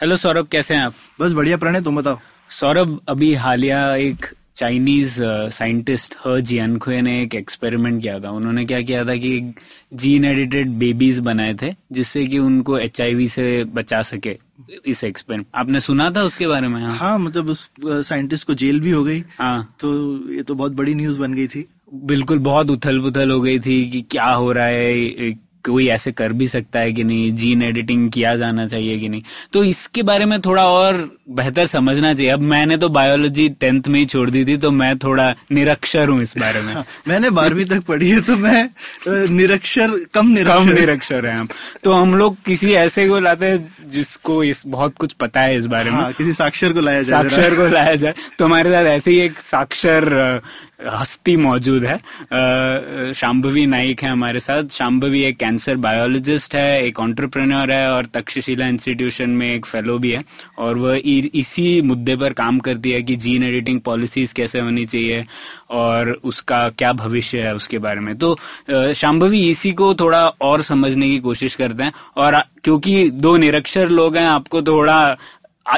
Hello Saurabh कैसे हैं आप? बस बढ़िया प्रणय तुम बताओ। सौरभ अभी हालिया एक चाइनीज़ साइंटिस्ट ह जियानखुए ने एक एक्सपेरिमेंट किया था। उन्होंने क्या किया था कि जीन एडिटेड बेबीज बनाए थे जिससे कि उनको एचआईवी से बचा सके इस एक्सपेरिमेंट आपने सुना था उसके बारे में? हाँ। हाँ मतलब उस साइंटिस्ट को जेल भी हो गई। हाँ। तो ये तो बहुत बड़ी न्यूज़ बन गई थी। बिल्कुल बहुत उथल पुथल हो गई थी कि क्या हो रहा है कोई ऐसे कर भी सकता है कि नहीं? जीन एडिटिंग किया जाना चाहिए कि नहीं? तो इसके बारे में थोड़ा और बेहतर समझना चाहिए। अब मैंने तो बायोलॉजी टेंथ में ही छोड़ दी थी तो मैं थोड़ा निरक्षर हूँ इस बारे में। मैंने बारहवीं तक पढ़ी है तो मैं निरक्षर कम निरक्षर। कम निरक्षर है हम। तो हम लोग किसी ऐसे को लाते हैं जिसको इस बहुत कुछ पता है इस बारे में। हाँ किसी साक्षर को लाया जाए। साक्षर को लाया जाए। तो हमारे साथ ऐसे ही एक साक्षर हस्ती मौजूद है। शांभवी नाइक है हमारे साथ। शांभवी एक कैंसर बायोलॉजिस्ट है, एक ऑन्टरप्रेन्योर है और तक्षशिला इंस्टीट्यूशन में एक फेलो भी है और वह इसी मुद्दे पर काम करती है कि जीन एडिटिंग पॉलिसीज़ कैसे होनी चाहिए और उसका क्या भविष्य है उसके बारे में। तो शाम्भवी इसी को थोड़ा और समझने की कोशिश करते हैं और क्योंकि दो निरक्षर लोग हैं, आपको थोड़ा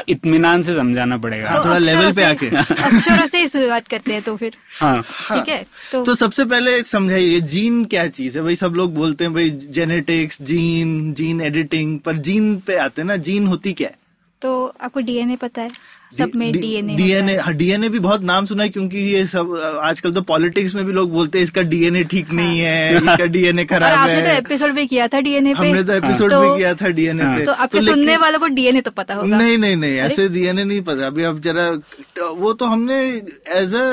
इत्मीनान से समझाना पड़ेगा। तो थोड़ा लेवल पे आके। अक्षरों से ही शुरुआत करते हैं तो फिर। हाँ। ठीक है तो, तो सबसे पहले समझाइए जीन क्या चीज़ है? भाई सब लोग बोलते हैं भाई जेनेटिक्स जीन जीन एडिटिंग पर जीन पे आते हैं ना जीन होती क्या है? तो आपको डीएनए पता है? सब में डीएनए डीएनए हाँ डीएनए भी बहुत नाम सुना है क्योंकि ये सब आजकल तो पॉलिटिक्स में भी लोग बोलते हैं इसका डीएनए ठीक हाँ, नहीं है इसका डीएनए खराब आपने तो एपिसोड भी किया था डीएनए पे हमने तो एपिसोड तो- भी किया था डीएनए पे तो आपके सुनने वालों को डीएनए तो पता होगा नहीं नहीं नहीं ऐसे डीएनए नहीं पता अभी अब जरा वो तो हमने एज अ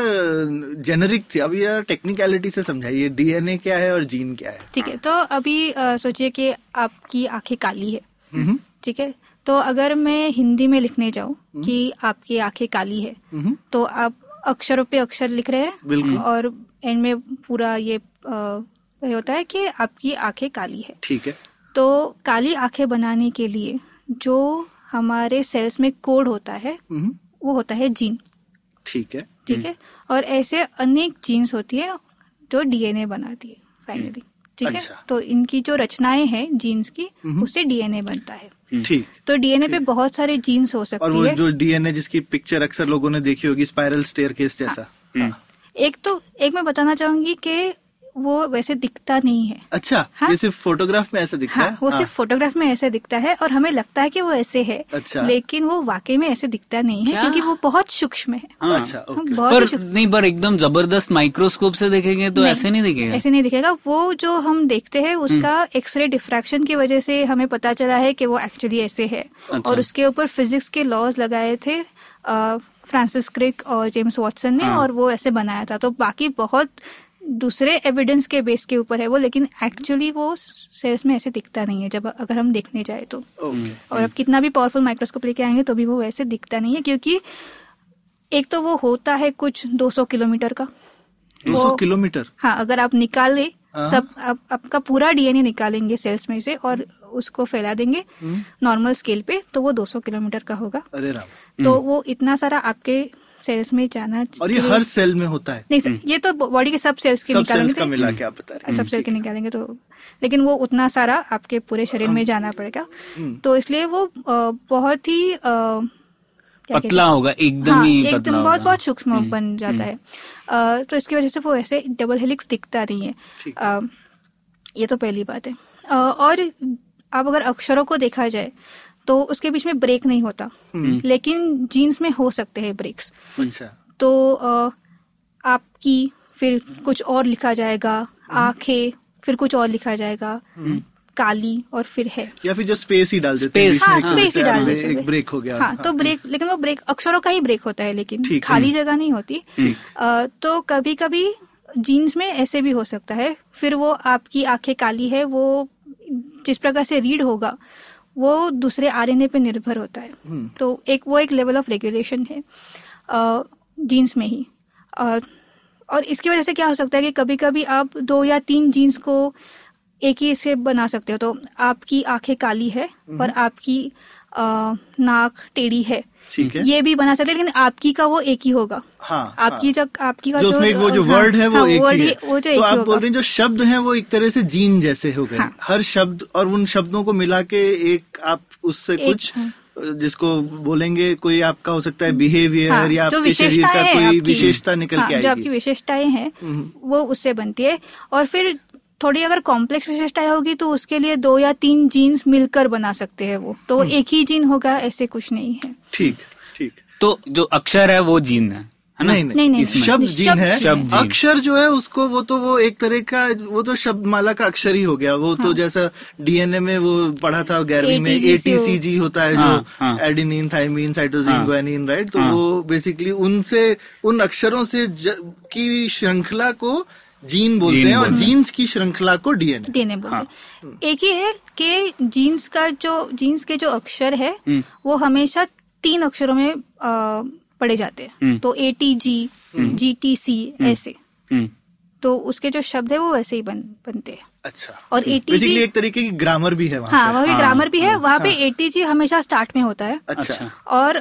जेनरिक थी अभी यार टेक्निकलिटी से समझाइए डीएनए क्या है और जीन क्या है ठीक है तो अभी सोचिए कि आपकी आँखें काली है हम्म, ठीक है तो अगर मैं हिंदी में लिखने जाऊँ कि आपकी आँखें काली है हम्म, तो आप अक्षरों पे अक्षर लिख रहे हैं? और एंड में पूरा ये ये होता है कि आपकी आँखें काली है। ठीक है। तो काली आँखें बनाने के लिए जो हमारे सेल्स में कोड होता है हम्म, वो होता है जीन ठीक है। ठीक है? और ऐसे अनेक जीन्स होती है जो डीएनए बनाती है फाइनली ठीक है? अच्छा। तो इनकी जो रचनाएँ हैं जीन्स की हम्म। उससे डीएनए बनता है। ठीक। तो डीएनए पे बहुत सारे जीन्स हो और सकती वो है। जो डीएनए जिसकी पिक्चर अक्सर लोगों ने देखी होगी स्पाइरल स्टेयर केस जैसा। हम्म। एक तो एक मैं बताना चाहूँगी कि वो वैसे दिखता नहीं है अच्छा हाँ? ये सिर्फ़ फोटोग्राफ में ऐसा दिखता हाँ है वो हाँ. सिर्फ़ फोटोग्राफ में ऐसे दिखता है और हमें लगता है कि वो ऐसे है अच्छा। लेकिन वो वाकई में ऐसे दिखता नहीं है क्या? क्योंकि वो बहुत सूक्ष्म है हाँ अच्छा हम ओके बहुत पर नहीं पर एकदम ज़बरदस्त माइक्रोस्कोप से देखेंगे तो ऐसे नहीं दिखेगा ऐसे नहीं दिखेगा वो जो हम देखते हैं उसका हम्म। एक्सरे डिफ्रैक्शन की वजह से हमें पता चला है कि वो एक्चुअली ऐसे है अच्छा। और उसके ऊपर फिजिक्स के लॉज लगाए थे फ्रांसिस क्रिक और जेम्स वॉटसन ने हाँ। और वो ऐसे बनाया था तो बाकी बहुत दूसरे एविडेंस के बेस के ऊपर है वो लेकिन एक्चुअली वो सेल्स में ऐसे दिखता नहीं है जब अगर हम देखने जाए तो। ओके और अब कितना भी पावरफुल माइक्रोस्कोप लेके आएँगे तो भी वो वैसे दिखता नहीं है क्योंकि एक तो वो होता है कुछ 200 किलोमीटर का। 200 वो- किलोमीटर? हाँ अगर आप निकाले हाँ। सब आप, आपका पूरा डीएनए निकालेंगे सेल्स में से और उसको फैला देंगे हम्म, नॉर्मल स्केल पे तो वो 200 किलोमीटर का होगा। अरे राम। तो वो इतना सारा आपके सेल्स में जाना और ये हर सेल में होता है। नहीं सर, ये तो बॉडी के सब सेल्स के सब निकालेंगे सेल्स का तो- मिला के आप बता रहे सब सेल के निकालेंगे तो लेकिन वो उतना सारा आपके पूरे शरीर में जाना पड़ेगा। हम्म। तो इसलिए वो बहुत ही पतला होगा एकदम हाँ, ही पतला एकदम बहुत बहुत सूक्ष्म हम्म, बन जाता है। तो इसकी वजह से वो ऐसे डबल हेलिक्स दिखता नहीं है। ये तो पहली बात है। और आप अगर अक्षरों को देखा जाए तो उसके बीच में ब्रेक नहीं होता। हम्म, लेकिन जीन्स में हो सकते हैं ब्रेक्स अच्छा। तो आपकी फिर कुछ और लिखा जाएगा आँखें फिर कुछ और लिखा जाएगा काली और फिर है। या फिर जो स्पेस ही डाल देते हैं हाँ स्पेस ही डाल देते एक हैं। ब्रेक हो गया। हाँ तो ब्रेक लेकिन वो ब्रेक अक्षरों का ही ब्रेक होता है लेकिन खाली हम्म। जगह नहीं होती। तो कभी कभी जीन्स में ऐसे भी हो सकता है। फिर वो आपकी आँखें काली है वो जिस प्रकार से रीड होगा वो दूसरे आरएनए पे निर्भर होता है hmm. तो एक वो एक लेवल ऑफ़ रेगुलेशन है जीन्स में ही आ, और इसकी वजह से क्या हो सकता है कि कभी कभी आप दो या तीन जीन्स को एक ही से बना सकते हो तो आपकी आँखें काली है हम्म। और आपकी आ, नाक टेढ़ी है ठीक है ये भी बना सकते हैं लेकिन आपकी का वो एक ही होगा हाँ आपकी हाँ। जो आपकी का जो उसमें वो जो हाँ, वर्ड है वो हाँ, एक ही है वो जो तो आप बोल रहे हैं जो शब्द हैं वो एक तरह से जीन जैसे हो गए हाँ। हर शब्द और उन शब्दों को मिला के एक आप उससे कुछ हाँ। जिसको बोलेंगे कोई आपका हो सकता है बिहेवियर हाँ, या आपके शरीर का कोई विशेषता निकल हाँ, के आएगी जो आपकी विशेषताएँ हैं हम्म। वो उससे बनती है और फिर थोड़ी अगर कॉम्प्लेक्स विशेषताएँ होगी तो उसके लिए दो या तीन जीन्स मिलकर बना सकते हैं वो तो हम्म। एक ही जीन होगा ऐसे कुछ नहीं है ठीक ठीक तो जो अक्षर है वो जीन है है ना नहीं नहीं, नहीं, शब्द शब्द जीन है शब्द जीन। अक्षर जो है उसको वो तो वो एक तरह का वो तो शब्दमाला का अक्षर ही हो गया वो तो हाँ। जैसा डीएनए में वो पढ़ा था ग्यारहवीं में ATGC एटीसीजी होता है हाँ, जो हाँ। एडिनिन थाइमीन साइटोसिन हाँ। ग्वानिन राइट तो हाँ। वो बेसिकली उनसे उन अक्षरों से ज, की श्रृंखला को जीन बोलते जीन हैं और बोलते हैं। जीन्स की श्रृंखला को डीएनए देने बोलते हाँ। हैं। एक ही है कि जीन्स का जो जीन्स के जो अक्षर है हम्म। वो हमेशा तीन अक्षरों में पढ़े जाते हैं। हम्म। तो A T G G T C ऐसे। हम्म, तो उसके जो शब्द है वो वैसे ही बन बनते हैं। अच्छा। और ATG बेसिकली एक तरीके की ग्रामर भी है वहाँ हाँ पे। वहाँ भी हाँ, ग्रामर भी है। वहाँ पे हाँ। एटीजी हमेशा स्टार्ट में होता है। अच्छा। अच्छा। और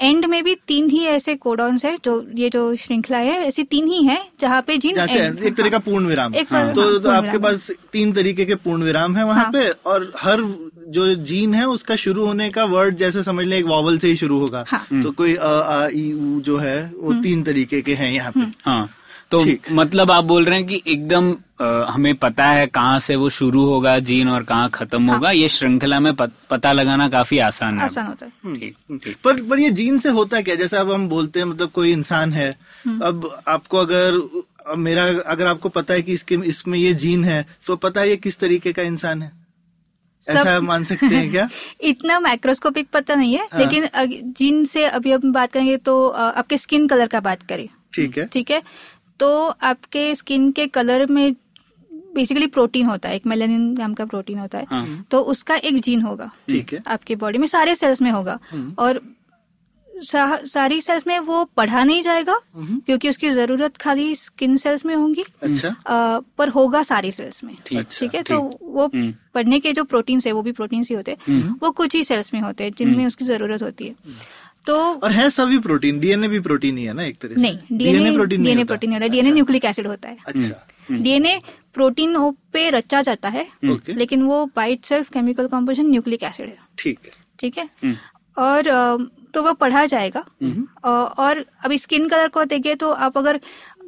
एंड में भी तीन ही ऐसे कोडॉन्स है जो ये जो श्रृंखला है ऐसी तीन ही है जहाँ पे जिन एक तरह का पूर्ण विराम। एक हाँ। तो, हाँ, तो आपके पास तीन तरीके के पूर्ण विराम है वहाँ हाँ। पे और हर जो जीन है उसका शुरू होने का वर्ड जैसे समझ लें एक वॉवल से ही शुरू होगा। हाँ। तो कोई अ आ ई जो है वो तीन तरीके के हैं यहाँ पे। हाँ। तो मतलब आप बोल रहे हैं कि एकदम हमें पता है कहाँ से वो शुरू होगा जीन और कहाँ खत्म हाँ। होगा ये श्रृंखला में पत, पता लगाना काफ़ी आसान है। आसान होता है। ठीक ठीक। पर पर ये जीन से होता क्या? जैसे अब हम बोलते हैं मतलब कोई इंसान है हम्म। अब आपको अगर अब मेरा अगर आपको पता है कि इसके इसमें ये जीन है तो पता है ये किस तरीके का इंसान है? सब- ऐसा मान सकते हैं क्या? इतना माइक्रोस्कोपिक पता नहीं है हाँ। लेकिन जीन से अभी हम बात करेंगे तो आपके स्किन कलर का बात करें। ठीक है। ठीक है? तो आपके स्किन के कलर में बेसिकली प्रोटीन होता है एक मेलानिन नाम का प्रोटीन होता है हाँ। तो उसका एक जीन होगा ठीक है। आपके बॉडी में सारे सेल्स में होगा। हम्म। और सा, सारी सेल्स में वो पढ़ा नहीं जाएगा हम्म। क्योंकि उसकी ज़रूरत खाली स्किन सेल्स में होंगी। अच्छा। अ, पर होगा सारी सेल्स में। ठीक। अच्छा, है तो वो हम्म। पढ़ने के जो प्रोटीन्स है वो भी प्रोटीन्स ही होते हैं। हम्म। वो कुछ ही सेल्स में होते हैं जिनमें उसकी ज़रूरत होती है। तो और है सभी प्रोटीन डीएनए भी प्रोटीन ही है ना एक तरह से? नहीं डीएनए प्रोटीन नहीं डीएनए होता? प्रोटीन होता है डीएनए न्यूक्लिक एसिड होता है। अच्छा। हम्म। डीएनए प्रोटीन पे रचा जाता है लेकिन वो by self chemical composition nucleic acid है। ठीक है। ठीक है? हम्म। और तो वह पढ़ा जाएगा। हम्म। और अभी स्किन कलर को देखे तो आप अगर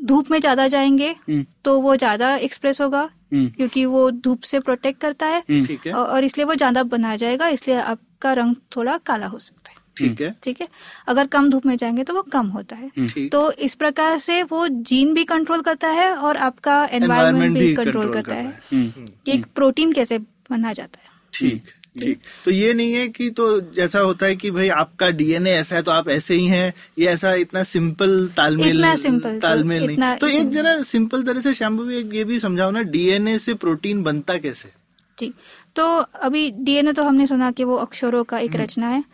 धूप में ज़्यादा जाएँगे हम्म, तो वो ज़्यादा एक्सप्रेस होगा हम्म, क्योंकि वो धूप से प्रोटेक्ट करता है। हम्म, है। और इसलिए वो ज़्यादा बना जाएगा इसलिए आपका रंग थोड़ा काला हो सकता है। ठीक है। ठीक है? अगर कम धूप में जाएँगे तो वो कम होता है। हम्म। तो इस प्रकार से वो जीन भी कंट्रोल करता है और आपका एनवायरमेंट भी कंट्रोल करता है। हम्म, कि एक प्रोटीन कैसे बना जाता है। ठीक ठीक। तो ये नहीं है कि तो जैसा होता है कि भाई आपका डीएनए ऐसा है तो आप ऐसे ही हैं ये ऐसा इतना सिंपल तालमेल इतना simple, तो तालमेल नहीं। तो एक जरा सिंपल तरह से श्याम भी एक ये भी समझाओ ना डीएनए से प्रोटीन बनता कैसे? जी। तो अभी डीएनए तो हमने सुना कि वो अक्षरों का एक रचना है।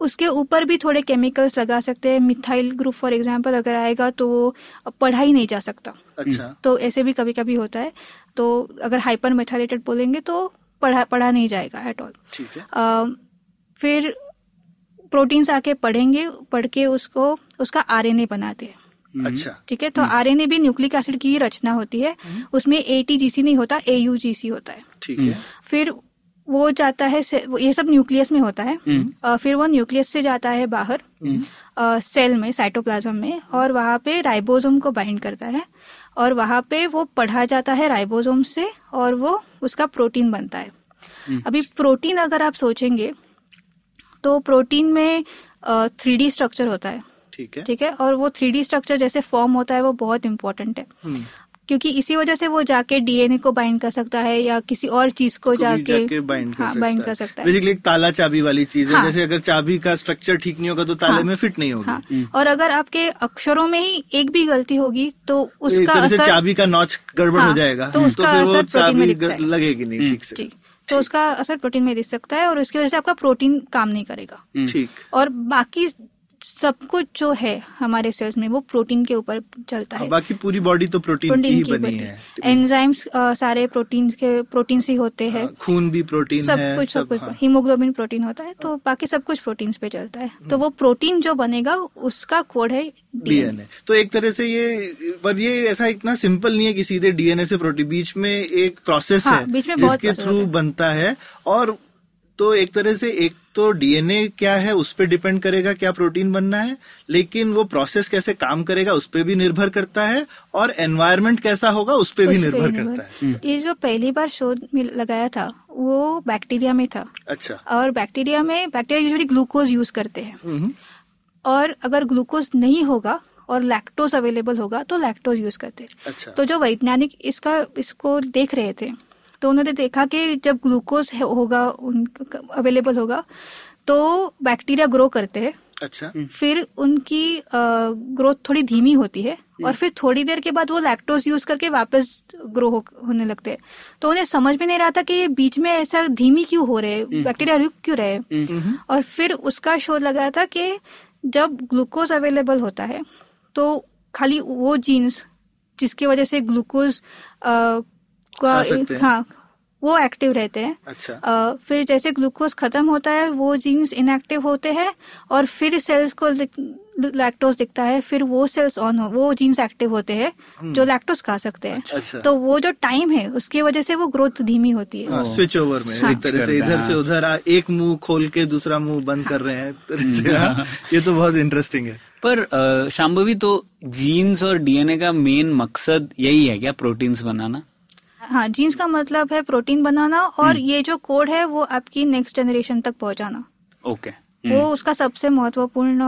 उसके ऊपर भी थोड़े केमिकल्स लगा सकते हैं। मिथाइल ग्रुप फॉर एग्जांपल अगर आएगा तो वो पढ़ा ही नहीं जा सकता। अच्छा। तो ऐसे भी कभी कभी होता है। तो अगर हाइपर मेथाइलेटेड बोलेंगे तो पढ़ा पढ़ा नहीं जाएगा एट ऑल फिर प्रोटीन्स आके पढ़ेंगे पढ़ के उसको उसका आरएनए बनाते हैं। हम्म, अच्छा। ठीक है? तो आरएनए भी न्यूक्लिक एसिड की ही रचना होती है। उसमें एटीजीसी नहीं होता एयूजीसी होता है। ठीक है। फिर वो जाता है ये सब न्यूक्लियस में होता है। हम्म। अ, फिर वो न्यूक्लियस से जाता है बाहर अ, सेल में साइटोप्लाज्म में और वहाँ पे राइबोसोम को बाइंड करता है। और वहाँ पे वो पढ़ा जाता है राइबोसोम से और वो उसका प्रोटीन बनता है। हम्म। अभी प्रोटीन अगर आप सोचेंगे तो प्रोटीन में थ्री डी स्ट्रक्चर होता है। ठीक है। ठीक है? और वो थ्री डी स्ट्रक्चर जैसे फॉर्म होता है वो बहुत इंपॉर्टेंट है। हम्म, क्योंकि इसी वजह से वो जाके डीएनए को बाइंड कर सकता है या किसी और चीज़ को जाके जाके बाइंड हाँ बाइंड कर सकता है। बेसिकली एक ताला चाबी वाली चीज़ है। हाँ। जैसे अगर चाबी का स्ट्रक्चर ठीक नहीं होगा तो ताले हाँ। में फिट नहीं होगा। हाँ। और अगर आपके अक्षरों में ही एक भी गलती होगी तो उसका असर चाबी का नॉच गड़बड़ हाँ, हो। जाएगा। तो उसका असर में चाबी दिखता है। ग- लगेगी नहीं ठीक से। तो उसका असर प्रोटीन में दिख सकता है और उसकी वजह से आपका प्रोटीन काम नहीं करेगा। हम्म। ठीक। और बाकी सब कुछ जो है हमारे सेल्स में वो प्रोटीन के ऊपर चलता है। बाकी पूरी बॉडी तो प्रोटीन की प्रोटीन ही की बनी बनी। है। एंजाइम्स सारे प्रोटीन के प्रोटीन से होते हैं। हाँ, खून भी प्रोटीन सब है कुछ सब कुछ। हाँ। हीमोग्लोबिन प्रोटीन होता है तो बाकी सब कुछ प्रोटीन पे चलता है। तो वो प्रोटीन जो बनेगा उसका कोड है डीएनए तो एक तरह से ये पर ये ऐसा इतना सिंपल नहीं है कि सीधे डीएनए से प्रोटीन बीच में एक प्रोसेस हाँ, है बीच में बहुत जिसके थ्रू बनता है और तो एक तरह से एक तो डीएनए क्या है उस पर डिपेंड करेगा क्या प्रोटीन बनना है लेकिन वो प्रोसेस कैसे काम करेगा उस पर भी निर्भर करता है और एनवायरमेंट कैसा होगा उस पर भी निर्भर निर्भर। करता है। ये जो पहली बार शोध में लगाया था वो बैक्टीरिया में था। अच्छा। और बैक्टीरिया में बैक्टीरिया यूजली ग्लूकोज यूज़ करते हैं। हम्म, और अगर ग्लूकोज नहीं होगा और लैक्टोज अवेलेबल होगा तो लैक्टोज यूज़ करते हैं। अच्छा। तो जो वैज्ञानिक इसका इसको देख रहे थे तो उन्होंने देखा कि जब ग्लूकोज होगा होगा अवेलेबल होगा तो बैक्टीरिया ग्रो करते हैं। अच्छा। फिर उनकी ग्रोथ थोड़ी धीमी होती है और फिर थोड़ी देर के बाद वो लैक्टोज यूज़ करके वापस ग्रो हो, होने लगते हैं। तो उन्हें समझ में नहीं रहा था कि ये बीच में ऐसा धीमी क्यों हो रहे हैं? बैक्टीरिया रुक क्यों रहे हम्म, और फिर उसका शोध लगाया था कि जब ग्लूकोज अवेलेबल होता है तो खाली वो जीन्स जिसकी वजह से ग्लूकोज सकते हैं। हाँ वो एक्टिव रहते हैं। अच्छा। अ, फिर जैसे ग्लूकोज खत्म होता है वो जीन्स इनएक्टिव होते हैं और फिर सेल्स को लैक्टोज दिखता है फिर वो सेल्स ऑन हो वो जीन्स एक्टिव होते हैं जो लैक्टोज खा सकते हैं। अच्छा तो वो जो टाइम है उसकी वजह से वो ग्रोथ धीमी होती है। हाँ, स्विच ओवर में हाँ। एक तरह से इधर से हाँ। उधर आ- एक मुँह खोल के दूसरा मुँह बंद कर रहे हैं से हाँ, ये तो बहुत इंटरेस्टिंग है। पर शाम्भवी तो जीन्स और डीएनए का मेन मकसद यही है क्या प्रोटीन्स बनाना? हाँ जीन्स का मतलब है प्रोटीन बनाना और हम्म। ये जो कोड है वो आपकी नेक्स्ट जनरेशन तक पहुंचाना। ओके वो उसका सबसे महत्वपूर्ण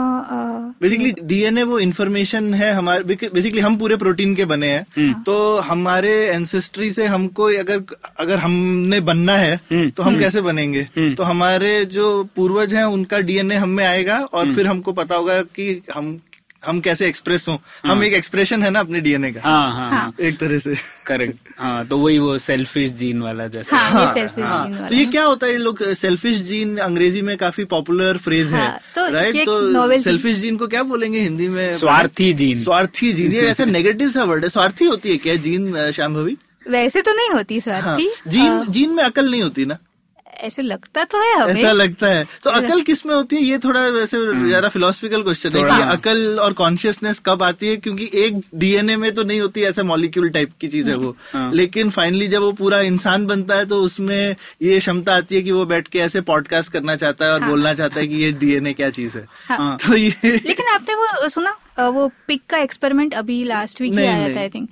बेसिकली डीएनए वो इन्फॉर्मेशन है हमारे बेसिकली हम पूरे प्रोटीन के बने हैं। तो हमारे एंसेस्ट्री से हमको अगर अगर हमने बनना है हम्म। तो हम कैसे बनेंगे? तो हमारे जो पूर्वज हैं उनका डीएनए हम में आएगा और फिर हमको पता होगा कि हम हम कैसे एक्सप्रेस हों? हम एक एक्सप्रेशन है ना अपने डीएनए का। हाँ हाँ हाँ। एक तरह से। करेक्ट हाँ तो वही वो सेल्फिश जीन वाला जैसा। हाँ ये सेल्फिश हाँ, जीन वाला। तो ये क्या होता है? ये लोग सेल्फिश जीन अंग्रेज़ी में काफ़ी पॉपुलर फ्रेज है हाँ, तो राइट तो सेल्फिश जीन को क्या बोलेंगे हिंदी में? स्वार्थी जीन स्वार्थी जीन ये ऐसा नेगेटिव सा वर्ड है। स्वार्थी होती है क्या जीन श्याम शाम्भवी? वैसे तो नहीं होती हाँ, स्वार्थी। जीन जीन में अकल नहीं होती ना? ऐसे लगता तो है हमें। ऐसा लगता है। तो अकल किसमें होती है? ये थोड़ा वैसे जरा फिलोसफिकल क्वेश्चन है कि अकल और कॉन्शियसनेस कब आती है? क्योंकि एक डीएनए में तो नहीं होती ऐसा मॉलिक्यूल टाइप की चीज़ है। वो लेकिन फाइनली जब वो पूरा इंसान बनता है तो उसमें ये क्षमता आती है कि वो बैठ के ऐसे पॉडकास्ट करना चाहता है और बोलना चाहता है कि ये डीएनए क्या चीज़ है। हाँ। तो ये लेकिन आपने वो सुना वो पिक का एक्सपेरिमेंट अभी लास्ट वीक ही आया था आई थिंक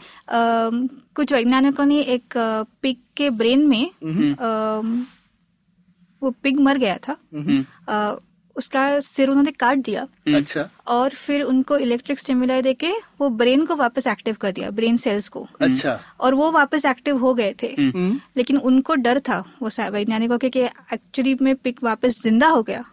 कुछ वैज्ञानिकों ने एक पिक के ब्रेन में अम, वो पिग मर गया था। अ, उसका सिर उन्होंने काट दिया। अच्छा। और फिर उनको इलेक्ट्रिक स्टिमुलाई देके वो ब्रेन को वापस एक्टिव कर दिया ब्रेन सेल्स को। अच्छा। और वो वापस एक्टिव हो गए थे। हम्म, लेकिन उनको डर था वो वैज्ञानिकों के एक्चुअली में पिक वापस ज़िंदा हो गया।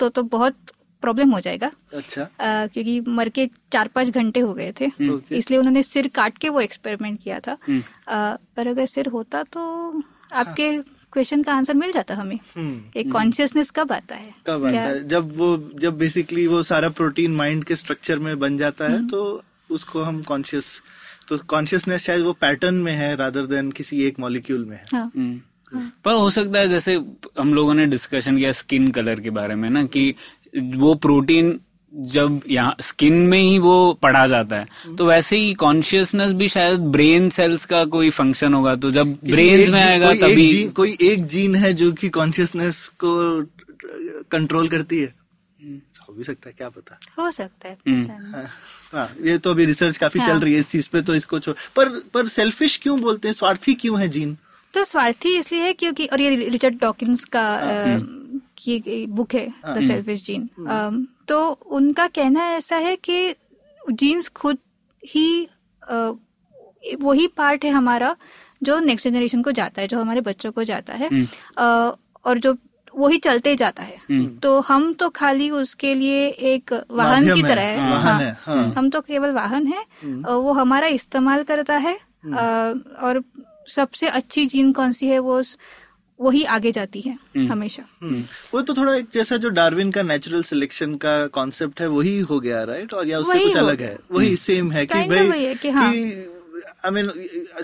तो तो बहुत प्रॉब्लम हो जाएगा। अच्छा। अ, क्योंकि मर के चार पाँच घंटे हो गए थे। इसलिए उन्होंने सिर काट के वो एक्सपेरिमेंट किया था। अ, पर अगर सिर होता तो आपके क्वेश्चन का आंसर मिल जाता हमें हम्म एक कॉन्शियसनेस कब आता है? कब आता है? जब वो जब बेसिकली वो सारा प्रोटीन माइंड के स्ट्रक्चर में बन जाता है तो उसको हम कॉन्शियस तो कॉन्शियसनेस शायद वो पैटर्न में है रादर देन किसी एक मॉलिक्यूल में है। हाँ। हम्म। पर हो सकता है जैसे हम लोगों ने डिस्कशन किया स्किन कलर के बारे में ना कि वो प्रोटीन जब यहाँ स्किन में ही वो पढ़ा जाता है। तो वैसे ही कॉन्शियसनेस भी शायद ब्रेन सेल्स का कोई फ़ंक्शन होगा। तो जब ब्रेन में आएगा कोई तभी एक जीन, कोई एक जीन है जो कि कॉन्शियसनेस को कंट्रोल करती है। हो भी सकता है क्या पता? हो सकता है। हम्म। हाँ, हाँ ये तो अभी रिसर्च काफ़ी हाँ। चल रही है इस चीज़ पे तो इसको छोड़ पर पर सेल्फिश क्यों बोलते हैं? स्वार्थी क्यों है जीन तो स्वार्थी इसलिए है क्योंकि और ये रिचर्ड डॉकिंस का अ, की बुक है द सेल्फिश जीन तो उनका कहना ऐसा है कि जीन्स खुद ही वही पार्ट है हमारा जो नेक्स्ट जनरेशन को जाता है जो हमारे बच्चों को जाता है। और जो वही चलते जाता है। तो हम तो खाली उसके लिए एक वाहन की तरह है। वाहन हाँ, है, हाँ। हम तो केवल वाहन है। वो हमारा इस्तेमाल करता है। अ, और सबसे अच्छी जीन कौन सी है वो वही आगे जाती है हमेशा। हम्म, वो तो थोड़ा एक जैसा जो डार्विन का नेचुरल सिलेक्शन का कॉन्सेप्ट है वही हो गया राइट और या उससे कुछ अलग है। वही सेम है कि भाई कि हाँ। आई मीन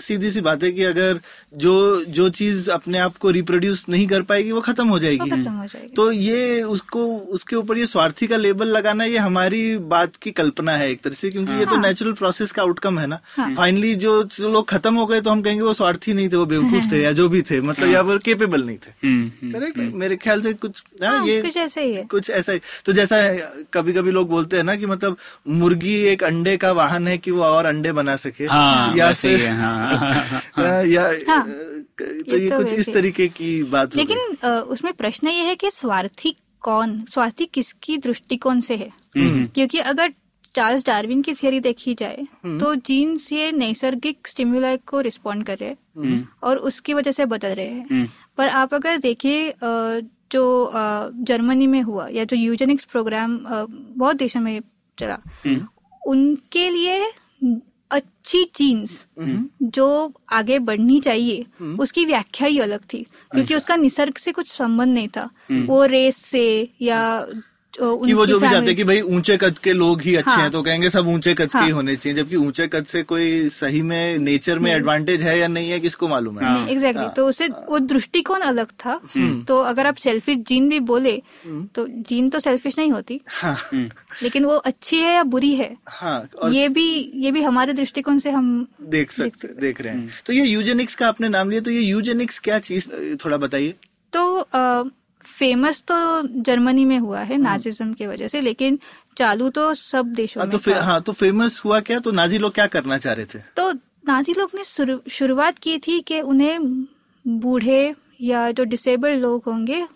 सीधी सी बात है कि अगर जो जो चीज़ अपने आप को रिप्रोड्यूस नहीं कर पाएगी वो खत्म हो जाएगी खत्म हो जाएगी तो ये उसको उसके ऊपर ये स्वार्थी का लेबल लगाना ये हमारी बात की कल्पना है एक तरह से क्योंकि हाँ। ये तो हाँ। नेचुरल प्रोसेस का आउटकम है ना हाँ। फाइनली जो, जो लोग खत्म हो गए तो हम कहेंगे वो स्वार्थी नहीं थे वो बेवकूफ़ थे या जो भी थे मतलब या वो केपेबल नहीं थे हम्म, हम्म, करेक्ट मेरे ख्याल से कुछ हाँ, हाँ, ये कुछ ऐसा ही है कुछ ऐसा ही तो जैसा कभी कभी लोग बोलते हैं ना कि मतलब मुर्गी एक अंडे का वाहन है कि वो और अंडे बना सके हाँ या ही फिर हाँ हाँ, या हाँ, तो ये ये तो कुछ इस तरीके की बात लेकिन उसमें प्रश्न ये है कि स्वार्थी कौन स्वार्थी किसकी दृष्टिकोण से है? हम्म, क्योंकि अगर चार्ल्स डार्विन की थियोरी देखी जाए तो जीन्स ये नैसर्गिक स्टिमुलाई को रिस्पॉन्ड कर रहे हैं हम्म, और उसकी वजह से बदल रहे हैं। हम्म, पर आप अगर देखिए जो जर्मनी में हुआ या जो यूजेनिक्स प्रोग्राम बहुत देशों में चला हम्म, उनके लिए अच्छी जीन्स जो आगे बढ़नी चाहिए उसकी व्याख्या ही अलग थी क्योंकि उसका निसर्ग से कुछ संबंध नहीं था। वो रेस से या कि वो जो भी चाहते हैं कि भाई ऊँचे कद के लोग ही अच्छे हाँ। हैं। तो कहेंगे सब ऊँचे कद हाँ, के ही। हाँ। होने चाहिए जबकि ऊँचे कद से कोई सही में नेचर में एडवांटेज है या नहीं है किसको मालूम है? हाँ। नहीं एग्जैक्टली तो उसे वो दृष्टिकोण अलग था। तो अगर आप सेल्फिश जीन भी बोले तो जीन तो सेल्फिश नहीं होती। हाँ। हम्म, लेकिन वो अच्छी है या बुरी है हाँ ये भी ये भी हमारे दृष्टिकोण से हम देख सकते देख रहे हैं। तो ये यूजेनिक्स का आपने नाम लिया तो ये यूजेनिक्स क्या चीज़ थोड़ा बताइए। तो फ़ेमस तो जर्मनी में हुआ है नाजिज्म की वजह से लेकिन चालू तो सब देशों हाँ में तो फे, हाँ तो फ़ेमस हुआ क्या? तो नाजी लोग क्या करना चाह रहे थे? तो नाजी लोग ने शुरू- शुरुआत की थी कि उन्हें बूढ़े या जो डिसेबल्ड लोग होंगे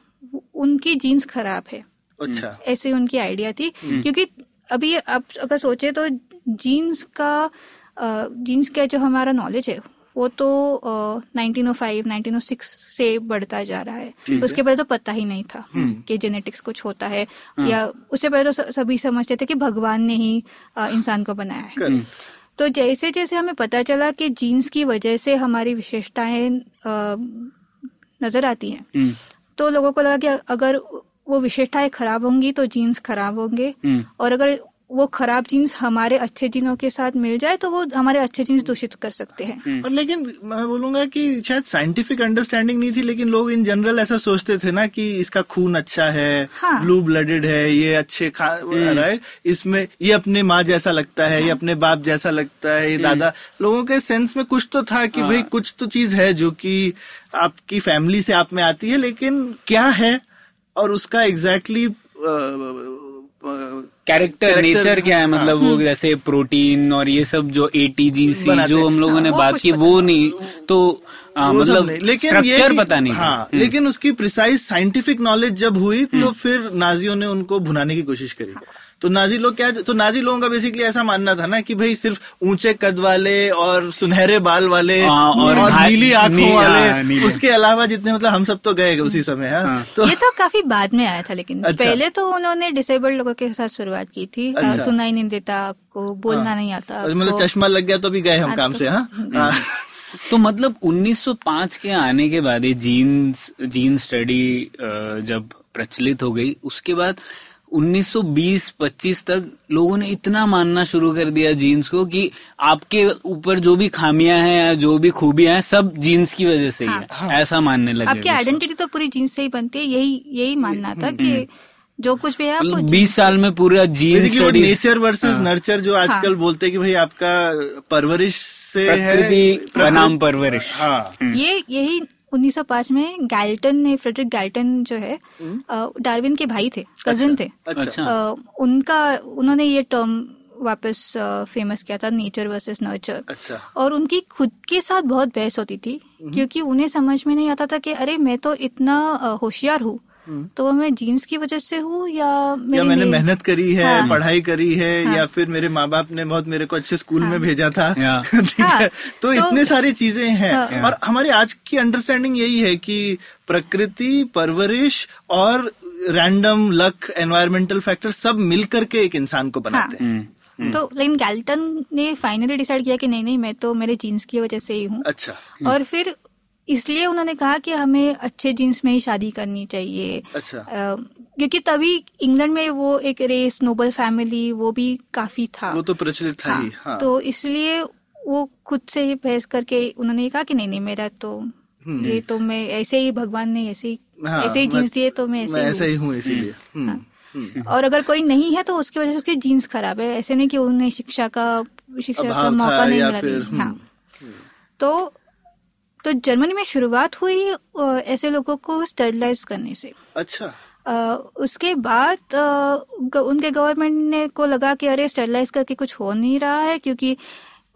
उनकी जीन्स खराब है। अच्छा। ऐसी उनकी आइडिया थी। क्योंकि अभी आप अगर सोचे तो जीन्स का जीन्स का जो हमारा नॉलेज है वो तो nineteen O five nineteen O six से बढ़ता जा रहा है। उसके पहले तो पता ही नहीं था कि जेनेटिक्स कुछ होता है। या उससे पहले तो सभी समझते थे कि भगवान ने ही इंसान को बनाया है। तो जैसे जैसे हमें पता चला कि जीन्स की वजह से हमारी विशेषताएँ नज़र आती हैं हम्म, तो लोगों को लगा कि अगर वो विशेषताएँ खराब होंगी तो जीन्स खराब होंगे। हम्म, और अगर वो खराब जीन्स हमारे अच्छे जीनों के साथ मिल जाए तो वो हमारे अच्छे जीन्स दूषित कर सकते हैं। और लेकिन मैं बोलूँगा कि शायद साइंटिफिक अंडरस्टैंडिंग नहीं थी लेकिन लोग इन जनरल ऐसा सोचते थे ना कि इसका खून अच्छा है हाँ। ब्लू ब्लडेड है ये अच्छे खा राइट इसमें ये अपने माँ जैसा लगता है हाँ। ये अपने बाप जैसा लगता है ये दादा। लोगों के सेंस में कुछ तो था कि भाई कुछ तो चीज़ है जो की आपकी फैमिली से आप में आती है लेकिन क्या है? और उसका एग्जैक्टली कैरेक्टर नेचर क्या है? हाँ। मतलब वो जैसे प्रोटीन और ये सब जो ए टी जी सी जो हम लोगों ने हाँ, वो बात की वो नहीं। तो आ, मतलब लेकिन स्ट्रक्चर पता नहीं। हाँ हम्म, लेकिन उसकी प्रिसाइज साइंटिफिक नॉलेज जब हुई तो फिर नाजियों ने उनको भुनाने की कोशिश करी। तो नाजी लोग क्या तो नाजी लोगों का बेसिकली ऐसा मानना था ना कि भाई सिर्फ़ ऊँचे कद वाले और सुनहरे बाल वाले हाँ, और और नीली आँखों हाँ, वाले उसके अलावा जितने मतलब हम सब तो गए उसी समय हाँ हाँ। तो ये तो काफ़ी बाद में आया था लेकिन अच्छा। पहले तो उन्होंने डिसेबल्ड लोगों के साथ शुरुआत की थी अच्छा। सुनाई नहीं देता आपको बोलना हाँ। नहीं आता मतलब चश्मा लग गया तो भी गए हम हाँ, काम तो- से हाँ हाँ तो मतलब 1905 के आने के बाद ये जीन्स जीन स्टडी जब प्रचलित हो गई उसके बाद 1920-25 तक लोगों ने इतना मानना शुरू कर दिया जीन्स को कि आपके ऊपर जो भी खामियाँ हैं या जो भी खूबियाँ हैं सब जीन्स की वजह से ही हाँ, है ऐसा मानने लगे आपकी आइडेंटिटी तो पूरी जीन्स से ही बनती है यही यही मानना था कि जो कुछ भी है आपको मतलब 20 साल में पूरा gene basically studies nature versus nurture जो आजकल बोलते हैं कि भाई आपका परवरिश से है। प्रकृति बनाम परवरिश। हाँ। ये यही 1905 में गैल्टन ने फ्रेडरिक गैल्टन जो है डार्विन के भाई थे कजिन अच्छा, थे। अच्छा। आ, उनका उन्होंने ये टर्म वापस फ़ेमस किया था नेचर वर्सेस नर्चर अच्छा। और उनकी खुद के साथ बहुत बहस होती थी क्योंकि उन्हें समझ में नहीं आता था कि अरे मैं तो इतना होशियार हूँ तो वो मैं जीन्स की वजह से हूँ या या मैंने मेहनत करी है हाँ। पढ़ाई करी है हाँ। या फिर मेरे माँ बाप ने बहुत मेरे को अच्छे स्कूल हाँ, में भेजा था। ठीक हाँ। है। तो तो- इतने सारी चीज़ें हैं। हाँ। और हमारी आज की अंडरस्टैंडिंग यही है कि प्रकृति परवरिश और रैंडम लक एनवायरमेंटल फैक्टर सब मिल करके एक इंसान को बनाते हैं। हम्म, तो लेकिन गैल्टन ने फाइनली डिसाइड किया कि नहीं नहीं मैं तो मेरे जीन्स की वजह से ही हूँ। अच्छा। और फिर इसलिए उन्होंने कहा कि हमें अच्छे जीन्स में ही शादी करनी चाहिए अच्छा अ, क्योंकि तभी इंग्लैंड में वो एक रेस नोबल फैमिली वो भी काफ़ी था वो तो प्रचलित था ही हाँ तो इसलिए वो खुद से ही बहस करके उन्होंने कहा कि नहीं नहीं मेरा तो हम्म। ये तो मैं ऐसे ही भगवान ने ऐसे ही हाँ, ऐसे ही जीन्स दिए तो मैं ऐसे मैं ही हूँ। ही हूँ इसीलिए हम्म, हाँ। हम्म। और अगर कोई नहीं है तो उसकी वजह से उसकी जीन्स खराब है ऐसे नहीं कि उन्हें शिक्षा का शिक्षा का मौका नहीं मिला हाँ हम्म। तो तो जर्मनी में शुरुआत हुई ऐसे लोगों को स्टरलाइज करने से। अच्छा। अ, उसके बाद ग- उनके गवर्नमेंट ने को लगा कि अरे स्टरलाइज करके कुछ हो नहीं रहा है क्योंकि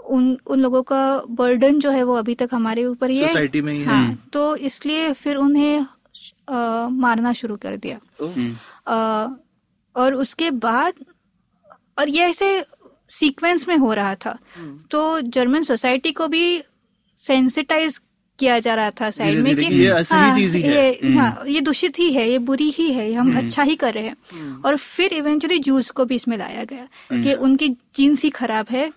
उन उन लोगों का बर्डन जो है वो अभी तक हमारे ऊपर ही है। सोसाइटी में ही है। हाँ तो इसलिए फिर उन्हें अ, मारना शुरू कर दिया। ओह, अ, और उसके बाद और ये ऐसे सीक्वेंस में हो रहा था। हम्म। तो जर्मन सोसाइटी को भी सेंसिटाइज किया जा रहा था साइड में कि ये हाँ, चीज़ ही ये हाँ ये दूषित ही है ये बुरी ही है हम अच्छा ही कर रहे हैं। हम्म। और फिर इवेंचुअली जूस को भी इसमें लाया गया कि उनकी जीन्स ही खराब है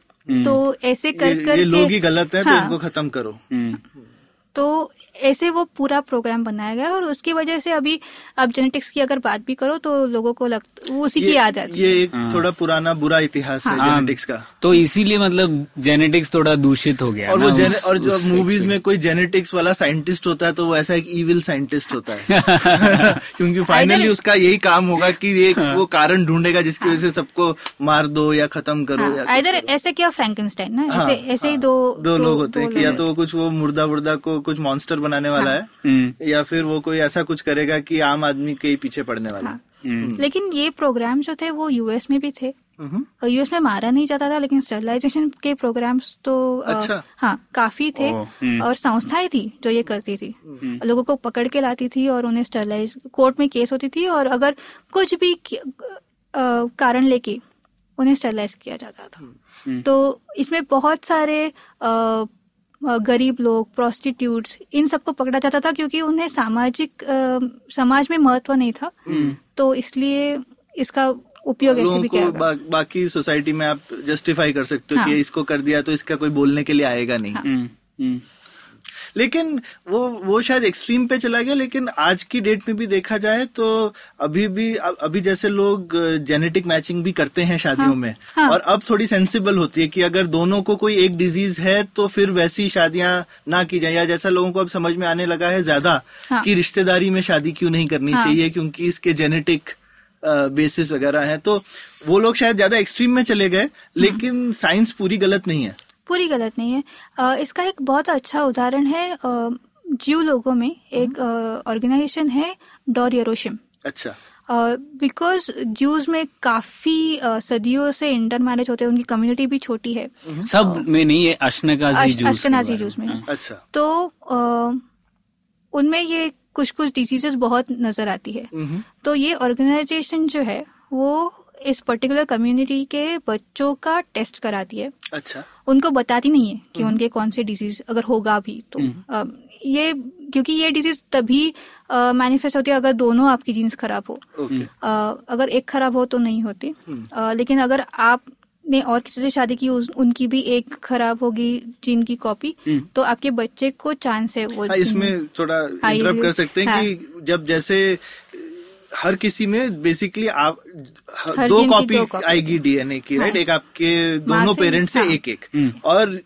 तो ऐसे कर ये, कर ये लोग ही गलत है तो हाँ। इनको खत्म करो। तो ऐसे वो पूरा प्रोग्राम बनाया गया और उसकी वजह से अभी अब जेनेटिक्स की अगर बात भी करो तो लोगों को लग उसी की याद आती है। ये एक थोड़ा पुराना बुरा इतिहास है हाँ। जेनेटिक्स का। तो इसीलिए मतलब जेनेटिक्स थोड़ा दूषित हो गया और वो उस- जेने, और जो मूवीज़ में कोई जेनेटिक्स वाला साइंटिस्ट होता है तो वो ऐसा एक इविल साइंटिस्ट होता है। क्योंकि फाइनली उसका यही काम होगा की एक वो कारण ढूंढेगा जिसकी वजह से सबको मार दो या खत्म करो हाँ, इधर ऐसे क्या फ्रैंकनस्टाइन ना हाँ, ऐसे ऐसे ही हाँ। दो दो लोग होते हैं या तो कुछ वो मुर्दा वुर्दा को कुछ मॉन्स्टर बनाने वाला है हम्म, या फिर वो कोई ऐसा कुछ करेगा कि आम आदमी के ही पीछे पड़ने वाला हाँ। हम्म, लेकिन ये प्रोग्राम जो थे वो यूएस में भी थे हम्म। यूएस में मारा नहीं जाता था लेकिन स्टरलाइजेशन के प्रोग्राम्स तो अच्छा। हाँ काफ़ी थे हम्म। और संस्थाएँ थी जो ये करती थी लोगों को पकड़ के लाती थी और उन्हें स्टरलाइज कोर्ट में केस होती थी और अगर कुछ भी कि- अ, कारण लेके उन्हें स्टरलाइज किया जाता था हम्म। तो इसमें बहुत सारे अ, गरीब लोग प्रोस्टिट्यूट्स इन सबको पकड़ा जाता था क्योंकि उन्हें सामाजिक समाज में महत्व नहीं था। तो इसलिए इसका उपयोग ऐसे भी किया बा, बाकी सोसाइटी में आप जस्टिफाई कर सकते हो हाँ। कि इसको कर दिया तो इसका कोई बोलने के लिए आएगा नहीं। हम्म, हम्म, लेकिन वो वो शायद एक्सट्रीम पे चला गया लेकिन आज की डेट में भी देखा जाए तो अभी भी अभी जैसे लोग जेनेटिक मैचिंग भी करते हैं शादियों हाँ, में हाँ। और अब थोड़ी सेंसिबल होती है कि अगर दोनों को कोई एक डिज़ीज़ है तो फिर वैसी शादियाँ ना की जाए या जैसा लोगों को अब समझ में आने लगा है ज़्यादा हाँ। कि रिश्तेदारी में शादी क्यों नहीं करनी हाँ। चाहिए क्योंकि इसके जेनेटिक बेसिस वगैरह हैं तो वो लोग शायद ज़्यादा एक्सट्रीम में चले गए लेकिन साइंस पूरी गलत नहीं है पूरी गलत नहीं है। अ, इसका एक बहुत अच्छा उदाहरण है ज्यू लोगों में एक ऑर्गेनाइजेशन है डॉर यरोशिम। अच्छा। बिकॉज़ uh, ज्यूज में काफ़ी अ, सदियों से इंटर मैरिज होते हैं उनकी कम्युनिटी भी छोटी है। सब uh, में नहीं ये अश्नकाजी अश्केनाजी बारे में। है। अच्छा। तो अ, उनमें ये कुछ कुछ डिजीजेस बहुत नज़र आती है। हम्म। तो ये ऑर्गेनाइजेशन जो है वो इस पर्टिकुलर कम्युनिटी के बच्चों का टेस्ट कराती है। अच्छा। उनको बताती नहीं है कि उनके कौन से डिज़ीज़ अगर होगा भी तो अ, ये क्योंकि ये डिज़ीज़ तभी मैनिफेस्ट होती है अगर दोनों आपकी जीन्स खराब हो अगर एक खराब हो तो नहीं होती हम्म। लेकिन अगर आपने और किसी से शादी की उनकी भी एक खराब होगी जीन की कॉपी हम्म। तो आपके बच्चे को चांस है वो हाँ, इसमें थोड़ा हाँ, कर सकते हैं हाँ। कि जब जैसे हर किसी में बेसिकली आप दो कॉपी आएगी डीएनए की राइट हाँ। एक आपके दोनों पेरेंट्स से हाँ। एक एक हम्म। और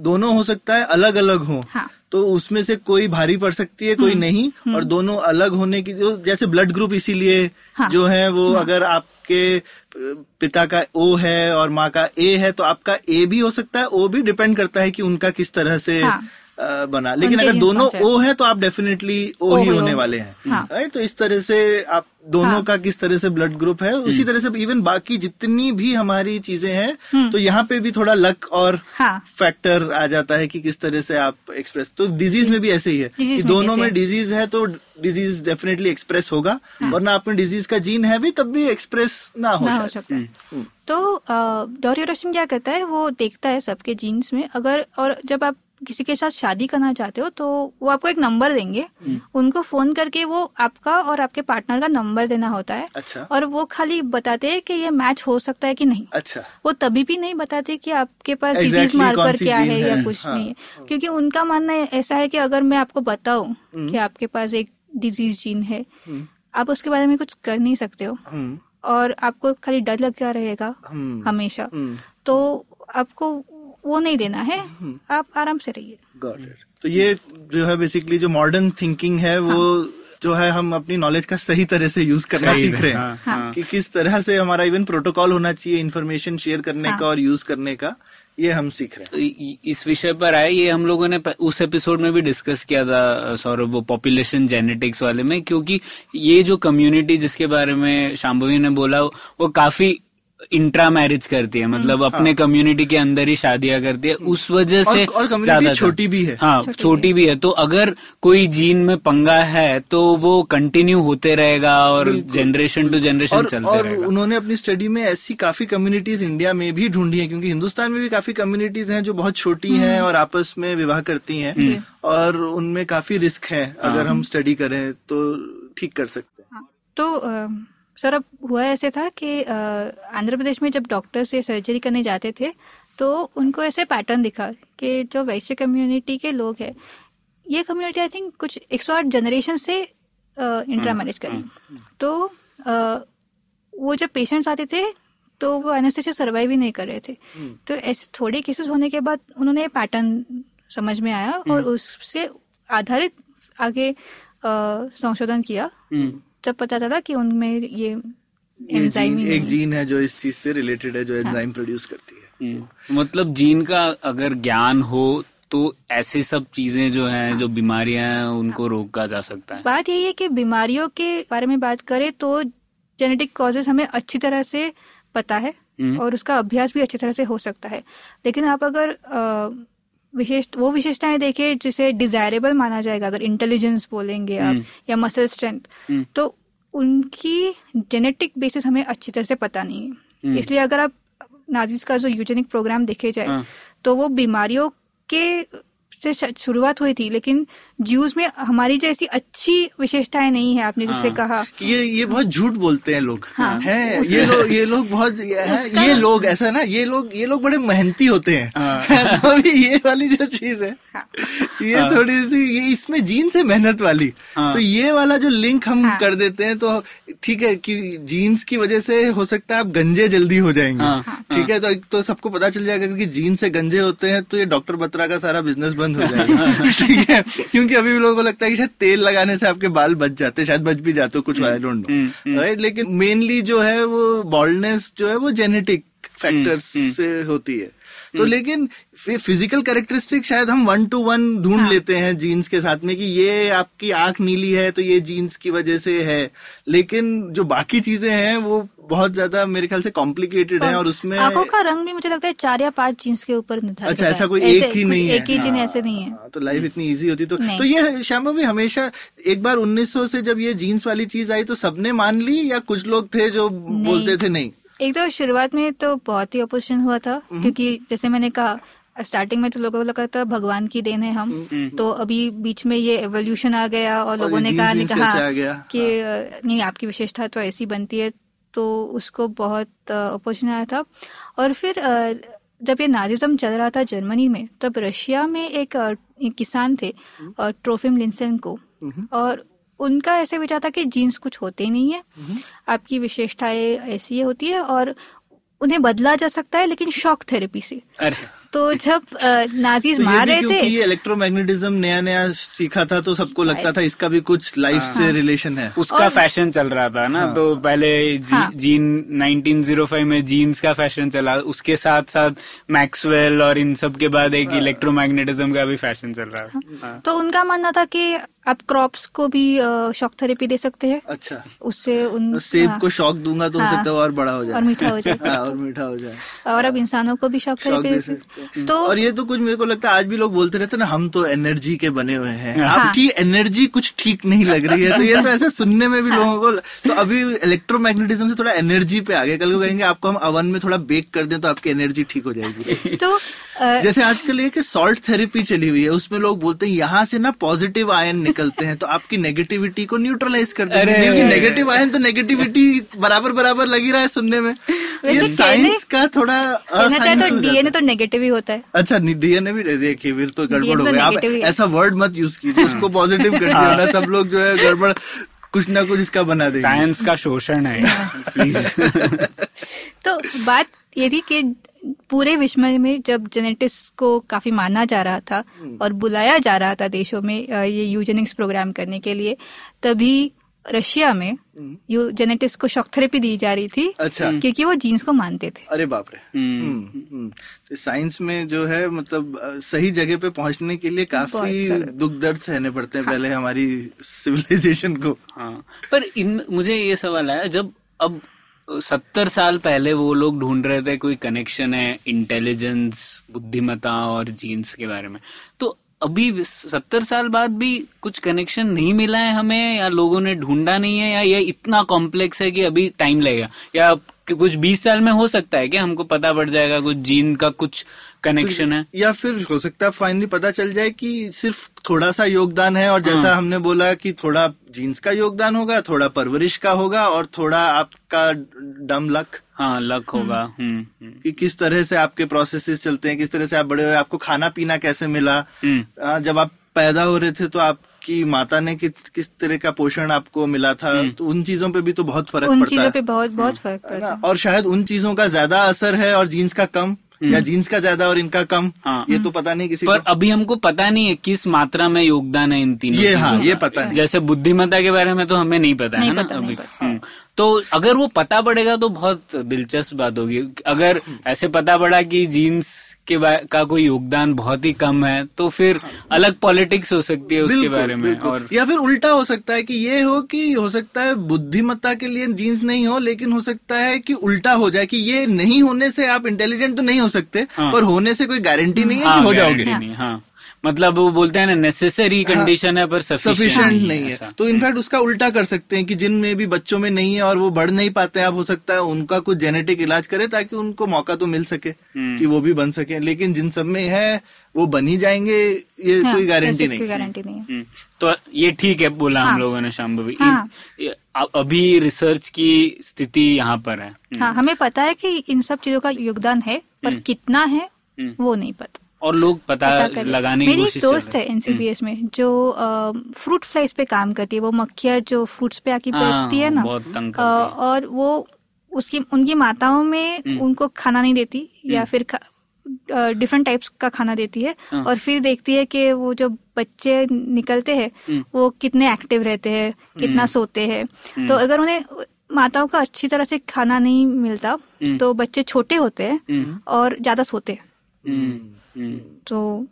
दोनों हो सकता है अलग अलग हो हाँ तो उसमें से कोई भारी पड़ सकती है कोई नहीं और दोनों अलग होने की जो जैसे ब्लड ग्रुप इसीलिए हाँ। जो है वो अगर आपके पिता का ओ है और माँ का ए है तो आपका ए भी हो सकता है ओ भी डिपेंड करता है कि उनका किस तरह से हाँ। बना। लेकिन अगर दोनों ओ है तो आप डेफिनेटली ओ O ही ही होने वाले हैं। हाँ। राइट तो इस तरह से आप दोनों हाँ। का किस तरह से ब्लड ग्रुप है उसी तरह से इवन बाकी जितनी भी हमारी चीज़ें हैं तो यहाँ पे भी थोड़ा लक और हाँ। फैक्टर आ जाता है कि किस तरह से आप एक्सप्रेस तो डिज़ीज़ में भी ऐसे ही है कि दोनों में डिज़ीज़ है। तो डिज़ीज़ डेफिनेटली एक्सप्रेस होगा वरना आप में डिज़ीज़ का जीन है भी तब भी एक्सप्रेस ना हो ना हो। सकता। है हम्म। तो डोरियोरोशन क्या करता है? वो देखता है सबके जीन्स में अगर और जब आप किसी के साथ शादी करना चाहते हो तो वो आपको एक नंबर देंगे। उनको फ़ोन करके वो आपका और आपके पार्टनर का नंबर देना होता है। अच्छा। और वो खाली बताते हैं कि ये मैच हो सकता है कि नहीं। अच्छा। वो तभी भी नहीं बताते कि आपके पास Exactly डिज़ीज़ मार्कर क्या जीन है या कुछ हाँ। नहीं है। क्योंकि उनका मानना ऐसा है कि अगर मैं आपको बताऊँ कि आपके पास एक डिज़ीज़ जीन है हम्म, आप उसके बारे में कुछ कर नहीं सकते हो। हम्म, और आपको खाली डर लग गया रहेगा हम्म, हमेशा। हम्म, तो आपको वो नहीं देना है। हम्म। आप आराम से रहिए। Got तो ये जो है बेसिकली जो मॉडर्न थिंकिंग है वो जो है हम अपनी नॉलेज का सही तरह से यूज़ करना सीख रहे हैं। हाँ, हाँ। कि किस तरह से हमारा इवन प्रोटोकॉल होना चाहिए इन्फॉर्मेशन शेयर करने हाँ। का और यूज़ करने का ये हम सीख रहे हैं। इ- इस विषय पर आए ये हम लोगों ने उस एपिसोड में भी डिस्कस किया था सौरभ वो पॉपुलेशन जेनेटिक्स वाले में क्योंकि ये जो कम्युनिटी जिसके बारे में शाम्भवी ने बोला वो काफ़ी इंट्रा मैरिज करती है मतलब अपने कम्युनिटी के अंदर ही शादियाँ करती है उस वजह से और- और community ज्यादातर- छोटी भी है। हाँ छोटी छोटी भी है। तो अगर कोई जीन में पंगा है तो वो कंटिन्यू होते रहेगा और जनरेशन टू जनरेशन चलते और रहेगा। उन्होंने अपनी स्टडी में ऐसी काफ़ी कम्युनिटीज इंडिया में भी ढूंढी है क्योंकि हिंदुस्तान में भी काफ़ी कम्युनिटीज हैं जो बहुत छोटी हैं और आपस में विवाह करती हैं। और उनमें काफ़ी रिस्क है अगर हम स्टडी करें तो ठीक कर सकते हैं। तो अ, सर अब हुआ ऐसे था कि आंध्र प्रदेश में जब डॉक्टर से सर्जरी करने जाते थे तो उनको ऐसे पैटर्न दिखा कि जो वैश्य कम्युनिटी के लोग हैं ये कम्युनिटी आई थिंक कुछ एक सौ आठ जनरेशन से इंट्रा मैरिज करी। तो अ, वो जब पेशेंट्स आते थे तो वो एनेस्थेसिया सर्वाइव ही नहीं कर रहे थे। तो ऐसे थोड़े केसेस होने के बाद उन्होंने पैटर्न समझ में आया और उससे आधारित आगे संशोधन किया। हम्म। जब पता चला कि उनमें ये एंजाइम एक जीन है जो इस चीज़ से रिलेटेड है जो एंजाइम प्रोड्यूस करती है। हम्म। मतलब जीन का अगर ज्ञान हो तो ऐसी सब चीज़ें जो हैं जो बीमारियाँ हैं उनको रोका जा सकता है। बात यही है कि बीमारियों के बारे में बात करें तो जेनेटिक कॉजेज हमें अच्छी तरह से पता है हम्म। और उसका अभ्यास भी अच्छी तरह से हो सकता है। लेकिन आप अगर विशेष वो विशेषताएँ देखिए जिसे डिजायरेबल माना जाएगा अगर इंटेलिजेंस बोलेंगे आप हम्म। या मसल स्ट्रेंथ हम्म। तो उनकी जेनेटिक बेसिस हमें अच्छी तरह से पता नहीं है हम्म। इसलिए अगर आप नाजिस का जो यूजेनिक प्रोग्राम देखे जाए हाँ। तो वो बीमारियों के से शुरुआत हुई थी लेकिन ज्यूज में हमारी जैसी अच्छी विशेषताएँ नहीं है आपने जिससे हाँ। कहा ये ये बहुत झूठ बोलते हैं लोग हाँ, हैं ये लोग ये लोग बहुत ये, हैं, लोग ऐसा ना ये लोग ये लोग बड़े मेहनती होते हैं हाँ। तो अभी ये वाली जो चीज़ है हाँ। ये हाँ। थोड़ी सी ये इसमें जीन से मेहनत वाली हाँ। तो ये वाला जो लिंक हम हाँ। कर देते हैं तो ठीक है कि जीन्स की वजह से हो सकता है आप गंजे जल्दी हो जाएँगे हाँ, ठीक है तो तो सबको पता चल जाएगा कि जीन से गंजे होते हैं तो ये डॉक्टर बत्रा का सारा बिज़नेस बंद हो जाएगा ठीक है क्योंकि अभी भी लोगों को लगता है कि शायद तेल लगाने से आपके बाल बच जाते हैं शायद बच भी जाते हो कुछ आई डोंट नो। राइट लेकिन मेनली जो है वो बॉल्डनेस जो है वो जेनेटिक फैक्टर्स हम्म। से होती है। तो लेकिन फ़िज़िकल कैरेक्टरिस्टिक शायद हम वन टू वन ढूंढ हाँ। लेते हैं जीन्स के साथ में कि ये आपकी आँख नीली है तो ये जीन्स की वजह से है। लेकिन जो बाकी चीज़ें हैं वो बहुत ज़्यादा मेरे ख्याल से कॉम्प्लिकेटेड है और उसमें आँखों का रंग भी मुझे लगता है चार या पाँच जीन्स के ऊपर निर्धारित अच्छा ऐसा। कोई एक ही नहीं है। एक ही जीन हाँ, ऐसे नहीं है। हाँ, तो लाइफ इतनी इजी होती तो तो ये श्यामा भी हमेशा एक बार 1900 से जब ये जीन्स वाली चीज़ आई तो सबने मान ली या कुछ लोग थे जो बोलते थे नहीं? एक तो शुरुआत में तो बहुत ही अपोजिशन हुआ था क्योंकि जैसे मैंने कहा स्टार्टिंग में तो लोगों को लगा था भगवान की देन है हम। तो अभी बीच में ये एवोल्यूशन आ गया और लोगों ने कहा कहा? कि अ, नहीं आपकी विशेषता तो ऐसी बनती है तो उसको बहुत अपोजिशन आया था। और फिर जब ये नाजिज्म चल रहा था जर्मनी में तब रशिया में एक किसान थे ट्रोफिम लिंसन को और उनका ऐसे विचार था कि जीन्स कुछ होते ही नहीं है। आपकी विशेषताएँ ऐसी ही होती है और उन्हें बदला जा सकता है लेकिन शॉक थेरेपी से। तो जब नाजीज तो मार रहे थे इलेक्ट्रोमैग्नेटिज्म नया नया सीखा था तो सबको लगता था इसका भी कुछ लाइफ हाँ। से रिलेशन है। उसका और- फ़ैशन चल रहा था ना हाँ। तो पहले जी, हाँ। जीन 1905 में जीन्स का फ़ैशन चला उसके साथ साथ मैक्सवेल और इन सब के बाद एक इलेक्ट्रोमैग्नेटिज्म का भी फ़ैशन चल रहा था। हाँ। तो उनका मानना था कि आप क्रॉप्स को भी शॉक थेरेपी दे सकते हैं। अच्छा। उससे उन सेब हाँ, को शौक दूँगा तो हाँ। सकता और बड़ा हो जाए। और मीठा हो जाए। हाँ, और मीठा हो जाए। और अब इंसानों को भी शॉक थेरेपी दे तो और ये तो कुछ मेरे को लगता है आज भी लोग बोलते रहते ना हम तो एनर्जी के बने हुए हैं। हाँ। आपकी एनर्जी कुछ ठीक नहीं लग रही है। तो ये तो ऐसे सुनने में भी लोगों को तो अभी इलेक्ट्रोमैग्नेटिज्म से थोड़ा एनर्जी पे आ गए कल को कहेंगे आपको हम अवन में थोड़ा बेक कर दें तो आपकी एनर्जी ठीक हो जाएगी। तो जैसे आजकल ये कि सॉल्ट थेरेपी चली हुई है उसमें लोग बोलते हैं यहाँ से ना पॉजिटिव आयन निकलते हैं तो आपकी नेगेटिविटी को न्यूट्रलाइज कर देंगे। अरे। क्योंकि नेगेटिव आयन तो नेगेटिविटी बराबर बराबर लगी रहा है सुनने में। ये साइंस का थोड़ा तो डीएनए तो नेगेटिव ही होता है। अच्छा डीएनए भी देखिए फिर तो गड़बड़ हो तो गया। आप ही है। ऐसा वर्ड मत यूज़ कीजिए उसको पॉजिटिव कर दिया ना सब लोग जो है गड़बड़ कुछ ना कुछ इसका बना देंगे। साइंस का शोषण है। तो बात ये थी कि पूरे विश्व में जब जेनेटिक्स को काफ़ी माना जा रहा था और बुलाया जा रहा था देशों में ये यूजेनिक्स प्रोग्राम करने के लिए तभी रशिया में यू जेनेटिक्स को शॉक थेरेपी दी जा रही थी अच्छा। क्योंकि वो जीन्स को मानते थे। अरे बाप रे। हम्म, हम्म। तो साइंस में जो है मतलब सही जगह पे पहुँचने के लिए काफ़ी दुख दर्द सहने पड़ते हैं हाँ। पहले हमारी सिविलाइजेशन को। हाँ। पर इन मुझे ये सवाल आया जब अब सत्तर साल पहले वो लोग ढूंढ रहे थे कोई कनेक्शन है इंटेलिजेंस बुद्धिमत्ता और जीन्स के बारे में। तो अभी सत्तर साल बाद भी कुछ कनेक्शन नहीं मिला है हमें, या लोगों ने ढूंढा नहीं है, या ये इतना कॉम्प्लेक्स है कि अभी टाइम लगेगा। या कुछ बीस साल में हो सकता है क्या हमको पता पड़ जाएगा कुछ जीन का कुछ कनेक्शन है। या फिर हो सकता है फाइनली पता चल जाए कि सिर्फ़ थोड़ा सा योगदान है और जैसा हाँ। हमने बोला कि थोड़ा जीन्स का योगदान होगा थोड़ा परवरिश का होगा और थोड़ा आपका डम लक हाँ लक होगा। हम्म हम्म। कि किस तरह से आपके प्रोसेसेस चलते हैं किस तरह से आप बड़े हुए आपको खाना पीना कैसे मिला? हम्म। जब आप पैदा हो रहे थे तो आप आपकी माता ने कि, किस तरह का पोषण आपको मिला था? तो उन चीज़ों पे भी तो बहुत फ़र्क उन पड़ता चीज़ों पे बहुत बहुत फ़र्क पड़ता है। और शायद उन चीज़ों का ज़्यादा असर है और जीन्स का कम। या जीन्स का ज़्यादा और इनका कम हाँ। ये तो पता नहीं किसी पर को। अभी हमको पता नहीं है किस मात्रा में योगदान है इन तीनों ये हाँ ये पता नहीं। जैसे बुद्धिमत्ता के बारे में तो हमें नहीं पता नहीं है ना अभी। हम्म। तो अगर वो पता पड़ेगा तो बहुत दिलचस्प बात होगी। अगर ऐसे पता पड़ा कि जीन्स के का कोई योगदान बहुत ही कम है तो फिर अलग पॉलिटिक्स हो सकती है उसके बारे में और या फिर उल्टा हो सकता है कि ये हो कि हो सकता है बुद्धिमत्ता के लिए जीन्स नहीं हो लेकिन हो सकता है कि उल्टा हो जाए कि ये नहीं होने से आप इंटेलिजेंट तो नहीं हो सकते हाँ। पर होने से कोई गारंटी नहीं है हाँ, कि हो जाओगे। नहीं, हाँ। मतलब वो बोलते हैं ना नेसेसरी कंडीशन है पर सफिशिएंट नहीं है तो इनफैक्ट उसका उल्टा कर सकते हैं कि जिनमें भी बच्चों में नहीं है और वो बढ़ नहीं पाते आप हो सकता है उनका कुछ जेनेटिक इलाज करे ताकि उनको मौका तो मिल सके हम्म। कि वो भी बन सके। लेकिन जिन सब में है वो बन ही जाएँगे ये हाँ, कोई गारंटी नहीं। गारंटी नहीं है। हम्म, तो ये ठीक है बोला हम हाँ। लोगों ने शाम्भवी। हाँ। अभी रिसर्च की स्थिति यहाँ पर है। हम्म, हाँ हमें पता है कि इन सब चीज़ों का योगदान है पर हम्म। कितना है हम्म। वो नहीं पता। और लोग पता, पता। लगाने मेरी एक दोस्त है एनसीबीएस में जो फ्रूट फ्लाइज पे काम करती है वो मक्खिया जो फ्रूट्स पे आके हाँ, बैठती है ना बहुत तंग करती है। और वो उसकी उनकी माताओं में हम्म। उनको खाना नहीं देती या फिर डिफरेंट टाइप्स का खाना देती है हाँ। और फिर देखती है कि वो जो बच्चे निकलते हैं हम्म। वो कितने एक्टिव रहते हैं कितना सोते हैं तो अगर उन्हें माताओं का अच्छी तरह से खाना नहीं मिलता हम्म। तो बच्चे छोटे होते हैं हम्म, और ज़्यादा सोते हैं हम्म, हम्म। तो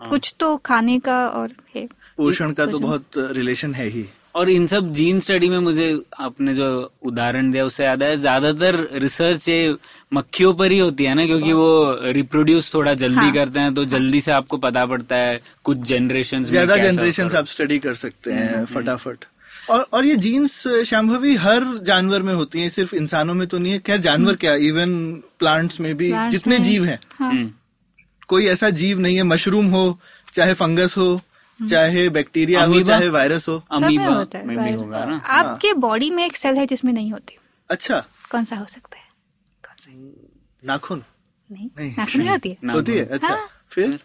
हाँ। कुछ तो खाने का और है। पोषण का तो बहुत रिलेशन है ही। और इन सब जीन स्टडी में मुझे आपने जो उदाहरण दिया उससे याद आया ज़्यादातर रिसर्च ये मक्खियों पर ही होती है ना क्योंकि वो रिप्रोड्यूस थोड़ा जल्दी हाँ। करते हैं तो जल्दी से आपको पता पड़ता है कुछ जनरेशन ज़्यादा जनरेशन आप स्टडी कर सकते हम्म, हैं फटाफट। और और ये जीन्स शाम्भवी हर जानवर में होती है सिर्फ़ इंसानों में तो नहीं है। खैर जानवर क्या इवन प्लांट्स में भी Plants जितने में- जीव हैं। हाँ। कोई ऐसा जीव नहीं है मशरूम हो चाहे फंगस हो चाहे बैक्टीरिया हो चाहे वायरस हो। अमीबा होता है में भी होगा ना। आपके बॉडी में एक सेल है जिसमें नहीं होती। अच्छा। कौन सा हो सकता है? नाखून। नहीं। नाखून होती? है होती है? अच्छा। हाँ। फिर?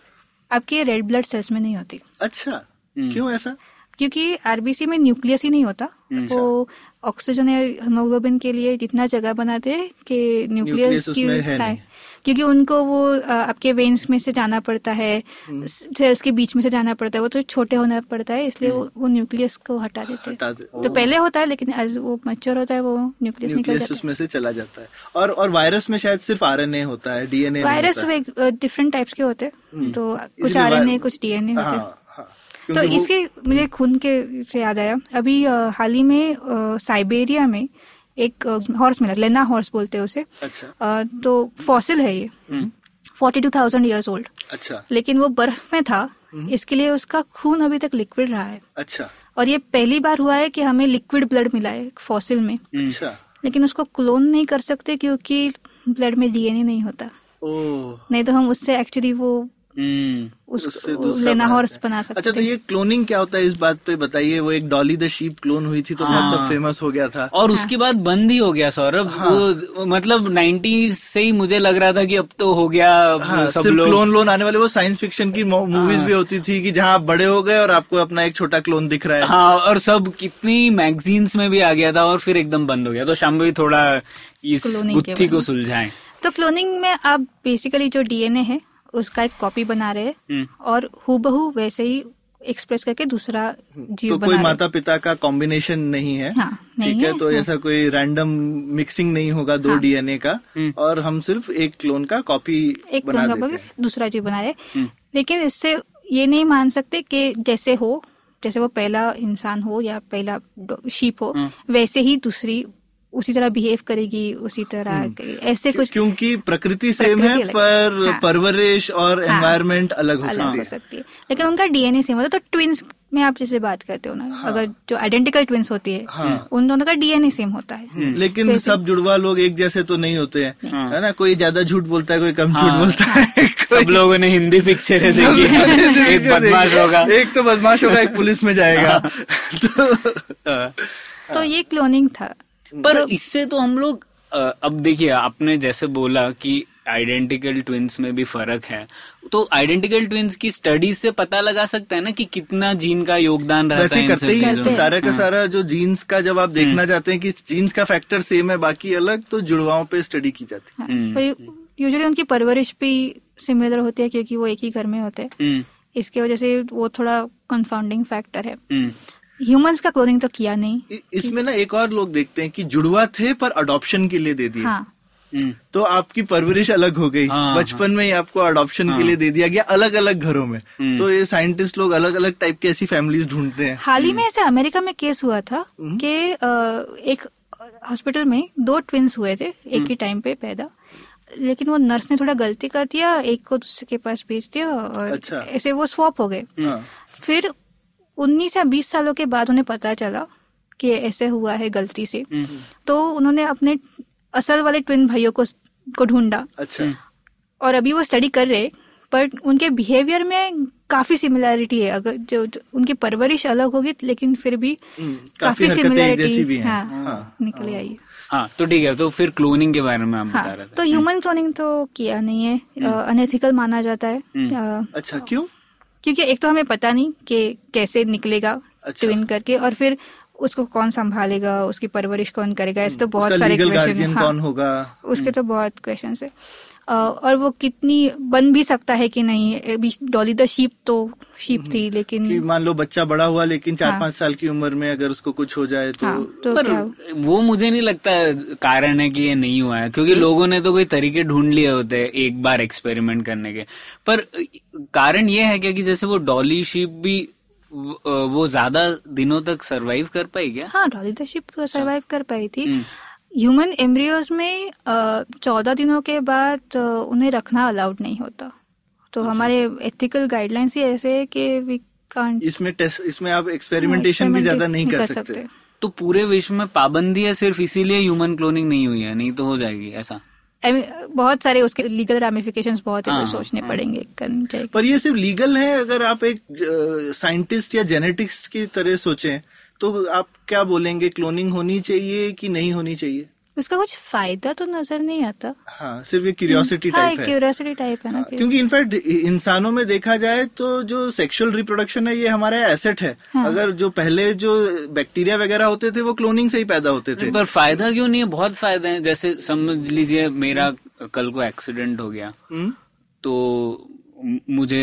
आपके रेड ब्लड सेल्स में नहीं होती। अच्छा। हम्म। क्यों ऐसा? क्योंकि आरबीसी में न्यूक्लियस ही नहीं होता। हम्म। वो ऑक्सीजन या हेमोग्लोबिन के लिए जितना जगह बनाते हैं कि न्यूक्लियस की है। क्योंकि उनको वो आपके वेन्स में से जाना पड़ता है हम्म। सेल्स के बीच में से जाना पड़ता है वो तो छोटे होना पड़ता है इसलिए वो, वो न्यूक्लियस को हटा देते हैं। तो पहले होता है लेकिन एज वो मैच्योर होता है वो न्यूक्लियस निकल जाता है। उसमें से चला जाता है। और और वायरस में शायद सिर्फ़ आरएनए होता है डीएनए वायरस डिफरेंट टाइप्स के होते हैं। तो कुछ आरएनए वाय- कुछ डीएनए होते हाँ। हाँ। तो इसके मुझे खून के से याद आया। अभी हाल ही में साइबेरिया में एक हॉर्स मिला लेना हॉर्स बोलते हैं उसे। अच्छा। अ, तो फॉसिल है ये। Forty two thousand years old अच्छा। लेकिन वो बर्फ़ में था। इसके लिए उसका खून अभी तक लिक्विड रहा है। अच्छा। और ये पहली बार हुआ है कि हमें लिक्विड ब्लड मिला है फॉसिल में। अच्छा। लेकिन उसको क्लोन नहीं कर सकते क्योंकि ब्लड में डीएनए नहीं होता। ओह। नहीं तो हम उससे एक्चुअली वो हम्म। उस उससे दूसरा लेना हॉर्स बना सकते अच्छा तो ये क्लोनिंग क्या होता है इस बात पे बताइए? वो एक डॉली द शीप क्लोन हुई थी तो बहुत सब हाँ। फ़ेमस हो गया था। और उसके बाद बंद ही हो गया सौरभ। हाँ। वो मतलब 90s से ही मुझे लग रहा था कि अब तो हो गया हाँ, सब लोग क्लोन लोन आने वाले वो साइंस फिक्शन की मूवीज़ हाँ। भी होती थी कि जहाँ आप बड़े हो गए और आपको अपना एक छोटा क्लोन दिख रहा है। हाँ और सब कितनी मैगजीन्स में भी आ गया था और फिर एकदम बंद हो गया। तो शाम्भवी थोड़ा इस Cloning गुत्थी को। सुलझाएँ। तो क्लोनिंग में आप बेसिकली जो डीएनए है उसका एक कॉपी बना रहे हैं हम्म। और हूबहू वैसे ही एक्सप्रेस करके दूसरा जीव तो बना कोई माता पिता का कॉम्बिनेशन नहीं है हाँ, नहीं ठीक है है, तो हाँ। ऐसा कोई रैंडम मिक्सिंग नहीं होगा दो हाँ। डीएनए का हम्म। और हम सिर्फ़ एक क्लोन का कॉपी एक बना क्लोन का देते हैं दूसरा जीव बना रहे हम्म। लेकिन इससे ये नहीं मान सकते कि जैसे हो जैसे वो पहला इंसान हो या पहला शीप हो। वैसे ही दूसरी उसी तरह बिहेव करेगी उसी तरह ऐसे कुछ क्योंकि प्रकृति सेम है है। पर हाँ। परवरिश और हाँ। एनवायरमेंट अलग हो अलग सकती हो है सकती है लेकिन उनका डीएनए सेम होता है तो ट्विंस में आप जैसे बात करते हो ना हाँ। अगर जो आइडेंटिकल ट्विंस होती है हाँ। उन दोनों का डीएनए सेम होता है लेकिन सब जुड़वा लोग एक जैसे तो नहीं होते हैं हाँ। है ना कोई ज़्यादा झूठ बोलता है कोई कम झूठ हाँ। बोलता है सब लोगों ने हिंदी पिक्चर देखी है एक बदमाश होगा एक तो बदमाश होगा एक पुलिस में जाएगा तो हाँ। तो ये क्लोनिंग था पर इससे तो हम लोग अब देखिए आपने जैसे बोला कि आइडेंटिकल ट्विंस में भी फ़र्क है तो आइडेंटिकल ट्विंस की स्टडी से पता लगा सकता है ना कि कितना जीन का योगदान रहता वैसे है करते ही हैं सारा का हाँ। सारा जो जीन्स का जब आप देखना चाहते हैं कि जीन्स का फैक्टर सेम है बाकी अलग तो जुड़वाओं पे स्टडी की जाती है। हम्म। यूजुअली उनकी परवरिश भी सिमिलर होती है क्योंकि वो एक ही घर में होते हैं। हम्म, इसकी वजह से वो थोड़ा कंफाउंडिंग फैक्टर है। हम्म, ह्यूमंस का क्लोनिंग तो किया नहीं इसमें ना एक और लोग देखते हैं कि जुड़वा थे पर अडॉप्शन के लिए दे दिए हाँ हम्म। तो आपकी परवरिश अलग हो गई हाँ, बचपन में ही आपको अडॉप्शन हाँ। के लिए दे दिया गया अलग अलग घरों में हम्म। तो ये साइंटिस्ट लोग अलग अलग टाइप की ऐसी फैमिलीज़ ढूंढते हैं हाल ही में ऐसे अमेरिका में केस हुआ था हम्म। कि एक हॉस्पिटल में दो ट्विंस हुए थे एक हम्म। ही टाइम पे पैदा लेकिन वो नर्स ने थोड़ा गलती कर दिया एक को दूसरे के पास भेज दिया और अच्छा। ऐसे वो स्वॉप हो गए हाँ फिर उन्नीस या बीस सालों के बाद उन्हें पता चला कि ऐसे हुआ है गलती से। हम्म। तो उन्होंने अपने असल वाले ट्विन भाइयों को को ढूंढा। अच्छा। हम्म। और अभी वो स्टडी कर रहे पर उनके बिहेवियर में काफ़ी सिमिलैरिटी है। अगर जो, जो उनकी परवरिश अलग होगी लेकिन फिर भी हम्म, काफ़ी सिमिलैरिटी हैं। हाँ, हाँ। निकल आई। है हाँ तो ठीक है तो फिर क्लोनिंग के बारे में बता हाँ रहे थे। तो ह्यूमन क्लोनिंग तो किया नहीं है अनएथिकल माना जाता है। हम्म। अच्छा क्यों? क्योंकि एक तो हमें पता नहीं कि कैसे निकलेगा अच्छा। ट्विन करके और फिर उसको कौन संभालेगा उसकी परवरिश कौन करेगा ऐसे तो बहुत सारे क्वेश्चन हाँ, कौन होगा? उसके तो बहुत क्वेश्चन है। और वो कितनी बन भी सकता है कि नहीं? अभी डॉली द शीप तो शीप थी लेकिन मान लो बच्चा बड़ा हुआ लेकिन चार हाँ। पाँच साल की उम्र में अगर उसको कुछ हो जाए तो हाँ तो पर वो मुझे नहीं लगता कारण है कि ये नहीं हुआ है क्योंकि लोगों ने तो कोई तरीके ढूंढ लिए होते हैं एक बार एक्सपेरिमेंट करने के। पर कारण ये है क्या कि जैसे वो डॉली शीप भी वो ज़्यादा दिनों तक सरवाइव कर पाई क्या? हाँ डॉली द शीप सरवाइव कर पाई थी। हम्म, ह्यूमन एम्ब्रियोज में चौदह दिनों के बाद उन्हें रखना अलाउड नहीं होता। तो हमारे एथिकल गाइडलाइंस ही ऐसे है कि वी कांट इसमें टेस्ट इसमें आप एक्सपेरिमेंटेशन भी ज़्यादा नहीं कर कर सकते। सकते। तो पूरे विश्व में पाबंदी है सिर्फ़ इसीलिए ह्यूमन क्लोनिंग नहीं हुई है नहीं तो हो जाएगी ऐसा? I mean, बहुत सारे उसके लीगल रामिफिकेशंस बहुत है हाँ, जो सोचने हाँ। पड़ेंगे पर ये सिर्फ़ लीगल है अगर आप एक साइंटिस्ट या जेनेटिक्स की तरह सोचें तो आप क्या बोलेंगे? क्लोनिंग होनी चाहिए कि नहीं होनी चाहिए? उसका कुछ फ़ायदा तो नज़र नहीं आता। हाँ सिर्फ़ ये क्यूरियोसिटी हाँ टाइप है। क्यूरियोसिटी टाइप है ना हाँ, क्योंकि इनफैक्ट इंसानों में देखा जाए तो जो सेक्सुअल रिप्रोडक्शन है ये हमारा एसेट है। हाँ। अगर जो पहले जो बैक्टीरिया वगैरह होते थे वो क्लोनिंग से ही पैदा होते थे। पर फ़ायदा क्यों नहीं है? बहुत फ़ायदे हैं। जैसे समझ लीजिए मेरा कल को एक्सीडेंट हो गया। हम्म? तो मुझे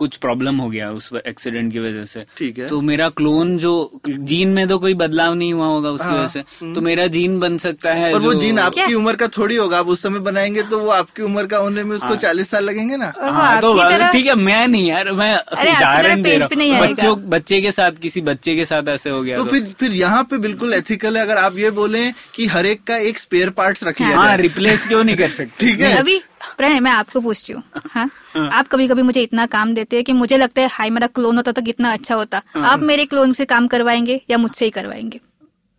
कुछ प्रॉब्लम हो गया उस एक्सीडेंट की वजह से। ठीक है। तो मेरा क्लोन जो जीन में तो कोई बदलाव नहीं हुआ होगा उसकी हाँ, वजह से। तो मेरा जीन बन सकता है और वो जो- जीन आपकी क्या? उम्र का थोड़ी होगा। आप उस समय बनाएँगे तो वो आपकी उम्र का होने में उसको हाँ। चालीस साल लगेंगे ना? हाँ तो ठीक है मैं नहीं यार मैं उदाहरण दे रहा हूँ। बच्चों बच्चे के साथ किसी बच्चे के साथ ऐसे हो गया तो फिर फिर यहाँ पे बिल्कुल एथिकल है। अगर आप ये बोले की हर एक का एक स्पेयर पार्ट रख हाँ रिप्लेस क्यों नहीं कर सकते? ठीक है। अभी प्रणय मैं आपको पूछती हूँ। हाँ। आप कभी कभी मुझे इतना काम देते हैं कि मुझे लगता है हाई मेरा क्लोन होता तो कितना अच्छा होता। आप मेरे क्लोन से काम करवाएँगे या मुझसे ही करवाएँगे?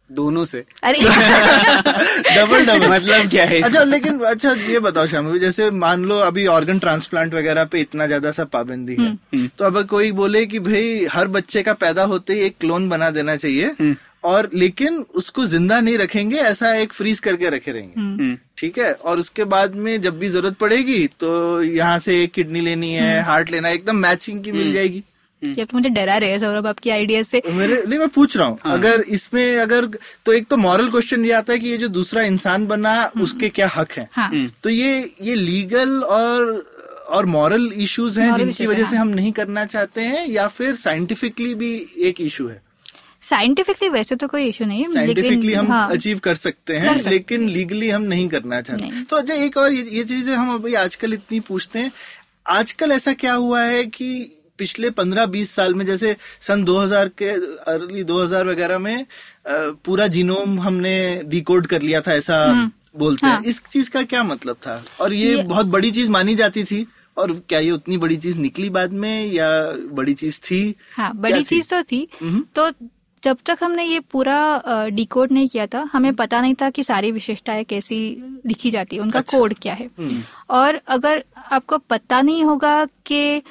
दोनों से। अरे। डबल डबल मतलब क्या है अच्छा लेकिन अच्छा ये बताओ शामी जैसे मान लो अभी ऑर्गन ट्रांसप्लांट वगैरह पे इतना ज़्यादा सा पाबंदी है तो अब कोई बोले कि भाई हर बच्चे का पैदा होते ही एक क्लोन बना देना चाहिए और लेकिन उसको ज़िंदा नहीं रखेंगे ऐसा एक फ्रीज करके रखे रहेंगे। हम्म, ठीक है? और उसके बाद में जब भी ज़रूरत पड़ेगी तो यहाँ से एक किडनी लेनी है हार्ट लेना है एकदम मैचिंग की मिल जाएगी। ये तो मुझे डरा रहे हैं सौरभ आपकी आइडिया से। मेरे नहीं मैं पूछ रहा हूँ। हाँ। अगर इसमें अगर तो एक तो मॉरल क्वेश्चन ये आता है कि ये जो दूसरा इंसान बना उसके क्या हक है? हाँ। तो ये ये लीगल और और मॉरल इश्यूज़ हैं जिनकी वजह से हाँ। हम नहीं करना चाहते हैं या फिर साइंटिफिकली भी एक इशू है? साइंटिफिकली वैसे तो कोई इशू नहीं है साइंटिफिकली हम हाँ। अचीव कर सकते हैं कर सकते लेकिन लीगली हम नहीं करना चाहते। नहीं। तो अच्छा एक और ये, चीज़ हम अभी आजकल इतनी पूछते हैं। आजकल ऐसा क्या हुआ है कि पिछले पंद्रह बीस साल में जैसे सन 2000 के अर्ली 2000 वगैरह में पूरा जीनोम हमने डिकोड कर लिया था ऐसा बोलते हाँ। हैं। इस चीज़ का क्या मतलब था? और ये, ये- बहुत बड़ी चीज़ मानी जाती थी और क्या ये उतनी बड़ी चीज़ निकली बाद में या बड़ी चीज़ थी? हाँ बड़ी चीज़ तो थी। हम्म। तो जब तक हमने ये पूरा डिकोड नहीं किया था हमें पता नहीं था कि सारी विशेषताएँ कैसी लिखी जाती है उनका अच्छा। कोड क्या है। हम्म। और अगर आपको पता नहीं होगा कि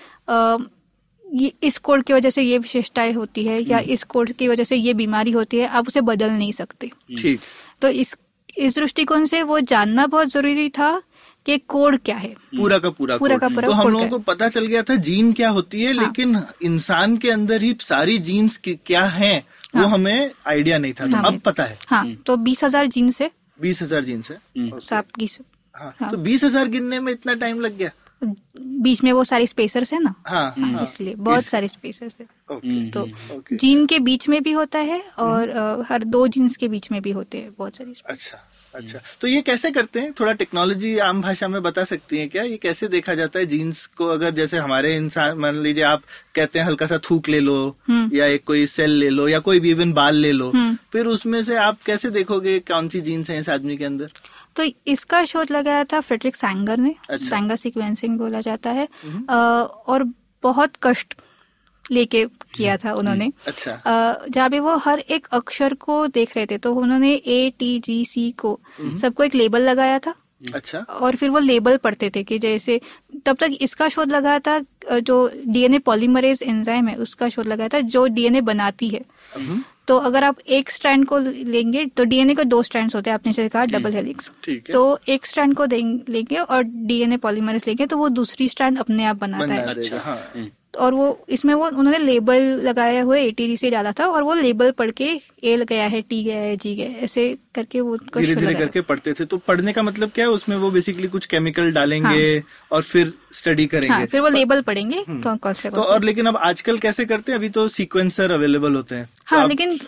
ये इस कोड की वजह से ये विशेषताएँ होती है या हम्म। इस कोड की वजह से ये बीमारी होती है आप उसे बदल नहीं सकते। ठीक। तो इस इस दृष्टिकोण से वो जानना बहुत ज़रूरी था कि कोड क्या है। पूरा का पूरा पूरा का पूरा तो हम लोगों को पता चल गया था जीन क्या होती है हाँ। लेकिन इंसान के अंदर ही सारी जीन्स क्या हैं वो हाँ। हमें आइडिया नहीं था तो हाँ। अब पता है। हाँ तो बीस हज़ार जीन से। बीस हज़ार जीन से। सांप की हाँ, हाँ। तो बीस हज़ार गिनने में इतना टाइम लग गया? बीच में वो सारे स्पेसर्स है ना? हाँ हाँ इसलिए बहुत इस- सारे स्पेसर्स है। ओके तो ओके। जीन के बीच में भी होता है और हर दो जीन्स के बीच में भी होते हैं बहुत सारे अच्छा। अच्छा तो ये कैसे करते हैं? थोड़ा टेक्नोलॉजी आम भाषा में बता सकती हैं क्या? ये कैसे देखा जाता है जीन्स को? अगर जैसे हमारे इंसान मान लीजिए आप कहते हैं हल्का सा थूक ले लो हम्म। या एक कोई सेल ले लो या कोई भी इवन बाल ले लो हम्म। फिर उसमें से आप कैसे देखोगे कौन सी जीन्स है इस आदमी के अंदर? तो इसका शोध लगाया था फ्रेडरिक सैंगर ने अच्छा। सैंगर सीक्वेंसिंग बोला जाता है। और बहुत कष्ट लेके किया था उन्होंने। अच्छा। अ, जहाँ पे वो हर एक अक्षर को देख रहे थे तो उन्होंने ए टी जी सी को सबको एक लेबल लगाया था। अच्छा। और फिर वो लेबल पढ़ते थे कि जैसे तब तक इसका शोध लगाया था जो डीएनए पॉलीमरेज एंजाइम है उसका शोध लगाया था जो डीएनए बनाती है। हम्म, तो अगर आप एक स्ट्रैंड को लेंगे तो डीएनए को दो स्ट्रैंड्स होते हैं आपने जैसे कहा डबल हेलिक्स तो एक स्ट्रैंड को लेंगे और डीएनए पॉलीमरेज लेंगे तो वो दूसरी स्ट्रैंड अपने आप बनाता है। देगा हाँ। और वो इसमें वो उन्होंने लेबल लगाया हुआ एटीजी से डाला था और वो लेबल पढ़ के ए गया है टी गया है जी गया है ऐसे करके वो धीरे धीरे करके पढ़ते थे। तो पढ़ने का मतलब क्या है? उसमें वो बेसिकली कुछ केमिकल डालेंगे हाँ, और फिर स्टडी करेंगे हाँ करेंगे। फिर वो लेबल पढ़ेंगे कौन कौन से तो और लेकिन अब आजकल कैसे करते हैं? अभी तो सीक्वेंसर अवेलेबल होते हैं। तो हाँ लेकिन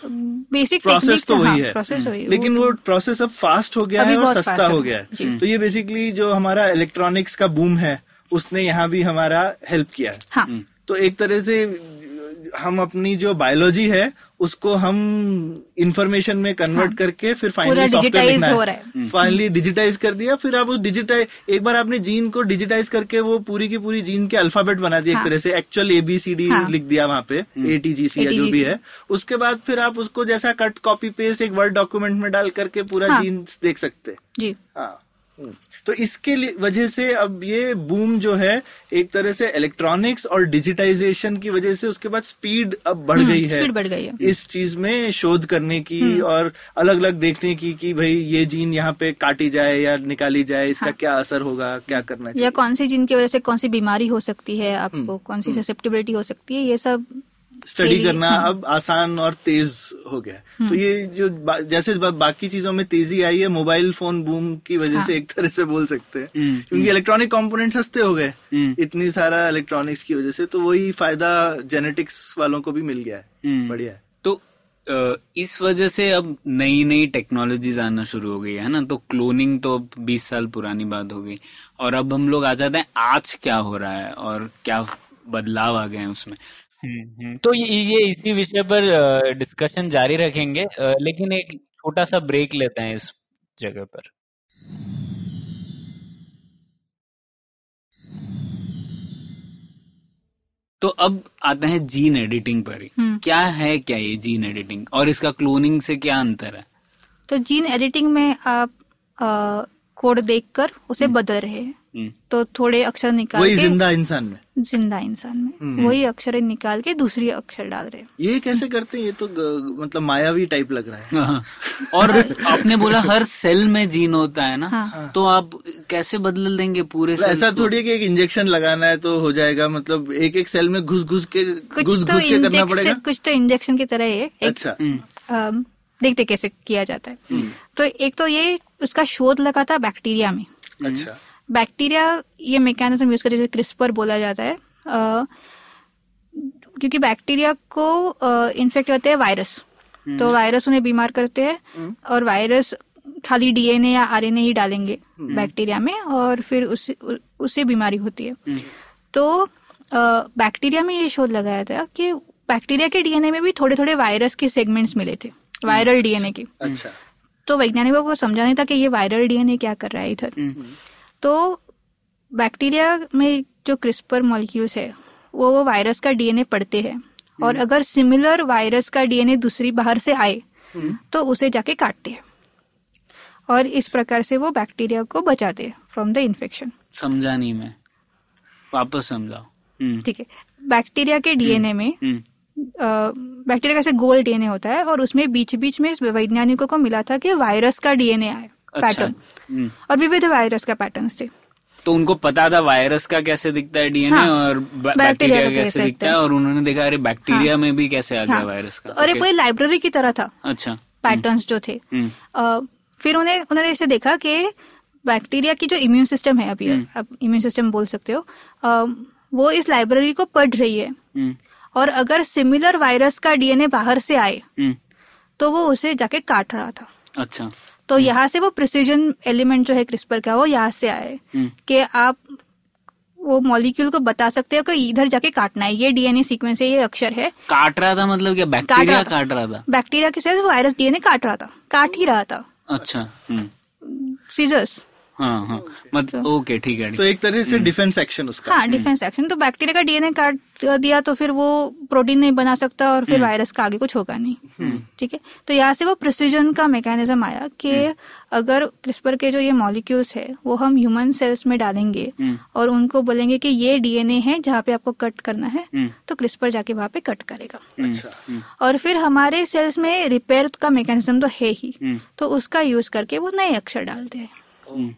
बेसिक प्रोसेस तो वही है है। लेकिन वो प्रोसेस अब फास्ट हो गया है और सस्ता हो। गया है। तो ये बेसिकली जो हमारा इलेक्ट्रॉनिक्स का बूम है उसने यहाँ भी हमारा हेल्प किया है। हाँ। तो एक तरह से हम अपनी जो बायोलॉजी है उसको हम इंफॉर्मेशन में कन्वर्ट हाँ। करके फिर फाइनली लिखना हो रहा है। फाइनली डिजिटाइज कर दिया फिर आप उस डिजिटाइज एक बार आपने जीन को डिजिटाइज करके वो पूरी की पूरी जीन के अल्फ़ाबेट बना दिया हाँ, एक हाँ। तरह से एक्चुअल एबीसीडी हाँ। लिख दिया वहाँ पे ए टी जी सी या जो भी है उसके बाद फिर आप उसको जैसा कट कॉपी पेस्ट एक वर्ड डॉक्यूमेंट में डाल करके पूरा हाँ। जीन देख सकते हैं जी हाँ हम्म। तो इसके वजह से अब ये बूम जो है एक तरह से इलेक्ट्रॉनिक्स और डिजिटाइजेशन की वजह से उसके बाद स्पीड अब बढ़ गई है। स्पीड हम्म, बढ़ गई है। इस चीज़ में शोध करने की और अलग अलग देखने की कि भाई ये जीन यहाँ पे काटी जाए या निकाली जाए इसका हाँ। क्या असर होगा क्या करना या चाहिए। कौन सी जिनकी वजह से कौन सी बीमारी हो सकती है आपको हम्म, कौन सी ससेप्टिबिलिटी हो सकती है ये सब स्टडी करना हाँ। अब आसान और तेज हो गया। है। तो ये जो बा, जैसे बा, बाकी चीज़ों में तेज़ी आई है मोबाइल फ़ोन बूम की वजह हाँ। से एक तरह से बोल सकते हैं। हम्म, क्योंकि इलेक्ट्रॉनिक कंपोनेंट सस्ते हो गए हम्म, इतनी सारा इलेक्ट्रॉनिक्स की वजह से तो वही फ़ायदा जेनेटिक्स वालों को भी मिल गया है। हम्म। बढ़िया है। तो इस वजह से अब नई नई टेक्नोलॉजीज़ आना शुरू हो गई है ना? तो क्लोनिंग तो अब 20 साल पुरानी बात हो गई। और अब हम लोग आ जाते हैं आज क्या हो रहा है और क्या बदलाव आ गए हैं उसमें? हम्म हम्म। तो ये इसी विषय पर डिस्कशन जारी रखेंगे। लेकिन एक छोटा सा ब्रेक लेते हैं इस जगह पर। तो अब आते हैं जीन एडिटिंग पर ही। हम्म। क्या है क्या ये जीन एडिटिंग और इसका क्लोनिंग से क्या अंतर है? तो जीन एडिटिंग में आप कोड देखकर उसे हम्म। बदल रहे हैं। तो थोड़े अक्षर निकाल वही के ज़िंदा इंसान में। ज़िंदा इंसान में। हम्म। वही अक्षर निकाल के दूसरी अक्षर डाल रहे ये कैसे करते हैं? ये तो मतलब मायावी टाइप लग रहा है। हाँ। और आपने बोला हर सेल में जीन होता है ना? हाँ। तो आप कैसे बदल देंगे पूरे मतलब cells ऐसा थोड़ी है कि एक इंजेक्शन लगाना है तो हो जाएगा मतलब एक एक सेल में घुस घुस के कुछ घुस तो घुस के करना पड़ेगा? कुछ तो इंजेक्शन की तरह है अच्छा। हम्म, देखते कैसे किया जाता है। हम्म। तो एक तो ये उसका शोध लगा था बैक्टीरिया में। अच्छा। बैक्टीरिया ये मैकेनिज्म यूज़ करके क्रिस्पर बोला जाता है क्योंकि बैक्टीरिया को इन्फेक्ट करते हैं वायरस तो वायरस उन्हें बीमार करते हैं और वायरस खाली डीएनए या आरएनए ही डालेंगे बैक्टीरिया में और फिर उससे उससे बीमारी होती है। हम्म, तो बैक्टीरिया में ये शोध लगाया था कि बैक्टीरिया के डीएनए में भी थोड़े थोड़े वायरस के सेगमेंट्स मिले थे वायरल डीएनए के। अच्छा। तो वैज्ञानिकों को समझा नहीं था कि ये वायरल डीएनए क्या कर रहा है इधर। हम्म, तो बैक्टीरिया में जो क्रिस्पर मॉलिक्यूल्स है वो वो वायरस का डीएनए पढ़ते हैं। और अगर सिमिलर वायरस का डीएनए दूसरी बाहर से आए तो उसे जाके काटते हैं। और इस प्रकार से वो बैक्टीरिया को बचाते हैं फ्रॉम द इन्फेक्शन समझा नहीं मैं। वापस समझाओ। हम्म, ठीक है। बैक्टीरिया के डीएनए में हम्म, बैक्टीरिया का गोल डीएनए होता है और उसमें बीच बीच में इस वैज्ञानिकों को मिला था कि वायरस का डीएनए अच्छा पैटर्न हम्म, और विविध वायरस का पैटर्न थे तो उनको पता था वायरस का कैसे दिखता है डीएनए हाँ, और बैक्टीरिया का का कैसे कैसे दिखता है। और उन्होंने देखा अरे बैक्टीरिया हाँ। में भी कैसे आ गया हाँ, वायरस का? और ओके, पूरी लाइब्रेरी की तरह था। अच्छा। पैटर्न्स जो थे। हम्म, फिर उन्हें उन्होंने इसे देखा कि बैक्टीरिया की जो इम्यून सिस्टम है अभी हम्म। आप इम्यून सिस्टम बोल सकते हो अ, वो इस लाइब्रेरी को पढ़ रही है। हम्म, और अगर सिमिलर वायरस का डीएनए बाहर से आए हम्म, तो वो उसे जाके काट रहा था। अच्छा। तो यहाँ से वो प्रिसीजन एलिमेंट जो है क्रिस्पर का वो यहाँ से आए हम्म, कि आप वो मॉलिक्यूल को बता सकते हो कि इधर जाके काटना है। ये डीएनए सीक्वेंस है ये अक्षर है। काट रहा था मतलब क्या? बैक्टीरिया रहा काट रहा था? बैक्टीरिया के साथ वायरस डीएनए काट रहा था। काट ही रहा था। अच्छा हम्म, सीजर्स हाँ हाँ। मतलब ओके ठीक है तो एक तरह से डिफेंस एक्शन उसका। हाँ डिफेंस एक्शन तो बैक्टीरिया का डीएनए काट दिया तो फिर वो प्रोटीन नहीं बना सकता और फिर वायरस का आगे कुछ होगा नहीं। ठीक है? तो यहाँ से वो प्रिसीजन का मैकेनिज्म आया कि अगर क्रिस्पर के जो ये मॉलिक्यूल्स है वो हम ह्यूमन सेल्स में डालेंगे हम्म, और उनको बोलेंगे कि ये डीएनए है जहाँ पे आपको कट करना है हम्म, तो क्रिस्पर जाके वहाँ पे कट करेगा। हम्म, अच्छा। हम्म, और फिर हमारे सेल्स में रिपेयर का मैकेनिज्म तो है ही हम्म, तो उसका यूज़ करके वो नए अक्षर डालते हैं। हम्म,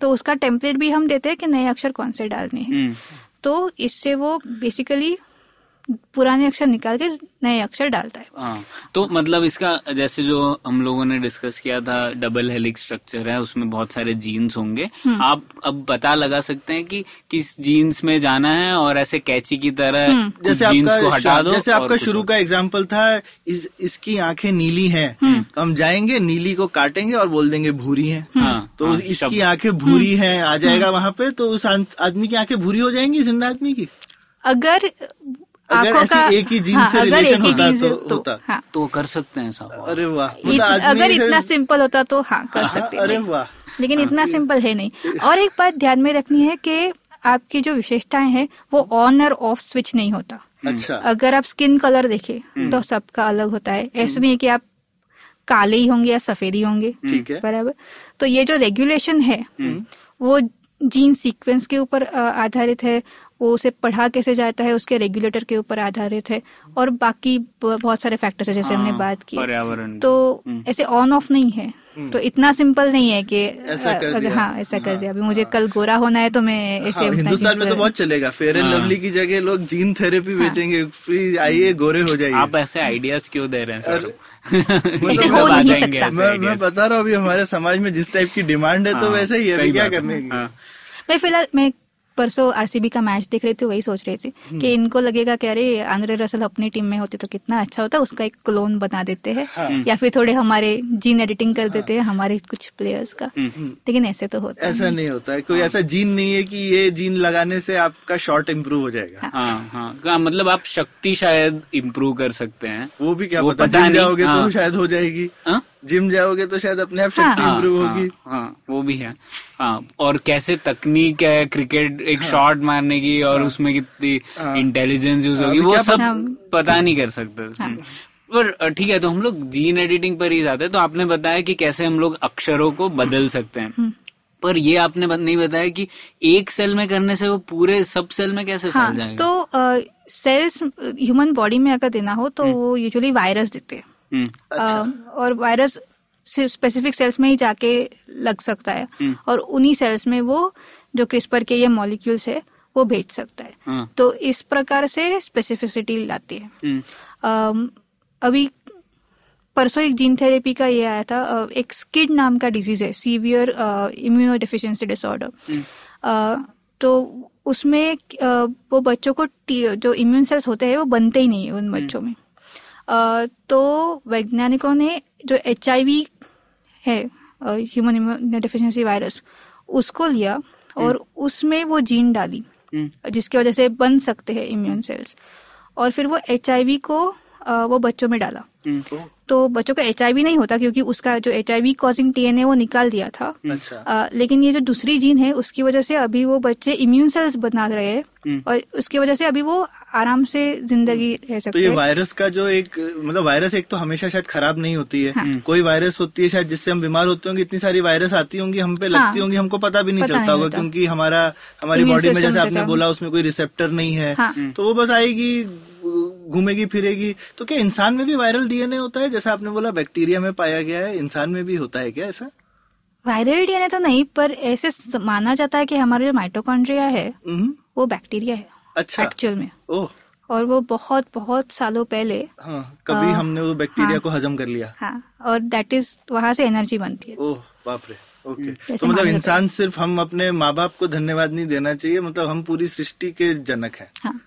तो उसका टेम्पलेट भी हम देते हैं कि नए अक्षर कौन से डालने हैं। हम्म, तो इससे वो बेसिकली पुराने अक्षर निकाल के नए अक्षर डालता है हाँ तो मतलब इसका जैसे जो हम लोगों ने डिस्कस किया था डबल हेलिक्स स्ट्रक्चर है उसमें बहुत सारे जीन्स होंगे। हम्म। आप अब पता लगा सकते हैं कि किस जीन्स में जाना है और ऐसे कैची की तरह हम्म। जैसे जीन्स को हटा आपका दो जैसे आपका शुरू का एग्ज़ाम्पल था इस, इसकी आँखें नीली हैं। हम्म। तो हम जाएँगे नीली को काटेंगे और बोल देंगे भूरी हैं। हाँ, तो हाँ, इसकी आँखें भूरी है आ जाएगा वहाँ पे तो उस आदमी की आँखें भूरी हो जाएँगी ज़िंदा आदमी की? अगर अगर ऐसी का एक ही जीन हाँ, से अगर रिलेशन एक ही होता जीन से तो होता। हाँ। तो कर सकते हैं सब। अरे वाह मतलब अगर इतना सिंपल होता तो हाँ कर हाँ, सकते अरे हैं वाह। लेकिन इतना सिंपल है नहीं। और एक बात ध्यान में रखनी है कि आपकी जो विशेषताएँ हैं वो ऑन और ऑफ़ स्विच नहीं होता। अच्छा। अगर आप स्किन कलर देखें तो सबका अलग होता है। ऐसे नहीं है कि आप काले ही होंगे या सफ़ेद ही होंगे ठीक है। बराबर। तो ये जो रेगुलेशन है वो जीन सीक्वेंस के ऊपर आधारित है। वो उसे पढ़ा कैसे जाता है उसके रेगुलेटर के ऊपर आधारित है और बाकी बहुत सारे फैक्टर्स है जैसे हमने हाँ, बात की। तो हम्म। ऐसे ऑन ऑफ़ नहीं है। तो इतना सिंपल नहीं है कि ऐसा कर अगर- दिया। हाँ ऐसा कर दिया। अभी मुझे कल गोरा होना है तो मैं ऐसे हाँ, हिंदुस्तान में तो बहुत चलेगा। फेयर एंड हाँ। लवली की जगह लोग जीन थेरेपी बेचेंगे फ्री आइए गोरे हो जाइए। आप ऐसे आइडियाज़ क्यों दे रहे हैं सर? ऐसे हो नहीं सकता। मैं मैं बता रहा हूँ अभी हमारे समाज में जिस टाइप की डिमांड है तो हाँ, वैसे ही है। क्या करने की? हाँ, मैं फ़िलहाल मैं परसों आरसीबी का मैच देख रही थी वही सोच रही थी हम्म। कि इनको लगेगा कि अरे आंद्रे रसल अपनी टीम में होते तो कितना अच्छा होता उसका एक क्लोन बना देते हैं। हाँ। या फिर थोड़े हमारे जीन एडिटिंग कर देते हैं हमारे कुछ प्लेयर्स का। हम्म, लेकिन ऐसे तो होता ऐसा नहीं। नहीं होता है। कोई ऐसा जीन नहीं है कि ये जीन लगाने से आपका शॉट इम्प्रूव हो जाएगा। हाँ। हाँ हाँ, मतलब आप शक्ति शायद इम्प्रूव कर सकते हैं। वो भी क्या पता जाओगे हाँ। तो शायद हो जाएगी। हाँ? जिम जाओगे तो शायद अपने आप शक्ति हाँ, इम्प्रूव हाँ, होगी। हाँ वो भी है। हाँ और कैसे तकनीक है क्रिकेट एक हाँ, शॉट मारने की और हाँ, उसमें कितनी हाँ। इंटेलिजेंस यूज़ हाँ, होगी वो सब पता- नहीं कर सकते। हम्म। पर ठीक है तो हम लोग जीन एडिटिंग पर ही जाते हैं तो आपने बताया कि कैसे हम लोग अक्षरों को बदल सकते हैं। पर ये आपने नहीं बताया कि एक सेल में करने से वो पूरे सब सेल में कैसे हाँ फैल जाएगा? तो सेल्स ह्यूमन बॉडी में अगर देना हो तो वो यूजुअली वायरस देते हैं। हम्म, अ, और वायरस सिर्फ़ स्पेसिफिक सेल्स में ही जाके लग सकता है। हम्म। और उन्हीं सेल्स में वो जो क्रिस्पर के ये मॉलिक्यूल्स है वो भेज सकता है। हाँ, तो इस प्रकार से स्पेसिफिसिटी लाती है। हम्म, अभी परसों एक जीन थेरेपी का ये आया था एक स्किड नाम का डिज़ीज़ है सीवियर इम्यूनो डिफिशियंसी डिसऑर्डर तो उसमें वो बच्चों को जो इम्यून सेल्स होते हैं वो बनते ही नहीं है उन बच्चों में। तो वैज्ञानिकों ने जो एचआईवी है ह्यूमन इम्यूनो डिफिशियंसी वायरस उसको लिया और उसमें वो जीन डाली हम्म, जिसकी वजह से बन सकते हैं इम्यून सेल्स और फिर वो एचआईवी को वो बच्चों में डाला। हम्म, तो बच्चों का एचआईवी नहीं होता क्योंकि उसका जो एच कॉजिंग टीएनए वो निकाल दिया था। अच्छा। अ, लेकिन ये जो दूसरी जीन है उसकी वजह से अभी वो बच्चे इम्यून सेल्स बना रहे हैं हम्म। और उसकी वजह से अभी वो आराम से ज़िंदगी रह सकते तो ये वायरस का जो एक मतलब वायरस एक तो हमेशा शायद खराब नहीं होती है। हाँ। कोई वायरस होती है शायद जिससे हम बीमार होते होंगे इतनी सारी वायरस आती होंगी हम पे लगती हाँ। होंगी हमको पता भी नहीं पता चलता होगा क्योंकि हमारा हमारी बॉडी में जैसे आपने बोला उसमें कोई रिसेप्टर नहीं है। हाँ। तो वो बस आएगी घूमेगी फिरेगी। तो क्या इंसान में भी वायरल डीएनए होता है? जैसा आपने बोला बैक्टीरिया में पाया गया है इंसान में भी होता है क्या ऐसा? वायरल डीएनए तो नहीं पर ऐसे माना जाता है कि हमारा जो माइटोकॉन्ड्रिया है हम्म, वो बैक्टीरिया है अच्छा। एक्चुअल में। ओह। और वो बहुत बहुत सालों पहले हाँ कभी आ, हमने वो बैक्टीरिया हाँ। को हजम कर लिया। हाँ और दैट इज़ वहाँ से एनर्जी बनती है। ओह बाप रे ओके। तो मतलब इंसान सिर्फ़ हम अपने माँ बाप को धन्यवाद नहीं देना चाहिए मतलब हम पूरी सृष्टि के जनक हैं। हाँ।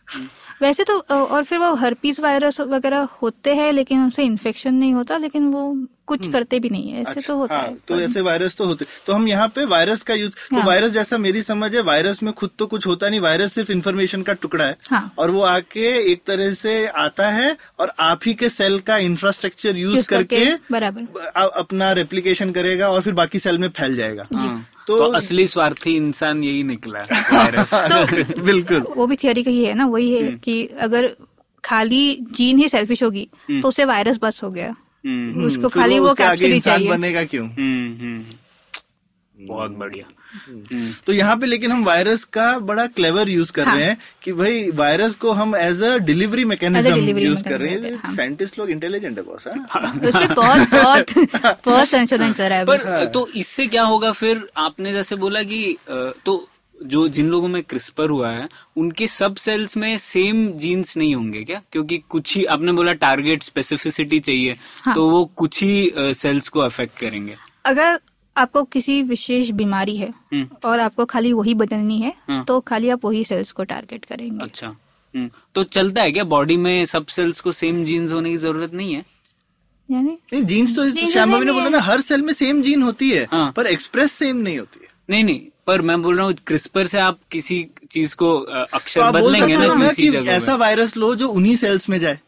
वैसे तो और फिर वो हर्पीस वायरस वगैरह होते हैं लेकिन उनसे इन्फेक्शन नहीं होता लेकिन वो कुछ करते भी नहीं है ऐसे तो होता हाँ, है। तो ऐसे वायरस तो होते तो हम यहाँ पे वायरस का यूज़ हाँ, तो हाँ। वायरस जैसा मेरी समझ है वायरस में खुद तो कुछ होता नहीं वायरस सिर्फ़ इन्फॉर्मेशन का टुकड़ा है। हाँ। और वो आके एक तरह से आता है और आप ही के सेल का इंफ्रास्ट्रक्चर यूज़ करके बराबर। अपना रेप्लीकेशन करेगा और फिर बाकी सेल में फैल जाएगा। तो- तो असली स्वार्थी इंसान यही निकला वायरस तो बिल्कुल। वो भी थियोरी का ही है ना वही है कि अगर खाली जीन ही सेल्फिश होगी तो उसे वायरस बस हो गया। हम्म, उसको खाली वो कैप्सूल ही चाहिए। बनेगा क्यों? हम्म, हम्म, बहुत बढ़िया। हम्म, तो यहाँ पे लेकिन हम वायरस का बड़ा क्लेवर यूज़ कर हाँ। रहे हैं। कि भाई वायरस को हम as a delivery As mechanism use कर रहे mechanism, हैं। हाँ। साइंटिस्ट लोग इंटेलिजेंट है बॉस हाँ? उसमें बहुत बहुत बहुत संशोधन चल रहा है पर तो इससे क्या होगा फिर? आपने जैसे बोला कि तो जो जिन लोगों में क्रिस्पर हुआ है उनके सब सेल्स में सेम जीन्स नहीं होंगे क्या? क्योंकि कुछ ही आपने बोला टारगेट स्पेसिफिसिटी चाहिए हाँ। तो वो कुछ ही सेल्स को अफेक्ट करेंगे। अगर आपको किसी विशेष बीमारी है हम्म, और आपको खाली वही बदलनी है हाँ। तो खाली आप वही सेल्स को टारगेट करेंगे। अच्छा। हम्म, तो चलता है क्या बॉडी में सब सेल्स को सेम जीन्स होने की ज़रूरत नहीं है? यानी नहीं जीन्स तो Genes श्याम भाभी ने बोला ना हर सेल में सेम जीन होती है हाँ। पर एक्सप्रेस सेम नहीं होती है। नहीं नहीं पर मैं बोल रहा हूँ क्रिस्पर से आप किसी चीज़ को तो अक्षर आप बदलेंगे ना ना कि ऐसा वायरस लो जो उन्हीं सेल्स में जाए।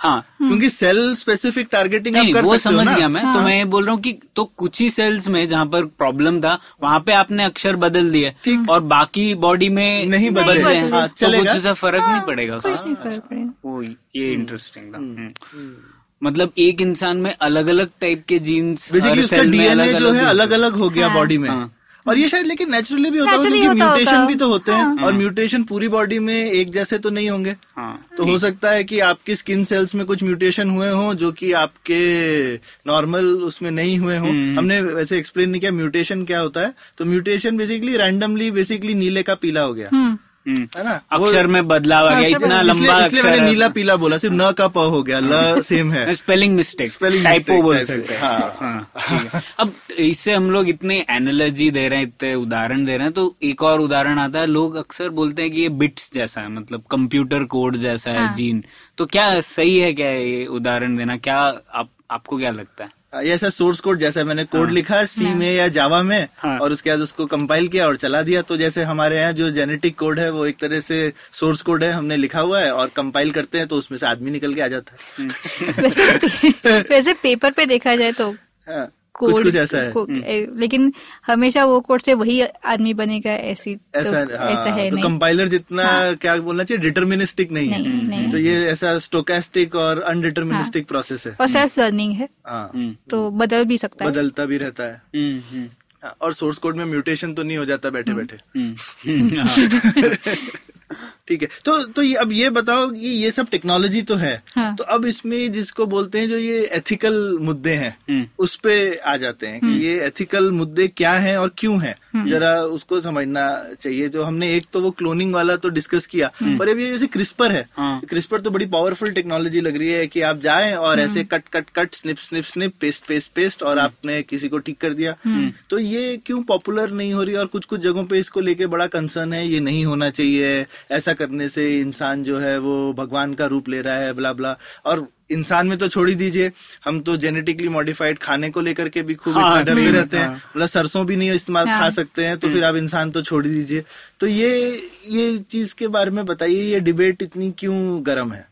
हाँ क्योंकि सेल स्पेसिफिक टारगेटिंग आप नहीं कर वो सकते हो समझ ना। गया मैं। हाँ। तो मैं ये बोल रहा हूँ कि तो कुछ ही सेल्स में जहाँ पर प्रॉब्लम था वहाँ पे आपने अक्षर बदल दिए। और बाकी बॉडी में नहीं बदल रहे हैं हाँ, तो कुछ ऐसा फ़र्क नहीं पड़ेगा। कुछ उसका पड़ेगा। वो ये इंटरेस्टिंग था। हम्म। मतलब एक इंसान में अलग अलग टाइप के जीन्स बेसिकली उसका डीएनए जो है अलग अलग हो गया हाँ। बॉडी में। हाँ। और ये शायद लेकिन नेचुरली भी होता होगा क्योंकि म्यूटेशन भी तो होते हैं हाँ। और म्यूटेशन पूरी बॉडी में एक जैसे तो नहीं होंगे हाँ तो हो सकता है कि आपकी स्किन सेल्स में कुछ म्यूटेशन हुए हों जो कि आपके नॉर्मल उसमें नहीं हुए हों हम्म। हमने वैसे एक्सप्लेन नहीं किया म्यूटेशन क्या होता है तो म्यूटेशन बेसिकली रैंडमली बेसिकली नीले का पीला हो गया हम्म हम्म। है ना? अक्षर में बदलाव आ गया इतना लंबा इसलिए, इसलिए मैंने नीला पीला बोला सिर्फ़ न का प हो गया ल सेम है। स्पेलिंग मिस्टेक Spelling टाइपो बोल सकते हैं। हाँ। हाँ, है। अब इससे हम लोग इतने एनालॉजी दे रहे हैं इतने उदाहरण दे रहे हैं तो एक और उदाहरण आता है। लोग अक्सर बोलते हैं कि ये बिट्स जैसा है मतलब कंप्यूटर कोड जैसा है हाँ। जीन तो क्या सही है क्या ये उदाहरण देना? क्या आप आपको क्या लगता है? ये ऐसा सोर्स कोड जैसे मैंने कोड हाँ, लिखा सी में या जावा में हाँ। और उसके बाद उसको कंपाइल किया और चला दिया। तो जैसे हमारे यहाँ जो जेनेटिक कोड है वो एक तरह से सोर्स कोड है हमने लिखा हुआ है और कंपाइल करते हैं तो उसमें से आदमी निकल के आ जाता है। वैसे वैसे पेपर पे देखा जाए तो हाँ, कुछ कोड कुछ ऐसा है। लेकिन हमेशा वो कोड से वही आदमी बनेगा ऐसी तो ऐसा हाँ, ऐसा है तो नहीं। कंपाइलर जितना हाँ। क्या बोलना चाहिए डिटर्मिनिस्टिक नहीं, नहीं, है नहीं। तो ये ऐसा स्टोकास्टिक और अनडिटर्मिनिस्टिक प्रोसेस है। और सेल्फ लर्निंग है। हाँ। हम्म, तो बदल भी सकता है। बदलता भी रहता है। हम्म, हम्म, हाँ, और सोर्स कोड में म्यूटेशन तो नहीं हो जाता बैठे बैठे हम्म, हम्म, हाँ, ठीक है तो तो ये अब ये बताओ कि ये सब टेक्नोलॉजी तो है हाँ। तो अब इसमें जिसको बोलते हैं जो ये एथिकल मुद्दे हैं हम्म। उस पे आ जाते हैं कि ये एथिकल मुद्दे क्या हैं और क्यों हैं हम्म। जरा उसको समझना चाहिए। जो हमने एक तो वो क्लोनिंग वाला तो डिस्कस किया पर अब ये जैसे क्रिस्पर है हाँ। क्रिस्पर तो बड़ी पावरफुल टेक्नोलॉजी लग रही है कि आप जाएँ और ऐसे cut cut cut snip snip snip paste paste paste और आपने किसी को ठीक कर दिया। तो ये क्यों पॉपुलर नहीं हो रही और कुछ कुछ जगहों पे इसको लेके बड़ा कंसर्न है ये नहीं होना चाहिए ऐसा करने से इंसान जो है वो भगवान का रूप ले रहा है ब्ला ब्ला और इंसान में तो छोड़ ही दीजिए। हम तो जेनेटिकली मॉडिफाइड खाने को लेकर के भी खूब हाँ, इतना डरते रहते हैं। मतलब सरसों भी नहीं इस्तेमाल हाँ। खा सकते हैं तो फिर आप इंसान तो छोड़ ही दीजिए। तो ये ये चीज़ के बारे में बताइए ये डिबेट इतनी क्यों गर्म है?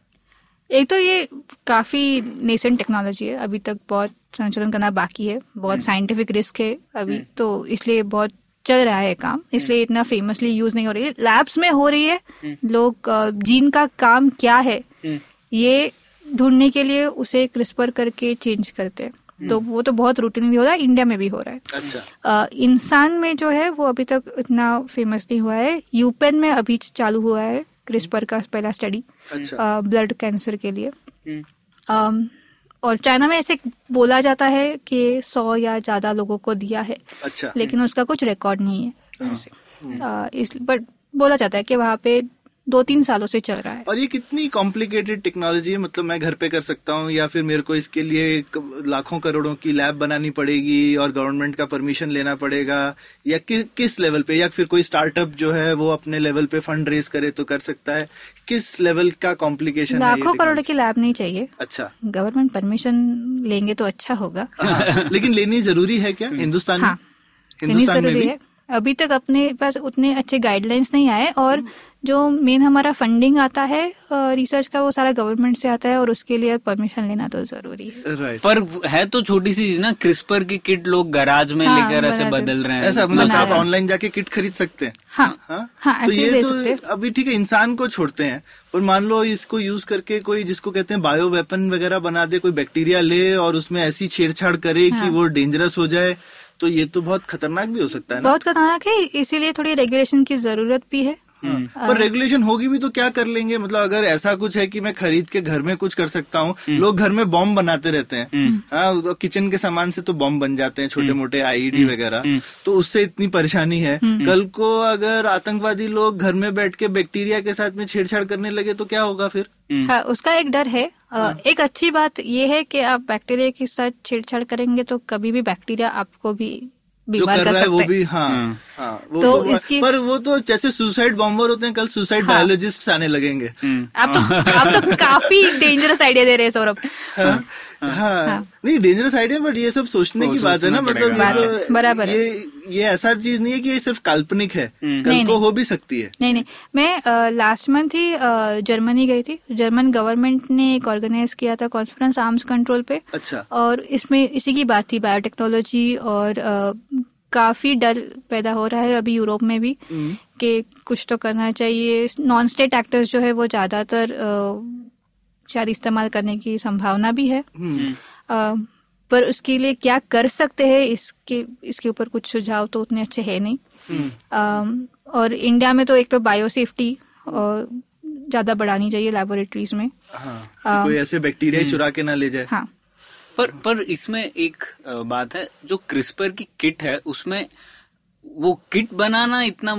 एक तो ये काफ़ी नेसेंट टेक्नोलॉजी है अभी तक बहुत संशोधन करना बाकी है बहुत साइंटिफिक रिस्क है अभी तो इसलिए बहुत चल रहा है काम इसलिए इतना फेमसली यूज़ नहीं हो रही है। लैब्स में हो रही है लोग जीन का काम क्या है? ये ढूँढने के लिए उसे क्रिस्पर करके चेंज करते हैं। तो वो तो बहुत रूटीन भी हो रहा है इंडिया में भी हो रहा है। अच्छा। इंसान में जो है वो अभी तक इतना फ़ेमस नहीं हुआ है। यूपेन में अभी चालू हुआ है क्रिस्पर का पहला स्टडी अच्छा। ब्लड कैंसर के लिए। हम्म, अम, और चाइना में ऐसे बोला जाता है कि सौ या ज़्यादा लोगों को दिया है अच्छा। लेकिन उसका कुछ रिकॉर्ड नहीं है। ऐसे। इस बट बोला जाता है कि वहाँ पे दो तीन सालों से चल रहा है। और ये कितनी कॉम्प्लिकेटेड टेक्नोलॉजी है? मतलब मैं घर पे कर सकता हूँ या फिर मेरे को इसके लिए लाखों करोड़ों की लैब बनानी पड़ेगी और गवर्नमेंट का परमिशन लेना पड़ेगा? या कि, किस लेवल पे? या फिर कोई स्टार्टअप जो है वो अपने लेवल पे फंड रेज करे तो कर सकता है? किस लेवल का कॉम्प्लिकेशन लाखों करोड़ की लैब नहीं चाहिए। अच्छा। गवर्नमेंट परमिशन लेंगे तो अच्छा होगा। हाँ, लेकिन लेनी ज़रूरी है क्या? हिंदुस्तान? हाँ हिंदुस्तान में भी? है। अभी तक अपने पास उतने अच्छे गाइडलाइंस नहीं आए और जो मेन हमारा फंडिंग आता है रिसर्च का वो सारा गवर्नमेंट से आता है और उसके लिए परमिशन लेना तो ज़रूरी है। राइट पर है तो छोटी सी चीज़ ना क्रिस्पर की किट लोग गराज में हाँ, लेकर ऐसे बदल रहे हैं। ऐसा मतलब आप ऑनलाइन जाके किट खरीद सकते हैं। हाँ हाँ? हाँ तो ये तो अभी ठीक है इंसान को छोड़ते हैं पर मान लो इसको यूज़ करके कोई जिसको कहते हैं बायो वेपन वगैरह बना दे कोई बैक्टीरिया ले और उसमें ऐसी छेड़छाड़ करे कि हाँ। वो डेंजरस हो जाए तो ये तो बहुत खतरनाक भी हो सकता है ना बहुत खतरनाक है, इसीलिए थोड़ी रेगुलेशन की ज़रूरत भी है। पर रेगुलेशन होगी भी तो क्या कर लेंगे? मतलब अगर ऐसा कुछ है कि मैं खरीद के घर में कुछ कर सकता हूँ लोग घर में बॉम्ब बनाते रहते हैं। हाँ तो किचन के सामान से तो बॉम्ब बन जाते हैं छोटे मोटे आईडी वगैरह। तो उससे इतनी परेशानी है। कल को अगर आतंकवादी लोग घर में बैठ के बैक्टीरिया के साथ में छेड़छाड़ करने लगे तो क्या होगा फिर? हाँ उसका एक डर है। एक अच्छी बात ये है कि आप बैक्टीरिया के साथ छेड़छाड़ करेंगे तो कभी भी बैक्टीरिया आपको भी बीमार कर कर रहा है वो भी हाँ। हाँ वो तो तो, इसकी- पर वो तो जैसे सुसाइड बॉम्बर होते हैं कल सुसाइड हाँ। बायोलॉजिस्ट आने लगेंगे। हम्म, आप तो आप तो काफ़ी डेंजरस आइडिया दे रहे हैं सौरभ। हाँ, हाँ। नहीं डेंजरस आइडिया बट ये सब सोचने की बात है ना मतलब ये तो बराबर ये ये ऐसा चीज़ नहीं है कि ये सिर्फ़ काल्पनिक है। हम्म। कल नहीं, को हो भी सकती है। नहीं नहीं। मैं लास्ट मंथ ही जर्मनी गई थी। जर्मन गवर्नमेंट ने एक ऑर्गेनाइज किया था कॉन्फ्रेंस आर्म्स कंट्रोल पे। अच्छा। और इसमें इसी की बात थी बायोटेक्नोलॉजी और काफ़ी डर पैदा हो रहा है अभी यूरोप में भी हम्म, कि कुछ तो करना चाहिए। नॉन स्टेट एक्टर्स जो है वो ज़्यादातर शायद इस्तेमाल करने की संभावना भी है। हम्म, अ, पर उसके लिए क्या कर सकते हैं इसके इसके ऊपर कुछ सुझाव तो उतने अच्छे है नहीं। हम्म, अम, और इंडिया में तो एक तो बायो सेफ्टी और ज़्यादा बढ़ानी चाहिए लेबोरेटरीज में। हाँ हाँ। कोई ऐसे बैक्टीरिया चुरा के ना ले जाए। हाँ। पर पर इसमें एक बात है जो क्रिस्पर की किट है उसमें वो किट बनाना इतना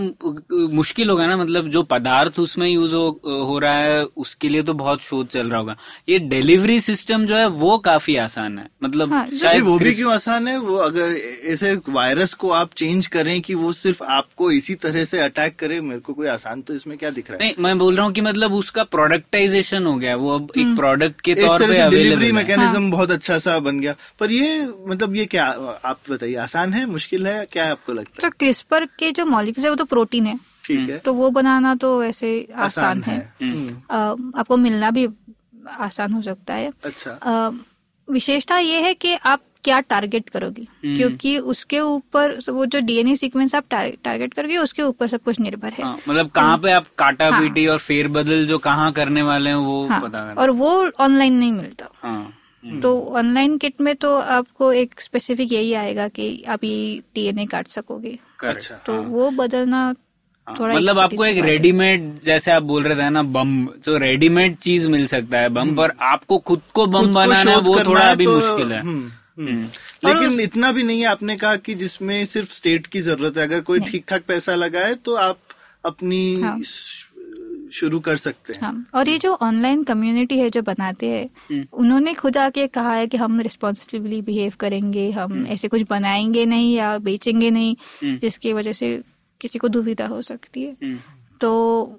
मुश्किल होगा ना मतलब जो पदार्थ उसमें यूज़ हो, हो रहा है उसके लिए तो बहुत शोध चल रहा होगा। ये डिलीवरी सिस्टम जो है वो काफ़ी आसान है। मतलब हाँ, शायद वो भी क्यों आसान है? वो अगर ऐसे वायरस को आप चेंज करें कि वो सिर्फ़ आपको इसी तरह से अटैक करे मेरे को कोई आसान तो इसमें क्या दिख रहा है? नहीं मैं बोल रहा हूँ कि मतलब उसका प्रोडक्टाइजेशन हो गया। वो अब एक प्रोडक्ट के तौर पर डिलीवरी मैकेनिज्म बहुत अच्छा सा बन गया। पर ये मतलब ये क्या आप बताइए आसान है मुश्किल है क्या आपको लगता तो है क्रिस्पर के जो मॉलिक्यूल्स है वो तो प्रोटीन है। ठीक है। तो वो बनाना तो वैसे आसान है। हम्म, अ, आपको मिलना भी आसान हो सकता है। अच्छा। विशेषता ये है कि आप क्या टारगेट करोगे? हम्म। क्योंकि उसके ऊपर वो जो डीएनए सीक्वेंस आप टारगेट करोगे उसके ऊपर सब कुछ निर्भर है। हाँ, मतलब कहाँ पे आप काटा हाँ। पीटी और फेर बदल जो कहाँ करने वाले हैं वो हाँ पता करना। और वो ऑनलाइन नहीं मिलता। हाँ। हम्म, तो ऑनलाइन किट में तो आपको एक स्पेसिफिक यही आएगा कि आप ये डीएनए काट सकोगे। अच्छा, तो हाँ। वो बदलना हाँ, थोड़ा मतलब आपको एक रेडीमेड जैसे आप बोल रहे थे ना बम तो रेडीमेड चीज़ मिल सकता है बम पर आपको खुद को बम बनाना है वो थोड़ा अभी तो- मुश्किल है हम्म, हम्म। हम्म। लेकिन इतना भी नहीं है आपने कहा कि जिसमें सिर्फ़ स्टेट की ज़रूरत है अगर कोई ठीक ठाक पैसा लगाए तो आप अपनी हाँ। शुरू कर सकते हैं। हाँ और ये जो ऑनलाइन कम्युनिटी है जो बनाते हैं हम्म। उन्होंने खुद आके कहा है कि हम रिस्पॉन्सिबली बिहेव करेंगे हम ऐसे कुछ बनाएँगे नहीं या बेचेंगे नहीं हम्म। जिसकी वजह से किसी को दुविधा हो सकती है। हम्म, तो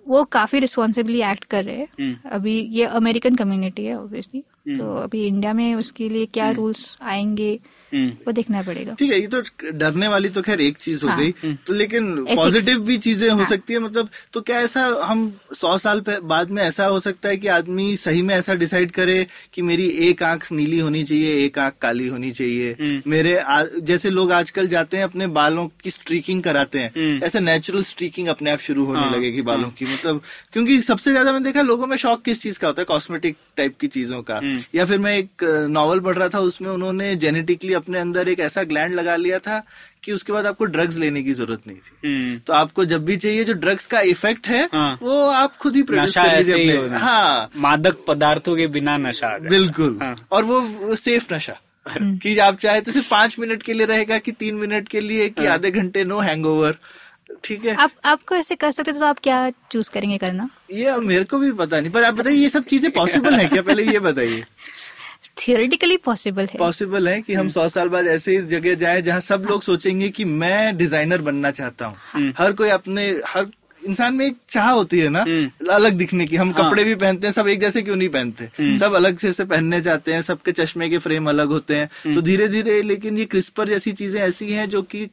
वो काफ़ी रिस्पॉन्सिबली एक्ट कर रहे हैं। हम्म, अभी ये अमेरिकन कम्युनिटी है ऑब्वियसली हम्म। तो अभी इंडिया में उसके लिए क्या रूल्स आएँगे? हम्म, वो देखना पड़ेगा ठीक है ये तो डरने वाली तो खैर एक चीज़ हो हाँ। गई तो लेकिन पॉजिटिव भी चीज़ें हो हाँ। सकती है मतलब तो क्या ऐसा हम सौ साल बाद में ऐसा हो सकता है कि आदमी सही में ऐसा डिसाइड करे कि मेरी एक आँख नीली होनी चाहिए एक आँख काली होनी चाहिए हम्म। मेरे आ, जैसे लोग आजकल जाते हैं अपने बालों की स्ट्रीकिंग कराते हैं हम्म। ऐसे नेचुरल स्ट्रीकिंग अपने आप शुरू होने हाँ, लगेगी बालों। की मतलब क्योंकि सबसे ज़्यादा मैंने देखा लोगों में शौक किस चीज़ का होता है कॉस्मेटिक टाइप की चीज़ों का हम्म। या फिर मैं एक नॉवल पढ़ रहा था उसमें उन्होंने जेनेटिकली अपने अंदर एक ऐसा ग्लैंड लगा लिया था कि उसके बाद आपको ड्रग्स लेने की ज़रूरत नहीं थी। हम्म, तो आपको जब भी चाहिए जो ड्रग्स का इफ़ेक्ट है हाँ। वो आप खुद ही प्रोड्यूस नशा कर ऐसे ही लीजिए अपने हाँ। मादक पदार्थों के बिना नशा बिल्कुल। हाँ। और वो, वो सेफ़ नशा। कि आप चाहे तो सिर्फ़ पाँच मिनट के लिए रहेगा कि तीन मिनट के लिए कि हाँ। आधे घंटे नो हैंगओवर ठीक है? आप आपको ऐसे कर सकते तो आप क्या चूज़ करेंगे करना? ये मेरे को भी पता नहीं पर आप बताइए ये सब चीज़ें पॉसिबल है क्या? पहले ये बताइए। थियोरिटिकली पॉसिबल है। पॉसिबल है कि हम सौ साल बाद ऐसे जगह जाए जहाँ सब लोग सोचेंगे कि मैं डिज़ाइनर बनना चाहता हूँ। हर कोई अपने हर इंसान में एक चाह होती है ना हम्म। अलग दिखने की। हम हाँ। कपड़े भी पहनते हैं सब एक जैसे क्यों नहीं पहनते? सब अलग से से पहनने जाते हैं सबके चश्मे के फ्रेम अलग होते हैं। तो धीरे धीरे लेकिन ये क्रिस्पर जैसी चीज़ें ऐसी हैं जो कि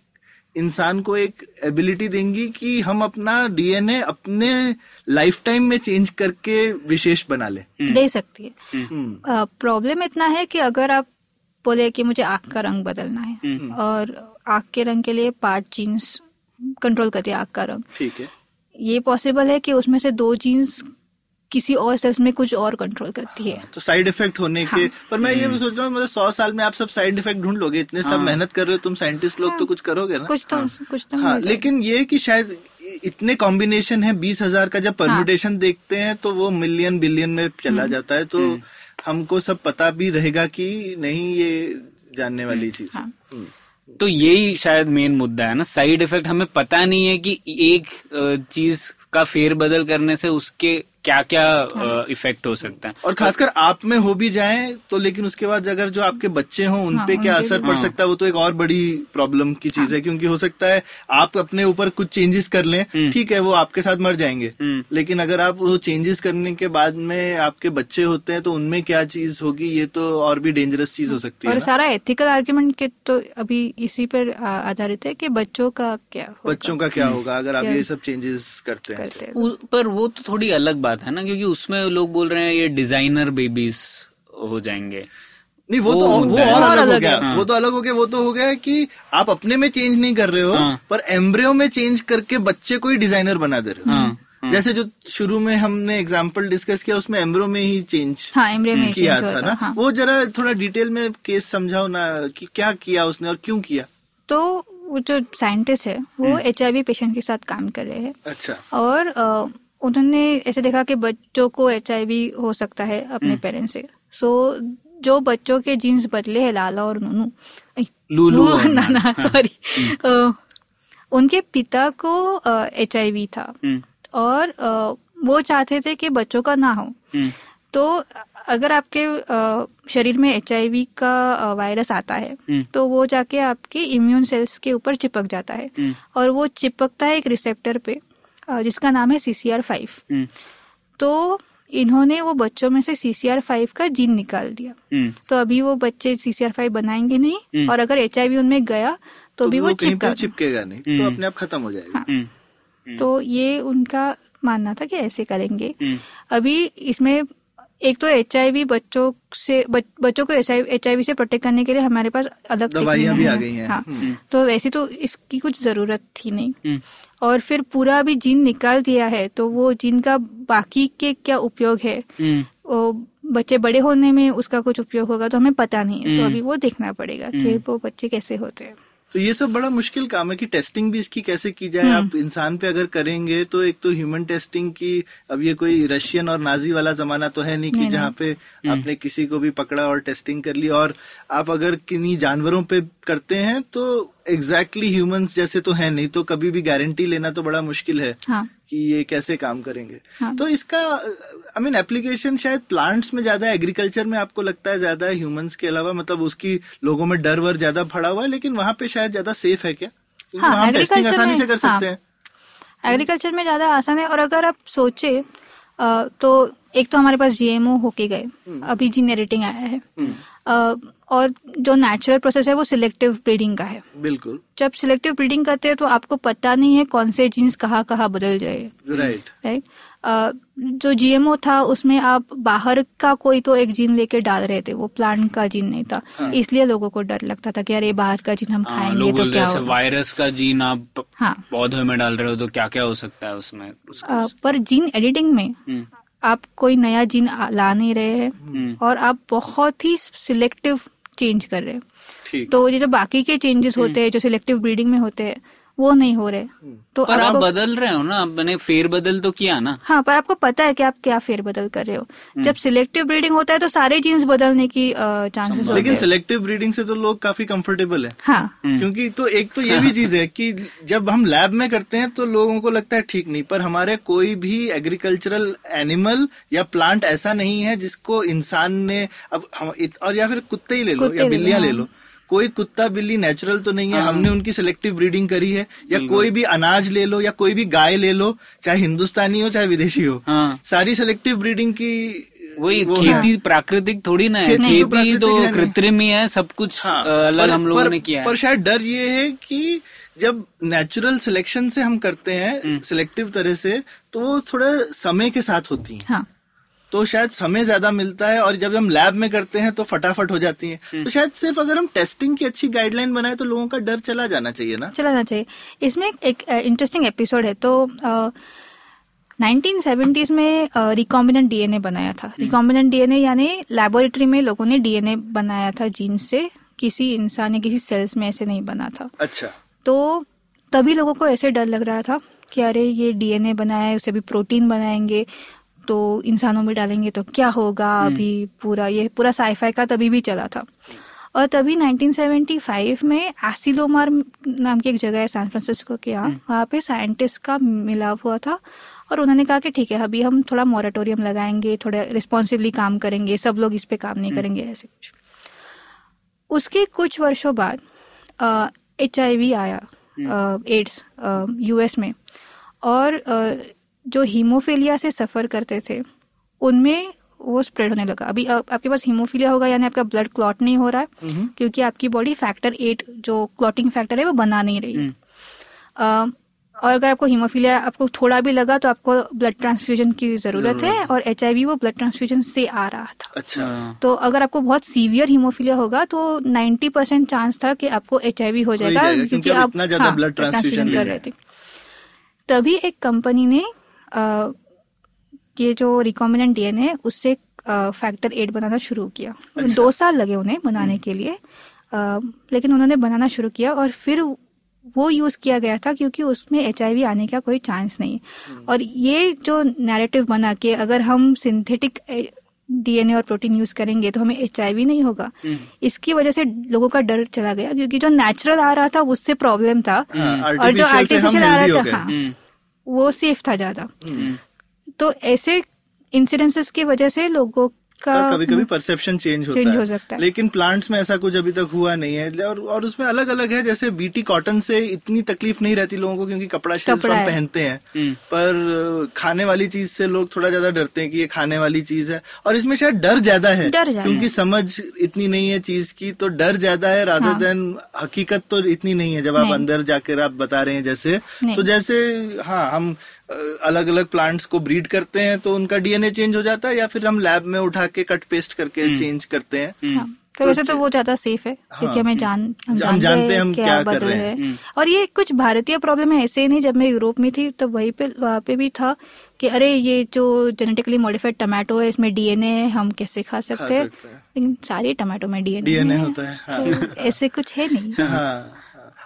इंसान को एक एबिलिटी देंगी कि हम अपना डीएनए अपने लाइफ टाइम में चेंज करके विशेष बना ले। दे सकती है। हम्म, प्रॉब्लम इतना है कि अगर आप बोले कि मुझे आँख का रंग बदलना है हम्म। और आँख के रंग के लिए पाँच जीन्स कंट्रोल करती है आँख का रंग। ठीक है। ये पॉसिबल है कि उसमें से दो जीन्स किसी और सेल्स में कुछ और कंट्रोल करती है। तो साइड इफ़ेक्ट होने हाँ। के पर मैं ये भी सोच रहा हूँ मतलब सौ साल में आप सब साइड इफ़ेक्ट ढूंढ लोगे इतने सब हाँ। मेहनत कर रहे हो तुम साइंटिस्ट लोग हाँ। तो कुछ करोगे ना? कुछ तो कुछ तो हाँ लेकिन ये कि शायद इतने कॉम्बिनेशन है बीस हज़ार का जब परम्यूटेशन देखते हैं तो वो मिलियन बिलियन में चला जाता है तो हमको सब पता भी रहेगा कि नहीं ये जानने वाली चीज़ हाँ। हम्म। तो यही शायद मेन मुद्दा है ना। साइड इफ़ेक्ट हमें पता नहीं है कि एक चीज़ का फेर बदल करने से उसके क्या क्या इफ़ेक्ट हो सकता है। और खासकर आप में हो भी जाए तो लेकिन उसके बाद अगर जो आपके बच्चे हों उन हाँ, पे क्या असर पड़ हाँ। सकता है? वो तो एक और बड़ी प्रॉब्लम की चीज़ है क्योंकि हो सकता है आप अपने ऊपर कुछ चेंजेस कर लें हम्म। ठीक है वो आपके साथ मर जाएँगे। हम्म। लेकिन अगर आप वो चेंजेस करने के बाद में आपके बच्चे होते हैं तो उनमें क्या चीज़ होगी ये तो और भी डेंजरस चीज़ हो सकती है और सारा एथिकल आर्ग्यूमेंट के तो अभी इसी पर आधारित है कि बच्चों का क्या होगा। बच्चों का क्या होगा अगर आप ये सब चेंजेस करते हैं। हैं। पर वो तो थोड़ी अलग बात है ना क्योंकि उसमें लोग बोल रहे हैं ये डिज़ाइनर बेबीज हो जाएँगे। नहीं वो वो तो वो और और अलग हो गया। हाँ। वो तो अलग हो गया वो तो हो गया कि आप अपने में चेंज नहीं कर रहे हो हाँ। पर एम्ब्रियो में चेंज करके बच्चे को ही डिज़ाइनर बना दे रहे हो। हाँ, हाँ। जैसे जो शुरू में हमने एग्ज़ाम्पल डिस्कस किया उसमें एम्ब्रो में ही चेंज हाँ एम्ब्रियो में किया चेंज था ना? हाँ। वो जरा थोड़ा डिटेल में केस समझाओ ना कि क्या किया उसने और क्यों किया? तो वो जो साइंटिस्ट है वो हम्म। एच पेशेंट के साथ काम कर रहे हैं। अच्छा। और उन्होंने ऐसे देखा कि बच्चों को एचआईवी हो सकता है अपने हम्म। पेरेंट्स से। सो so, जो बच्चों के जीन्स बदले हैं लाला और नूनू लूलू और ना ना हाँ। सॉरी उनके पिता को एचआईवी था। हम्म, और वो चाहते थे कि बच्चों का ना हो। हम्म, तो अगर आपके शरीर में एचआईवी का वायरस आता है हम्म, तो वो जाके आपके इम्यून सेल्स के ऊपर चिपक जाता है। हम्म, और वो चिपकता है एक रिसेप्टर पे। जिसका नाम है सी सी आर फाइव तो इन्होंने वो बच्चों में से सी सी आर फाइव का जीन निकाल दिया। हम्म, तो अभी वो बच्चे सी सी आर फाइव बनाएँगे नहीं हम्म। और अगर एच आई वी उनमें गया तो भी वो चिपका चिपकेगा नहीं तो हम्म। अपने आप खत्म हो जाएगा। हाँ। तो ये उनका मानना था कि ऐसे करेंगे। अभी इसमें एक तो एचआईवी बच्चों से बच, बच्चों को एच आई से प्रोटेक्ट करने के लिए हमारे पास अलग दवाइयाँ भी आ गई हैं हाँ हम्म। तो वैसे तो इसकी कुछ ज़रूरत थी नहीं हम्म। और फिर पूरा अभी जीन निकाल दिया है तो वो जीन का बाकी के क्या उपयोग है हम्म, वो बच्चे बड़े होने में उसका कुछ उपयोग होगा तो हमें पता नहीं है तो। अभी वो देखना पड़ेगा कि। वो बच्चे कैसे होते हैं तो ये सब बड़ा मुश्किल काम है कि टेस्टिंग भी इसकी कैसे की जाए। आप इंसान पे अगर करेंगे तो एक तो ह्यूमन टेस्टिंग की अब ये कोई रशियन और नाजी वाला जमाना तो है नहीं कि जहाँ पे आपने किसी को भी पकड़ा और टेस्टिंग कर ली। और आप अगर किन्हीं जानवरों पे करते हैं तो एग्जैक्टली exactly ह्यूमंस जैसे तो है नहीं। तो कभी भी गारंटी लेना तो बड़ा मुश्किल है। हाँ। कि ये कैसे काम करेंगे। हाँ। तो इसका आई मीन एप्लीकेशन शायद प्लांट्स में ज़्यादा एग्रीकल्चर में आपको लगता है ज़्यादा ह्यूमंस के अलावा मतलब उसकी लोगों में डर वर ज़्यादा फड़ा हुआ है लेकिन वहाँ पे शायद ज़्यादा सेफ़ है क्या? हाँ, टेस्टिंग आसानी से कर हाँ। सकते हैं। एग्रीकल्चर में ज़्यादा आसान है और अगर आप सोचे तो एक तो हमारे पास जीएमओ होके गए। अभी जीन एडिटिंग आया है। अ, और जो नेचुरल प्रोसेस है वो सिलेक्टिव ब्रीडिंग का है। बिल्कुल। जब सिलेक्टिव ब्रीडिंग करते हैं तो आपको पता नहीं है कौन से जीन्स कहाँ कहाँ बदल जाए। राइट राइट जो जीएमओ था उसमें आप बाहर का कोई तो एक जीन लेके डाल रहे थे वो प्लांट का जीन नहीं था। हाँ। इसलिए लोगों को डर लगता था कि अरे बाहर का जीन हम हाँ, खाएँगे तो क्या होगा? वायरस का जीन आप हाँ। पौधे में डाल रहे हो तो क्या क्या हो सकता है उसमें? उसका- अ, पर जीन एडिटिंग में हम्म, आप कोई नया जीन ला नहीं रहे हैं। हम्म, और आप बहुत ही सिलेक्टिव चेंज कर रहे हैं। तो ये जो बाकी के चेंजेस होते हैं जो सिलेक्टिव ब्रीडिंग में होते हैं वो नहीं हो रहे। तो पर आप बदल रहे हो ना मैंने फेर बदल तो किया ना। हाँ पर आपको पता है कि आप क्या फेरबदल कर रहे हो। जब सिलेक्टिव ब्रीडिंग होता है तो सारे जीन्स बदलने की चांसेस लेकिन सिलेक्टिव ब्रीडिंग से तो लोग काफ़ी कंफर्टेबल है। हाँ। हम्म। क्योंकि तो एक तो ये भी चीज़ है कि जब हम लैब में करते हैं तो लोगों को लगता है ठीक नहीं पर हमारे कोई भी एग्रीकल्चरल एनिमल या प्लांट ऐसा नहीं है जिसको इंसान ने अब हम और या फिर कुत्ते ही ले लो या बिल्लियाँ ले हाँ। लो। कोई कुत्ता बिल्ली नेचुरल तो नहीं है हाँ। हमने उनकी सिलेक्टिव ब्रीडिंग करी है या कोई भी अनाज ले लो या कोई भी गाय ले लो चाहे हिंदुस्तानी हो चाहे विदेशी हो हाँ। सारी सिलेक्टिव ब्रीडिंग की वही वो है। खेती प्राकृतिक थोड़ी ना है खेती तो खेती कृत्रिम ही है सब कुछ हाँ, अलग हम लोगों ने किया है। पर शायद डर ये है कि जब नेचुरल सिलेक्शन से हम करते हम्म। हैं सिलेक्टिव तरह से तो वो थोड़ा समय के साथ होती है। हाँ। तो शायद समय ज़्यादा मिलता है और जब हम लैब में करते हैं तो फटाफट हो जाती हैं। हम्म। तो शायद सिर्फ़ अगर हम टेस्टिंग की अच्छी गाइडलाइन बनाए तो लोगों का डर चला जाना चाहिए ना? चलाना चाहिए। इसमें एक इंटरेस्टिंग एपिसोड है। तो नाइनटीन सेवेंटीज में रिकॉम्बिनेंट डीएनए बनाया था। रिकॉम्बिनेंट डीएनए यानी लेबोरेटरी में लोगों ने डीएनए बनाया था जीन से। किसी इंसान या किसी सेल्स में ऐसे नहीं बना था। अच्छा। तो तभी लोगों को ऐसे डर लग रहा था कि अरे ये डीएनए बनाया है उसे भी प्रोटीन बनाएँगे। तो इंसानों में डालेंगे तो क्या होगा? अभी पूरा ये पूरा साईफाई का तभी भी चला था। और तभी 1975 में एसिलोमार नाम की एक जगह है सैन फ्रांसिस्को के यहाँ वहाँ पे साइंटिस्ट का मिलाप हुआ था और उन्होंने कहा कि ठीक है अभी हम थोड़ा मॉरेटोरियम लगाएँगे थोड़ा रिस्पॉन्सिबली काम करेंगे सब लोग इस पे काम नहीं करेंगे ऐसे कुछ। उसके कुछ वर्षों बाद एचआईवी आया एड्स यूएस में। और जो हीमोफीलिया से सफ़र करते थे उनमें वो स्प्रेड होने लगा। अभी आपके पास हीमोफीलिया होगा यानी आपका ब्लड क्लॉट नहीं हो रहा है हम्म। क्योंकि आपकी बॉडी फैक्टर एट जो क्लॉटिंग फैक्टर है वो बना नहीं रही। है अ, और अगर आपको हीमोफीलिया आपको थोड़ा भी लगा तो आपको ब्लड ट्रांसफ्यूजन की ज़रूरत है और एचआईवी वो ब्लड ट्रांसफ्यूजन से आ रहा था। अच्छा। हाँ, तो अगर आपको बहुत सीवियर हीमोफीलिया होगा तो 90 परसेंट चांस था कि आपको एचआईवी हो जाएगा क्योंकि आप transfusion transfusion ले कर रहे थे। तभी एक कंपनी ने ये जो रिकॉम्बिनेंट डीएनए है उससे फैक्टर एट बनाना शुरू किया। अच्छा। दो साल लगे उन्हें बनाने के लिए। अ, लेकिन उन्होंने बनाना शुरू किया और फिर वो यूज़ किया गया था क्योंकि उसमें एचआईवी आने का कोई चांस नहीं। हम्म। और ये जो नैरेटिव बना के अगर हम सिंथेटिक डीएनए और प्रोटीन यूज़ करेंगे तो हमें एचआईवी नहीं होगा। हम्म। इसकी वजह से लोगों का डर चला गया क्योंकि जो नेचुरल आ रहा था उससे प्रॉब्लम था। हाँ, और जो आर्टिफिशियल आ रहा था हाँ, हम्म, वो सेफ़ था ज़्यादा हम्म। तो ऐसे इंसिडेंसेस की वजह से लोगों का कभी कभी परसेप्शन चेंज होता है। हो सकता है। लेकिन प्लांट्स में ऐसा कुछ अभी तक हुआ नहीं है। और और उसमें अलग अलग है जैसे बीटी कॉटन से इतनी तकलीफ़ नहीं रहती लोगों को क्योंकि कपड़ा सिर्फ़ कपड़ा हम है। पहनते हैं। हम्म। पर खाने वाली चीज़ से लोग थोड़ा ज़्यादा डरते हैं कि ये खाने वाली चीज़ है। और इसमें शायद डर ज़्यादा है। क्योंकि समझ इतनी नहीं है चीज़ की तो डर ज़्यादा है राधा हाँ। देन हकीकत तो इतनी नहीं है जब आप अंदर जाकर आप बता रहे हैं जैसे। तो जैसे हाँ हम अलग अलग प्लांट्स को ब्रीड करते हैं तो उनका डीएनए चेंज हो जाता है या फिर हम लैब में उठा के कट पेस्ट करके चेंज करते हैं? हाँ, तो वैसे तो वो ज़्यादा सेफ़ है क्योंकि हमें जान हम हम जानते हैं हैं हम क्या क्या कर बदल रहे है। हैं। और ये कुछ भारतीय प्रॉब्लम है ऐसे ही नहीं जब मैं यूरोप में थी तो वहीं पे वहाँ पे भी था कि अरे ये जो जेनेटिकली मॉडिफाइड टमाटो है इसमें डीएनए है हम कैसे खा सकते हैं? लेकिन सारे टमाटो में डीएनए डीएनए होता है हाँ। तो ऐसे कुछ है नहीं। हाँ हाँ।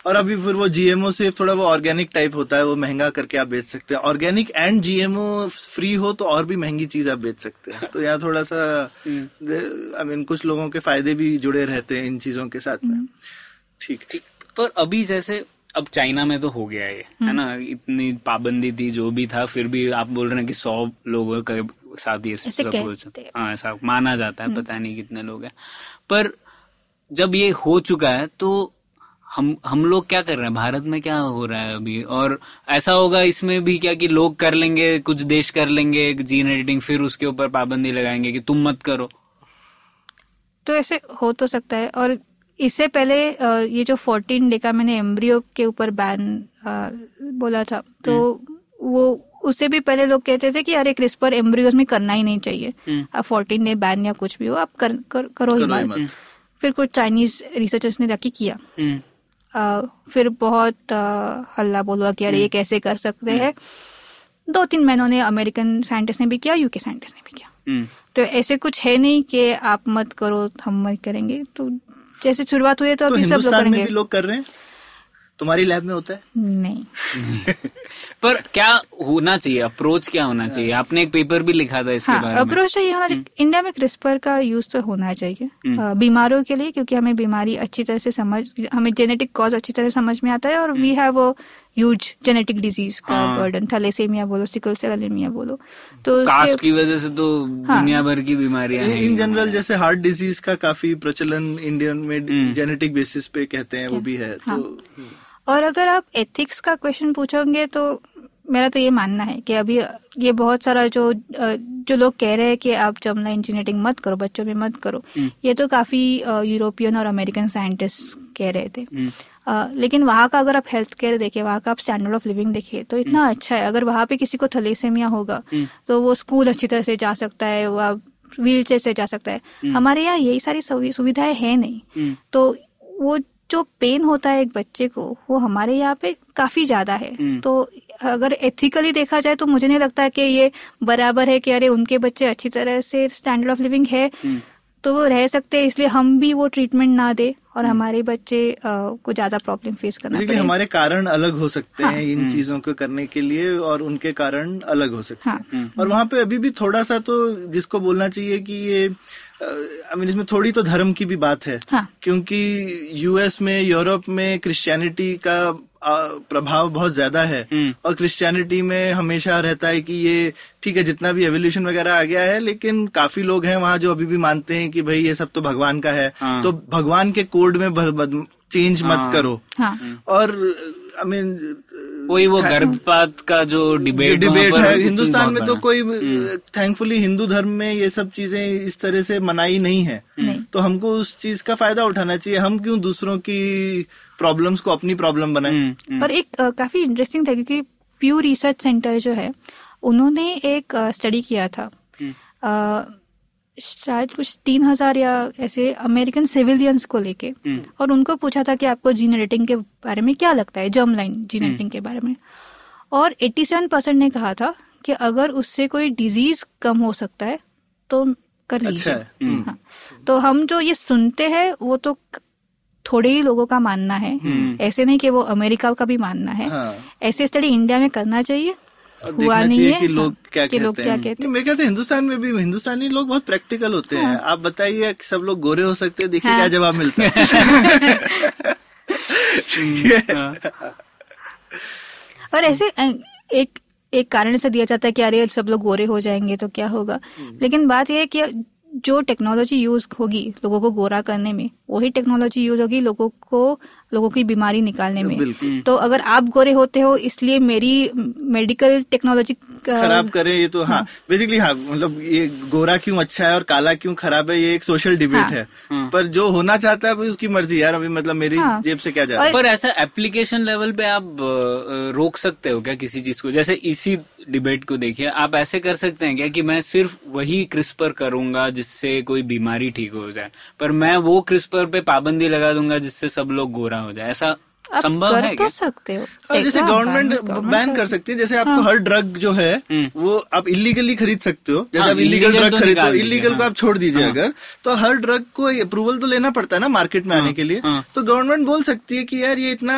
और अभी फिर वो जीएमओ से थोड़ा वो ऑर्गेनिक टाइप होता है वो महँगा करके आप बेच सकते हैं। ऑर्गेनिक एंड जीएमओ फ्री हो तो और भी महँगी चीज़ आप बेच सकते हैं। तो यहाँ थोड़ा सा आई मीन कुछ लोगों के फ़ायदे भी जुड़े रहते हैं इन चीज़ों के साथ में। ठीक। ठीक। पर अभी जैसे अब चाइना में तो हो गया ये है ना? इतनी पाबंदी थी जो भी था फिर भी आप बोल रहे हैं कि सौ लोगों के साथ ये। हाँ ऐसा माना जाता है पता नहीं कितने लोग हैं। पर जब ये हो चुका है तो हम हम लोग क्या कर रहे हैं? भारत में क्या हो रहा है अभी? और ऐसा होगा इसमें भी क्या कि लोग कर लेंगे कुछ देश कर लेंगे जीन एडिटिंग फिर उसके ऊपर पाबंदी लगाएँगे कि तुम मत करो। तो ऐसे हो तो सकता है। और इससे पहले ये जो 14 डे का मैंने एम्ब्रियो के ऊपर बैन बोला था तो वो उससे भी पहले लोग कहते थे कि अरे क्रिस्पर एम्ब्रियोज में करना ही नहीं चाहिए। हम्म। अब 14 डे बैन या कुछ भी हो आप कर, कर, करो करो ही मत। मत। फिर कुछ चाइनीज़ रिसर्चर्स ने जाके किया। हम्म, अ, फिर बहुत हल्ला हल्ला हुआ कि अरे ये कैसे कर सकते हैं। दो तीन महीनों ने अमेरिकन साइंटिस्ट ने भी किया यूके साइंटिस्ट ने भी किया। हम्म, तो ऐसे कुछ है नहीं कि आप मत करो हम मत करेंगे। तो जैसे शुरुआत हुई है तो तो अभी सब लोग करेंगे। लोग कर रहे हैं? तुम्हारी लैब में होता है? नहीं। पर क्या होना चाहिए? अप्रोच क्या होना चाहिए? आपने एक पेपर भी लिखा था इसके हाँ बारे में। अप्रोच तो ये होना चाहिए। इंडिया में क्रिस्पर का यूज़ तो होना चाहिए। अ, बीमारों के लिए क्योंकि हमें बीमारी अच्छी तरह से समझ हमें जेनेटिक कॉज अच्छी तरह समझ में आता है और we have a huge genetic disease का हाँ। बर्डन थैलेसेमिया बोलो सिकल सेल एनीमिया बोलो। तो कास्ट की वजह से तो हाँ। दुनिया भर की बीमारियाँ हैं। इन जनरल जैसे हार्ट डिज़ीज़ का काफ़ी प्रचलन इंडियन हम्म। में जेनेटिक बेसिस पे कहते हैं वो भी है हाँ। तो और अगर आप एथिक्स का क्वेश्चन पूछोगे तो मेरा तो ये मानना है कि अभी ये बहुत सारा जो जो लोग कह रहे हैं कि आप जर्मला इंजीनियरिंग मत करो बच्चों में मत करो ये तो काफ़ी यूरोपियन और अमेरिकन साइंटिस्ट कह रहे थे। अ, लेकिन वहाँ का अगर आप हेल्थ केयर देखें वहाँ का आप स्टैंडर्ड ऑफ़ लिविंग देखें तो इतना अच्छा है। अगर वहाँ पे किसी को थलेसेमिया होगा तो वो स्कूल अच्छी तरह से जा सकता है वो व्हील चेयर से जा सकता है। हमारे यहाँ यही सारी सुविधाएँ है नहीं। तो वो जो पेन होता है एक बच्चे को वो हमारे यहाँ पे काफ़ी ज़्यादा है। तो अगर एथिकली देखा जाए तो मुझे नहीं लगता कि ये बराबर है कि अरे उनके बच्चे अच्छी तरह से स्टैंडर्ड ऑफ़ लिविंग है। तो वो रह सकते हैं इसलिए हम भी वो ट्रीटमेंट ना दे और हमारे बच्चे अ, को ज़्यादा प्रॉब्लम फेस करना पड़े। हमारे कारण अलग हो सकते हाँ। हैं इन चीज़ों को करने के लिए और उनके कारण अलग हो सकते हाँ। हैं। और वहाँ पे अभी भी थोड़ा सा तो जिसको बोलना चाहिए कि ये आई मीन इसमें थोड़ी तो धर्म की भी बात है हाँ क्योंकि यूएस में यूरोप में क्रिश्चियनिटी का प्रभाव बहुत ज़्यादा है हम्म। और क्रिश्चियनिटी में हमेशा रहता है कि ये ठीक है जितना भी एवोल्यूशन वगैरह आ गया है लेकिन काफ़ी लोग हैं वहाँ जो अभी भी मानते हैं कि भाई ये सब तो भगवान का है हाँ। तो भगवान के कोड में चेंज मत हाँ। करो हाँ और आई मीन वही वो गर्भपात का जो डिबेट डिबेट है हिंदुस्तान में तो कोई थैंकफुली हिंदू धर्म में ये सब चीज़ें इस तरह से मनाई नहीं है। नहीं। तो हमको उस चीज़ का फ़ायदा उठाना चाहिए। हम क्यों दूसरों की प्रॉब्लम्स को अपनी प्रॉब्लम बनाए? हम्म, हम्म, और एक काफ़ी इंटरेस्टिंग था क्योंकि प्यू रिसर्च सेंटर जो है उन्होंने एक स्टडी किया था। हम्म। शायद कुछ तीन हज़ार या ऐसे अमेरिकन सिविलियंस को लेके। हम्म, और उनको पूछा था कि आपको जीन एडिटिंग के बारे में क्या लगता है जर्म लाइन जीन एडिटिंग के बारे में। और 87 परसेंट ने कहा था कि अगर उससे कोई डिज़ीज़ कम हो सकता है तो कर अच्छा लीजिए। हम्म, हाँ। तो हम जो ये सुनते हैं वो तो थोड़े ही लोगों का मानना है। ऐसे नहीं कि वो अमेरिका का भी मानना है। हाँ। ऐसे स्टडी इंडिया में करना चाहिए। हुआ नहीं है? कि लोग हाँ, क्या कि कहते लोग क्या हैं। कहते हैं। मेरे ख्याल हिंदुस्तान में भी हिंदुस्तानी लोग बहुत प्रैक्टिकल होते हैं। आप बताइए कि सब लोग गोरे हो सकते हैं देखिए हाँ। क्या जवाब मिलता है। और ऐसे एक एक कारण से दिया जाता है कि अरे सब लोग गोरे हो जाएँगे तो क्या होगा? लेकिन बात यह है कि जो टेक्नोलॉजी यूज़ होगी लोगों को गोरा करने में वही टेक्नोलॉजी यूज़ होगी लोगों को लोगों की बीमारी निकालने में बिल्कुल तो अगर आप गोरे होते हो इसलिए मेरी मेडिकल टेक्नोलॉजी खराब करें ये तो हाँ बेसिकली हाँ मतलब ये गोरा क्यों अच्छा है और काला क्यों खराब है ये एक सोशल डिबेट हाँ। है हाँ। पर जो होना चाहता है उसकी मर्ज़ी यार अभी मतलब मेरी हाँ। जेब से क्या जा रहा है पर ऐसा एप्लीकेशन लेवल पे आप रोक सकते हो क्या किसी चीज़ को जैसे इसी डिबेट को देखिए, आप ऐसे कर सकते हैं क्या कि मैं सिर्फ़ वही क्रिस्पर करूँगा जिससे कोई बीमारी ठीक हो जाए, पर मैं वो क्रिस्पर पे पाबंदी लगा दूँगा जिससे सब लोग गोरा हो जाए? ऐसा आप संभव कर है तो सकते हो हाँ, जैसे गवर्नमेंट बैन कर- सकती है जैसे आपको हर ड्रग जो है हम्म। वो आप इलीगली खरीद सकते हो जैसे हाँ, आप इलीगल ड्रग तो खरीदते हो इलीगल को हाँ। आप छोड़ दीजिए हाँ। अगर तो हर ड्रग को अप्रूवल तो लेना पड़ता है ना मार्केट में आने के लिए हाँ। तो गवर्नमेंट बोल सकती है कि यार ये इतना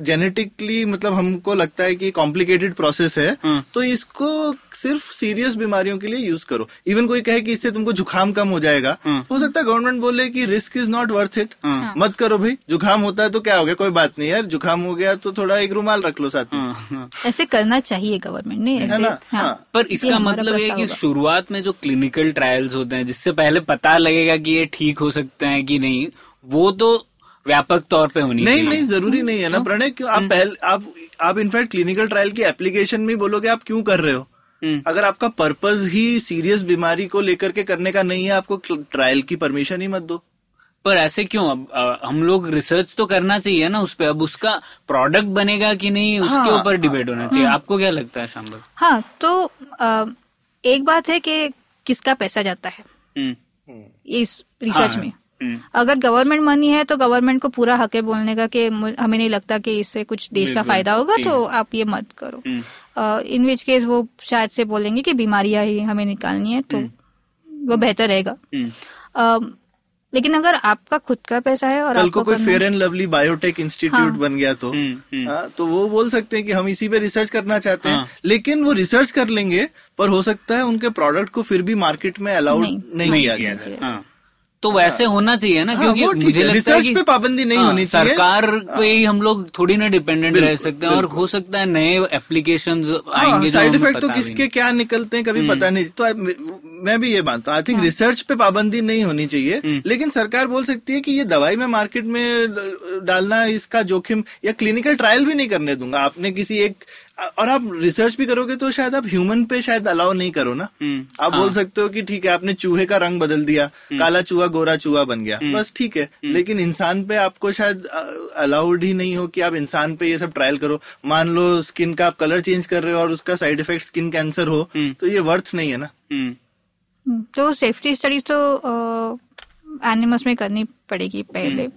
जेनेटिकली मतलब हमको लगता है कि कॉम्प्लिकेटेड प्रोसेस है हाँ। तो इसको सिर्फ़ सीरियस बीमारियों के लिए यूज़ करो इवन कोई कहे कि इससे तुमको जुकाम कम हो जाएगा हाँ। हो सकता है गवर्नमेंट बोले कि risk is not worth it हाँ। मत करो भाई जुकाम होता है तो क्या हो गया कोई बात नहीं यार जुकाम हो गया तो थोड़ा एक रुमाल रख लो साथ में। हाँ, हाँ। ऐसे करना चाहिए गवर्नमेंट ने ऐसे ना? हाँ। पर इसका मतलब ये है कि शुरुआत में जो क्लिनिकल ट्रायल्स होते हैं जिससे पहले पता लगेगा कि ये ठीक हो सकते हैं कि नहीं वो तो व्यापक तौर पे होनी नहीं चाहिए। नहीं ज़रूरी नहीं है ना प्रणय क्यों? हम्म। आप पहले आप आप इनफैक्ट क्लिनिकल ट्रायल की एप्लीकेशन में ही बोलोगे आप क्यों कर रहे हो? हम्म, अगर आपका पर्पज ही सीरियस बीमारी को लेकर के करने का नहीं है आपको ट्रायल की परमिशन ही मत दो। पर ऐसे क्यों? अब अ, हम लोग रिसर्च तो करना चाहिए ना उस पे। अब उसका प्रोडक्ट बनेगा कि नहीं उसके हाँ, ऊपर डिबेट होना चाहिए। आपको क्या लगता है शाम्बर हाँ तो अ, एक बात है कि किसका पैसा जाता है? हम्म, इस रिसर्च हाँ, में। हम्म, अगर गवर्नमेंट मनी है तो गवर्नमेंट को पूरा हक है बोलने का कि हमें नहीं लगता कि इससे कुछ देश का फ़ायदा होगा तो आप ये मत करो। हम्म, इन विच केस वो शायद से बोलेंगे कि बीमारियाँ ही हमें निकालनी है तो वो बेहतर रहेगा। हम्म, लेकिन अगर आपका खुद का पैसा है और कल आपको को कोई Fair and Lovely biotech institute हाँ। बन गया तो हुँ, हुँ, हाँ, तो वो बोल सकते हैं कि हम इसी पे रिसर्च करना चाहते हैं हाँ। लेकिन वो रिसर्च कर लेंगे पर हो सकता है उनके प्रोडक्ट को फिर भी मार्केट में अलाउड नहीं। नहीं, नहीं किया जाए हाँ तो वैसे होना चाहिए ना हाँ, क्योंकि मुझे लगता है रिसर्च कि पे पाबंदी नहीं हाँ, होनी चाहिए। सरकार पे ही हम लोग थोड़ी ना डिपेंडेंट रह सकते हैं और हो सकता है नए एप्लीकेशन हाँ, आएँगे साइड इफ़ेक्ट तो किसके क्या निकलते हैं कभी हम्म। पता नहीं तो मैं भी ये मानता हूँ आई थिंक रिसर्च पे पाबंदी नहीं होनी चाहिए हम्म। लेकिन सरकार बोल सकती है कि ये दवाई में मार्केट में डालना इसका जोखिम या क्लिनिकल ट्रायल भी नहीं करने दूँगा आपने किसी एक और आप रिसर्च भी करोगे तो शायद आप ह्यूमन पे शायद अलाउ नहीं करो ना। हम्म, आप हाँ। बोल सकते हो कि ठीक है आपने चूहे का रंग बदल दिया काला चूहा गोरा चूहा बन गया। हम्म। बस ठीक है लेकिन इंसान पे आपको शायद अलाउड ही नहीं हो कि आप इंसान पे ये सब ट्रायल करो। मान लो स्किन का आप कलर चेंज कर रहे हो और उसका साइड इफ़ेक्ट स्किन कैंसर हो हम्म। तो ये वर्थ नहीं है ना। हम्म, हम्म, तो सेफ्टी स्टडीज़ तो एनिमल्स में करनी पड़ेगी पहले।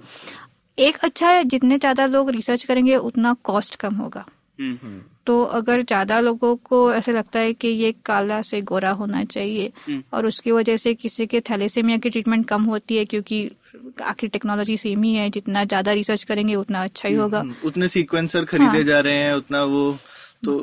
एक अच्छा है जितने ज़्यादा लोग रिसर्च करेंगे उतना कॉस्ट कम होगा। हम्म, तो अगर ज़्यादा लोगों को ऐसे लगता है कि ये काला से गोरा होना चाहिए हम्म। और उसकी वजह से किसी के थैलेसेमिया की ट्रीटमेंट कम होती है क्योंकि आखिर टेक्नोलॉजी सेम ही है जितना ज़्यादा रिसर्च करेंगे उतना अच्छा ही होगा उतने सीक्वेंसर खरीदे हाँ। जा रहे हैं उतना वो तो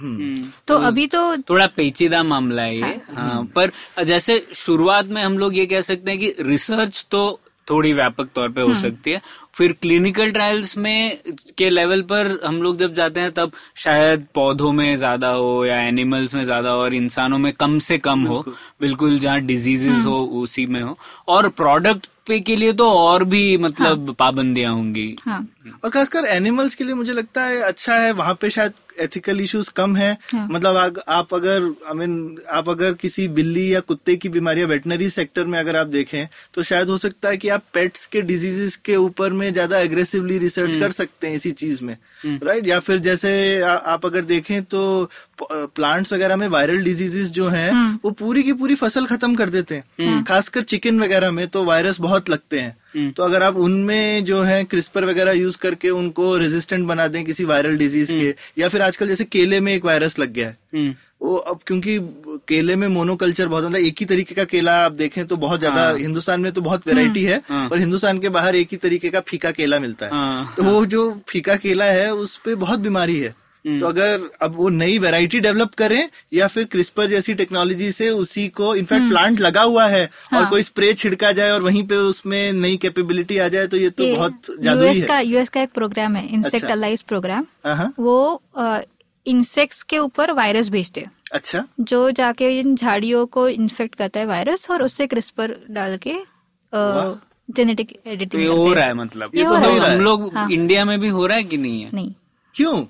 हम्म। हम्म। तो अभी तो थोड़ा पेचीदा मामला है ये हाँ पर जैसे शुरुआत में हम लोग ये कह सकते हैं कि रिसर्च तो थोड़ी व्यापक तौर पे हो सकती है फिर क्लिनिकल ट्रायल्स में के लेवल पर हम लोग जब जाते हैं तब शायद पौधों में ज़्यादा हो या एनिमल्स में ज़्यादा हो और इंसानों में कम से कम हो। बिल्कुल। जहाँ डिजीजेस हो उसी में हो। और प्रोडक्ट पे के लिए तो और भी मतलब हाँ, पाबंदियाँ होंगी। हाँ। और खासकर एनिमल्स के लिए मुझे लगता है अच्छा है वहाँ पे शायद एथिकल इश्यूज़ कम है। हाँ। मतलब आप अगर आई मीन आप अगर किसी बिल्ली या कुत्ते की बीमारियाँ वेटनरी सेक्टर में अगर आप देखें तो शायद हो सकता है कि आप पेट्स के डिजीजेस के ऊपर में ज़्यादा एग्रेसिवली रिसर्च कर सकते हैं इसी चीज़ में राइट या फिर जैसे आ, आप अगर देखें तो प्लांट्स वगैरह में वायरल डिजीजेस जो हैं हम्म। वो पूरी की पूरी फ़सल खत्म कर देते हैं। खासकर चिकन वगैरह में तो वायरस बहुत लगते हैं। हम्म। तो अगर आप उनमें जो है क्रिस्पर वगैरह यूज़ करके उनको रेजिस्टेंट बना दें किसी वायरल डिज़ीज़ के या फिर आजकल जैसे केले में एक वायरस लग गया है। हम्म, वो अब क्योंकि केले में मोनोकल्चर बहुत होता है एक ही तरीके का केला आप देखें तो बहुत ज़्यादा हाँ। हिंदुस्तान में तो बहुत वेराइटी है हाँ। पर हिंदुस्तान के बाहर एक ही तरीके का फीका केला मिलता है। हाँ, तो वो जो फीका केला है उस पे बहुत बीमारी है। हम्म। तो अगर अब वो नई वैरायटी डेवलप करें या फिर क्रिस्पर जैसी टेक्नोलॉजी से उसी को इनफैक्ट प्लांट लगा हुआ है हाँ। और हाँ। कोई स्प्रे छिड़का जाए और वहीं पे उसमें नई कैपेबिलिटी आ जाए तो ये तो ये बहुत जादुई यूएस है। का यूएस का एक प्रोग्राम है इंसेक्ट अच्छा। अलाइज प्रोग्राम हाँ, हाँ, वो इंसेक्ट्स के ऊपर वायरस भेजते हैं। अच्छा। जो जाके इन झाड़ियों को इन्फेक्ट करता है वायरस और उससे क्रिस्पर डाल के जेनेटिक तो एडिटिंग हो रहा है मतलब। ये तो हो है। हम लोग हाँ। इंडिया में भी हो रहा है कि नहीं है? नहीं। क्यों?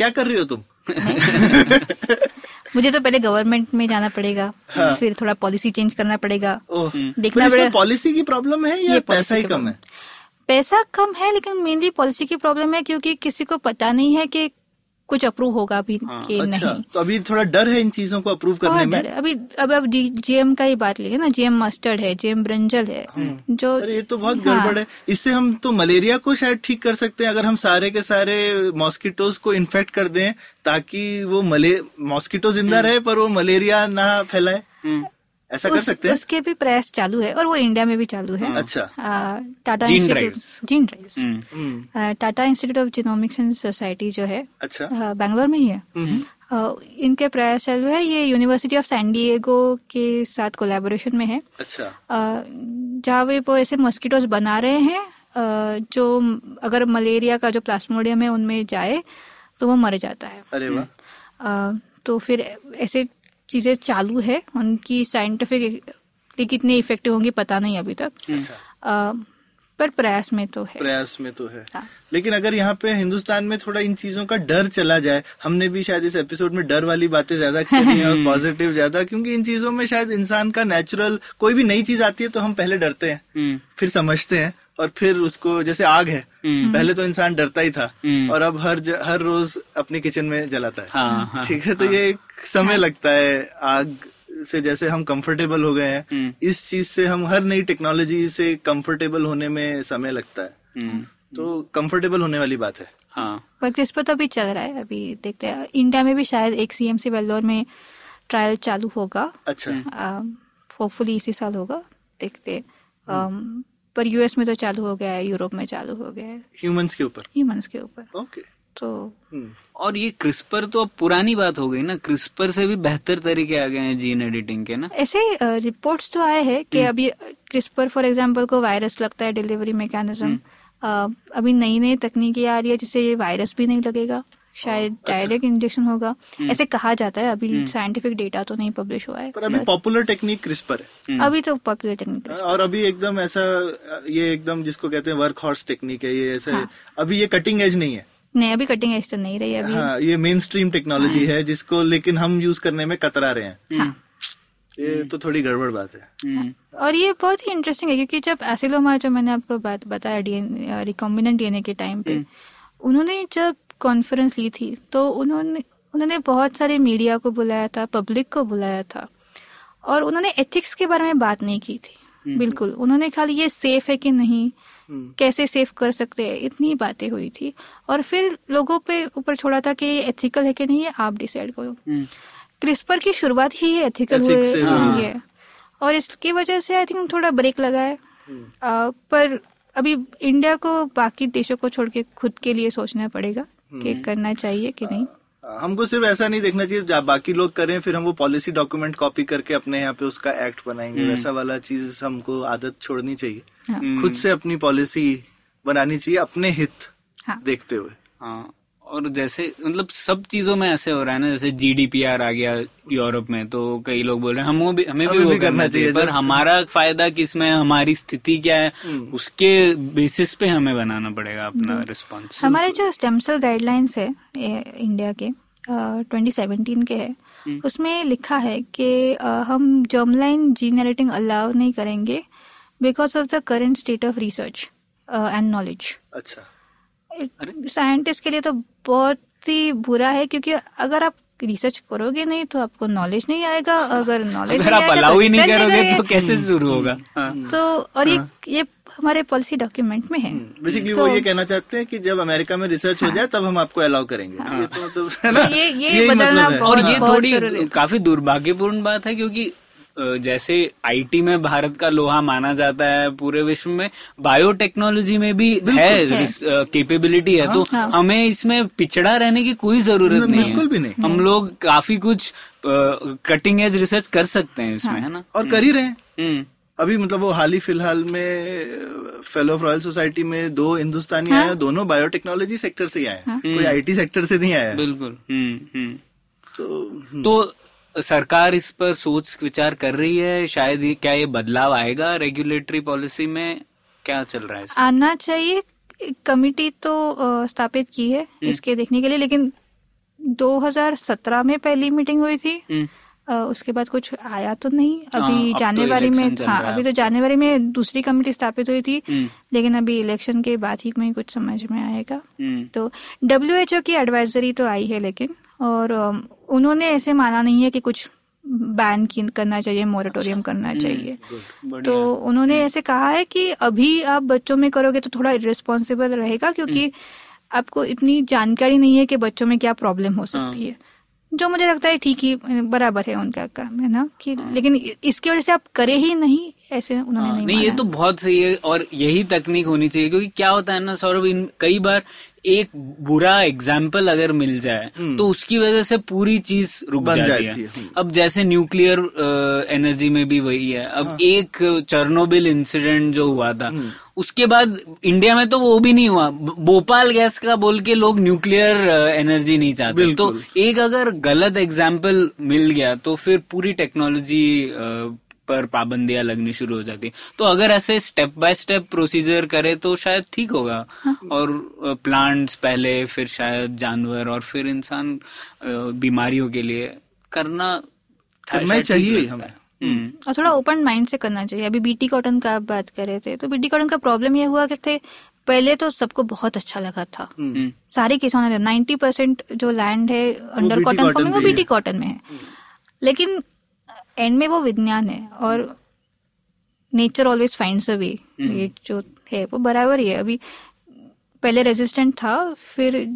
क्या कर रही हो तुम? मुझे तो पहले गवर्नमेंट में जाना पड़ेगा हाँ। फिर थोड़ा पॉलिसी चेंज करना पड़ेगा। देखना पड़ेगा। पॉलिसी की प्रॉब्लम है या पैसा ही कम है? पैसा कम है लेकिन मेनली पॉलिसी की प्रॉब्लम है क्योंकि किसी को पता नहीं है कि कुछ अप्रूव होगा भी हाँ, कि अच्छा नहीं। तो अभी थोड़ा डर है इन चीज़ों को अप्रूव करने में? डर अभी अब अब जीएम का ही बात लीजिए ना जीएम मस्टर्ड है जीएम ब्रंजल है जो अरे ये तो बहुत हाँ, गड़बड़ है। इससे हम तो मलेरिया को शायद ठीक कर सकते हैं अगर हम सारे के सारे मॉस्किटोज को इन्फेक्ट कर दें ताकि वो मले मॉस्किटो ज़िंदा रहे पर वो मलेरिया ना फैलाए। ऐसा कर सकते हैं? उसके भी प्रयास चालू है और वो इंडिया में भी चालू है। अच्छा। टाटा इंस्टीट्यूट जीन ड्राइव्स हम्म। हम्म, Tata Institute of Genomics and Society जो है अच्छा। बैंगलोर में ही है। हम्म, इनके प्रयास चालू है। ये यूनिवर्सिटी ऑफ़ सैन डिएगो के साथ कोलैबोरेशन में है। अच्छा। जहाँ वे वो ऐसे मॉस्किटोज बना रहे हैं जो अगर मलेरिया का जो प्लास्मोडियम है उनमें जाए तो वो मर जाता है। अरे वाह। तो फिर ऐसे चीज़ें चालू है उनकी साइंटिफिक कितनी इफ़ेक्टिव होंगी पता नहीं अभी तक। आ, पर प्रयास में तो है। प्रयास में तो है। हाँ। लेकिन अगर यहाँ पे हिंदुस्तान में थोड़ा इन चीज़ों का डर चला जाए हमने भी शायद इस एपिसोड में डर वाली बातें ज़्यादा करी हैं और पॉजिटिव ज़्यादा क्योंकि इन चीज़ों में शायद इंसान का नेचुरल कोई भी नई चीज़ आती है तो हम पहले डरते हैं हम्म। फिर समझते हैं। और फिर उसको जैसे आग है हम्म। पहले तो इंसान डरता ही था हम्म। और अब हर ज, हर रोज अपने किचन में जलाता है। हाँ, हाँ, ठीक है तो ये एक समय लगता है आग से जैसे हम कंफर्टेबल हो गए हैं। हम्म। इस चीज़ से हम हर नई टेक्नोलॉजी से कंफर्टेबल होने में समय लगता है। तो कंफर्टेबल होने वाली बात है। हाँ। पर क्रिस्पर तो अभी चल रहा है अभी देखते हैं। इंडिया में भी शायद एक सीएमसी वेल्लोर में ट्रायल चालू होगा। अच्छा। होपफुली इसी साल होगा। देखते हैं। पर यूएस में तो चालू हो गया है यूरोप में चालू हो गया है। ह्यूमंस के ऊपर? ह्यूमंस के ऊपर। ओके तो हम्म, और ये क्रिस्पर तो अब पुरानी बात हो गई ना क्रिस्पर से भी बेहतर तरीके आ गए हैं जीन एडिटिंग के ना। ऐसे रिपोर्ट्स तो आए हैं कि अभी क्रिस्पर फॉर एग्जांपल को वायरस लगता है डिलीवरी मैकेनिज्म अभी नई नई तकनीकी आ रही है जिससे ये वायरस भी नहीं लगेगा। शायद डायरेक्ट इंजेक्शन होगा। ऐसे कहा जाता है अभी साइंटिफिक डेटा तो नहीं पब्लिश हुआ है पर अभी पॉपुलर टेक्निक क्रिस्पर है। अभी तो पॉपुलर टेक्निक और अभी एकदम ऐसा ये एकदम जिसको कहते हैं वर्क हॉर्स टेक्निक है ये ऐसे अभी ये कटिंग एज नहीं है। नहीं अभी कटिंग एज तो नहीं रही अभी। हाँ ये मेन स्ट्रीम टेक्नोलॉजी है जिसको लेकिन हम यूज़ करने में कतरा रहे हैं। हाँ। ये तो थोड़ी गड़बड़ बात है। हम्म। और ये बहुत ही इंटरेस्टिंग है क्योंकि जब एसिलोमा जो मैंने आपको बात बताया डीएन रिकॉम्बिनेंट डीएनए के टाइम पे उन्होंने जब कॉन्फ्रेंस ली थी तो उन्होंने उन्होंने बहुत सारे मीडिया को बुलाया था पब्लिक को बुलाया था और उन्होंने एथिक्स के बारे में बात नहीं की थी। बिल्कुल उन्होंने खाली ये सेफ़ है कि नहीं? हम्म, कैसे सेफ़ कर सकते हैं? इतनी बातें हुई थी और फिर लोगों पे ऊपर छोड़ा था कि ये एथिकल है कि नहीं ये आप डिसाइड करो। हम्म। क्रिस्पर की शुरुआत ही एथिकल हुए हुई है और इसकी वजह से आई थिंक थोड़ा ब्रेक लगा है। हम्म। आ, पर अभी इंडिया को बाकी देशों को छोड़ के खुद के लिए सोचना पड़ेगा। कि करना चाहिए कि नहीं? हमको सिर्फ़ ऐसा नहीं देखना चाहिए जब बाकी लोग करें फिर हम वो पॉलिसी डॉक्यूमेंट कॉपी करके अपने यहाँ पे उसका एक्ट बनाएँगे। वैसा वाला चीज़ हमको आदत छोड़नी चाहिए। हाँ। खुद से अपनी पॉलिसी बनानी चाहिए अपने हित हाँ। देखते हुए। हाँ। और जैसे मतलब सब चीज़ों में ऐसे हो रहा है ना जैसे जीडीपीआर आ गया यूरोप में तो कई लोग बोल रहे हैं हम भी हमें भी हमें वो भी करना चाहिए पर हमारा फ़ायदा किसमें हमारी स्थिति क्या है हम्म। उसके बेसिस पे हमें बनाना पड़ेगा अपना रिस्पॉन्स हमारे जो स्टेम सेल गाइडलाइंस है इंडिया के ट्वेंटी सेवनटीन के है उसमें लिखा है कि हम जर्मलाइन जीन एडिटिंग अलाउ नहीं करेंगे because of the current state of research and knowledge अच्छा। साइंटिस्ट के लिए तो बहुत ही बुरा है क्योंकि अगर आप रिसर्च करोगे नहीं तो आपको नॉलेज नहीं आएगा अगर नॉलेज अगर आप अलाउ ही नहीं करोगे तो कैसे शुरू होगा? हाँ। तो और ये ये हमारे पॉलिसी डॉक्यूमेंट में है। बेसिकली तो- वो ये कहना चाहते हैं कि जब अमेरिका में रिसर्च हो जाए तब हम आपको अलाउ करेंगे। ये तो मतलब है ना ये- ये यही बदलना मतलब है। और ये थोड़ी काफ़ी दुर्भाग्यपूर्ण बात है क्योंकि जैसे आईटी में भारत का लोहा माना जाता है पूरे विश्व में बायोटेक्नोलॉजी में भी है कैपेबिलिटी है। है हाँ, तो हाँ। हमें इसमें पिछड़ा रहने की कोई ज़रूरत नहीं बिल्कुल भी नहीं। हम लोग काफ़ी कुछ कटिंग एज रिसर्च कर सकते हैं इसमें है। ना? और कर ही रहे हैं। हम्म। अभी मतलब वो हाल ही फ़िलहाल में फेलो ऑफ़ रॉयल सोसाइटी में दो हिंदुस्तानी आए दोनों बायोटेक्नोलॉजी सेक्टर से ही आए हैं। कोई आईटी सेक्टर से नहीं आया बिल्कुल। हम्म हम्म। तो हम्म, तो सरकार इस पर सोच विचार कर रही है शायद ये क्या ये बदलाव आएगा रेगुलेटरी पॉलिसी में? क्या चल रहा है इसमें? आना चाहिए। कमिटी तो स्थापित की है हम्म। इसके देखने के लिए लेकिन 2017 में पहली मीटिंग हुई थी। हम्म, उसके बाद कुछ आया तो नहीं। हाँ, अभी अब तो जनवरी में हाँ अभी तो अब। जनवरी में दूसरी कमेटी स्थापित हुई थी। हम्म, लेकिन अभी इलेक्शन के बाद ही में कुछ समझ में आएगा। तो WHO की एडवाइजरी तो आई है लेकिन और उन्होंने ऐसे माना नहीं है कि कुछ बैन करना चाहिए मोरेटोरियम करना चाहिए। तो उन्होंने ऐसे कहा है कि अभी आप बच्चों में करोगे तो थोड़ा इरेस्पॉन्सिबल रहेगा क्योंकि आपको इतनी जानकारी नहीं है कि बच्चों में क्या प्रॉब्लम हो सकती है। जो मुझे लगता है ठीक ही बराबर है उनका काम है ना? कि लेकिन इसकी वजह से आप करे ही नहीं ऐसे उन्होंने हाँ, नहीं नहीं ये तो बहुत सही है और यही तकनीक होनी चाहिए क्योंकि क्या होता है ना सौरभ इन कई बार एक बुरा एग्ज़ाम्पल अगर मिल जाए तो उसकी वजह से पूरी चीज़ रुक जाती जाती है। है। अब जैसे न्यूक्लियर एनर्जी में भी वही है। अब हाँ। एक चर्नोबिल इंसिडेंट जो हुआ था उसके बाद इंडिया में तो वो भी नहीं हुआ। भोपाल गैस का बोल के लोग न्यूक्लियर एनर्जी नहीं चाहते। तो एक अगर गलत एग्ज़ाम्पल मिल गया तो फिर पूरी टेक्नोलॉजी पर पाबंदियाँ लगनी शुरू हो जाती तो अगर ऐसे स्टेप बाय स्टेप प्रोसीजर करे तो शायद ठीक होगा। और प्लांट्स पहले फिर शायद जानवर और फिर इंसान बीमारियों के लिए करना करना चाहिए हमें। हम्म, और थोड़ा ओपन माइंड से करना चाहिए। अभी बीटी कॉटन का आप बात कर रहे थे तो बीटी कॉटन का प्रॉब्लम ये हुआ कि थे पहले तो सबको बहुत अच्छा लगा था। हम्म, सारे किसानों ने नाइन्टी परसेंट जो लैंड है अंडर कॉटन फ़ार्मिंग वो बीटी कॉटन में है। लेकिन एंड में वो विज्ञान है और nature always finds a way ये जो है वो बराबर ही है। अभी पहले रेजिस्टेंट था फिर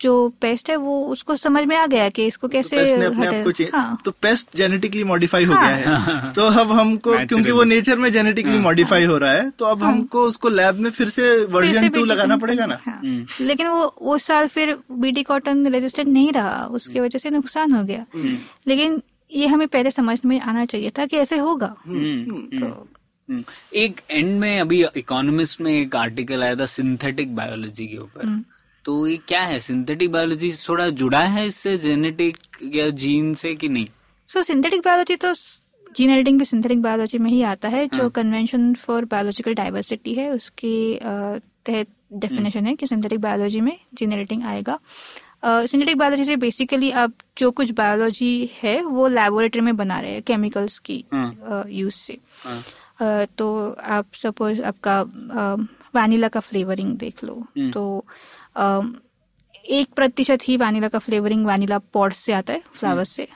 जो पेस्ट है वो उसको समझ में आ गया कि इसको कैसे तो पेस्ट ने अपने आप को हाँ, तो पेस्ट जेनेटिकली मॉडिफाई हो हाँ। गया है। तो अब हमको क्योंकि वो नेचर में जेनेटिकली हाँ, मॉडिफाई हो रहा है तो अब हमको उसको लैब में फिर से वर्जन टू लगाना पड़ेगा ना? हाँ। हम्म। लेकिन वो उस साल फिर बीटी कॉटन रेजिस्टेंट नहीं रहा। उसकी वजह से नुकसान हो गया। लेकिन ये हमें पहले समझ में आना चाहिए था कि ऐसे होगा। हम्म, तो हम्म। एक एंड में अभी इकोनॉमिस्ट में एक आर्टिकल आया था सिंथेटिक बायोलॉजी के ऊपर। हम्म। तो ये क्या है? सिंथेटिक बायोलॉजी थोड़ा जुड़ा है इससे जेनेटिक या जीन से कि नहीं? सो सिंथेटिक बायोलॉजी तो जीन एडिटिंग भी सिंथेटिक बायोलॉजी में ही आता है जो कन्वेंशन फॉर बायोलॉजिकल डाइवर्सिटी है उसके तहत डेफिनेशन है कि सिंथेटिक बायोलॉजी में जीन एडिटिंग आएगा। सिंथेटिक बायोलॉजी से बेसिकली आप जो कुछ बायोलॉजी है वो लेबोरेटरी में बना रहे हैं केमिकल्स की। यूज़ से। हाँ, अ, तो आप सपोज़ आपका वैनिला का फ्लेवरिंग देख लो। हम्म। तो एक प्रतिशत ही वैनिला का फ्लेवरिंग वैनिला पॉड्स से आता है फ्लावर्स से।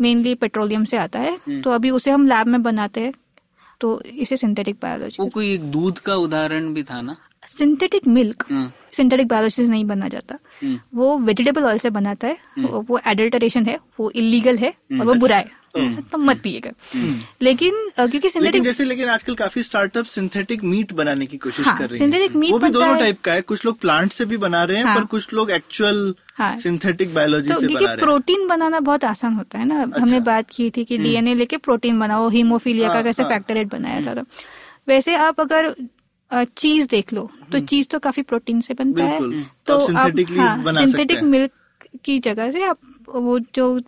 मेनली पेट्रोलियम से आता है। हम्म। तो अभी उसे हम लैब में बनाते हैं। तो इसे सिंथेटिक बायोलॉजी वो कोई एक दूध का उदाहरण भी था ना? सिंथेटिक मिल्क हाँ, सिंथेटिक बायोलॉजी से नहीं बना जाता हम्म, वो वेजिटेबल ऑयल से बनाता है वो- वो एडल्टरेशन है वो इलीगल है हम्म। और वो बुरा है। तो मत पिएगा। लेकिन क्योंकि सिंथेटिक जैसे लेकिन आजकल काफ़ी स्टार्टअप सिंथेटिक मीट बनाने की कोशिश हाँ, कर रहे हैं। meat वो भी दोनों टाइप का है कुछ लोग प्लांट से भी बना रहे हैं हाँ। पर कुछ लोग एक्चुअल हाँ। सिंथेटिक बायोलॉजी तो से क्योंकि बना रहे हैं। प्रोटीन बनाना बहुत आसान होता है ना। हमने बात की थी कि डीएनए लेके प्रोटीन बनाओ हीमोफीलिया का हाँ, कैसे हाँ। फैक्टर एट बनाया था वैसे आप अगर चीज़ देख लो। तो चीज़ तो काफ़ी प्रोटीन से बनता है। तो आप synthetically सिंथेटिक मिल्क की जगह से आप वो जो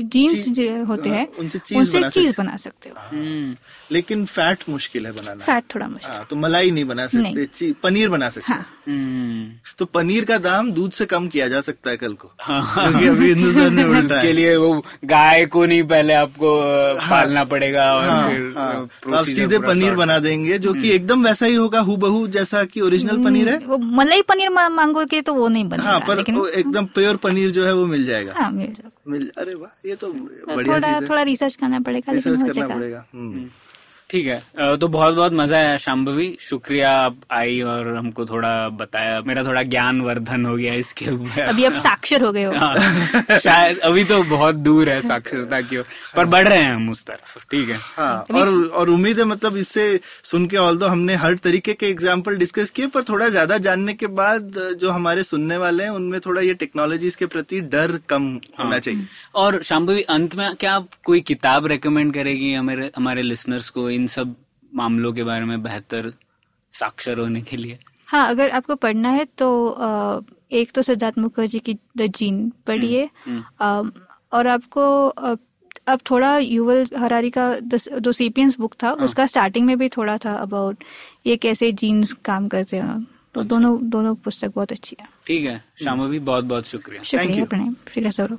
जीन्स होते हाँ, हैं उनसे चीज़ उनसे बना चीज़ सकते- बना सकते हो। हम्म, लेकिन फैट मुश्किल है बनाना। फैट थोड़ा मुश्किल। आ, तो मलाई नहीं बना सकते नहीं। पनीर बना सकते हाँ। हैं। हम्म, तो पनीर का दाम दूध से कम किया जा सकता है कल को हाँ। जो कि अभी हिंदुस्तान में उड़ता उसके है। लिए वो गाय को नहीं पहले आपको अ, पालना पड़ेगा और हाँ, फिर हाँ। तो आप सीधे पनीर बना देंगे। जो कि एकदम वैसा ही होगा हूबहू जैसा कि ओरिजिनल पनीर है। वो मलाई पनीर मांगोगे तो वो नहीं बनेगा हाँ पर लेकिन वो एकदम प्योर पनीर जो है वो मिल जाएगा। हाँ मिल जाएगा। मिल अरे वाह ये तो तो बढ़िया थोड़ा है। रिसर्च करना पड़ेगा रिसर्च करना पड़ेगा। हम्म। ठीक है। तो बहुत बहुत मज़ा आया शाम्भवी शुक्रिया आप आई और हमको थोड़ा बताया। मेरा थोड़ा ज्ञान वर्धन हो गया इसके ऊपर। अभी आप साक्षर हो गए हो। हाँ, शायद अभी तो बहुत दूर है साक्षरता की ओर। पर बढ़ रहे हैं हम उस तरफ़ ठीक है। हाँ और और उम्मीद है मतलब इससे सुन के ऑल दो हमने हर तरीके के एग्ज़ाम्पल डिस्कस किए पर थोड़ा ज़्यादा जानने के बाद जो हमारे सुनने वाले हैं उनमें थोड़ा ये टेक्नोलॉजी के प्रति डर कम होना चाहिए। और शाम्भवी अंत में क्या आप कोई किताब रिकमेंड करेगी हमारे हमारे लिसनर्स को? इन सब मामलों के बारे में बेहतर साक्षर होने के लिए? हाँ अगर आपको पढ़ना है तो एक तो सिद्धार्थ मुखर्जी की द जीन पढ़िए। हम्म, और आपको अब थोड़ा युवल हरारी का जो सीपियंस बुक था हाँ. उसका स्टार्टिंग में भी थोड़ा था अबाउट ये कैसे जीन्स काम करते हैं। तो अच्छा। दोनों दोनों पुस्तक बहुत अच्छी है। ठीक है शाम भी बहुत बहुत शुक्रिया। शुक्रिया प्रणय शुक्रिया सौरभ।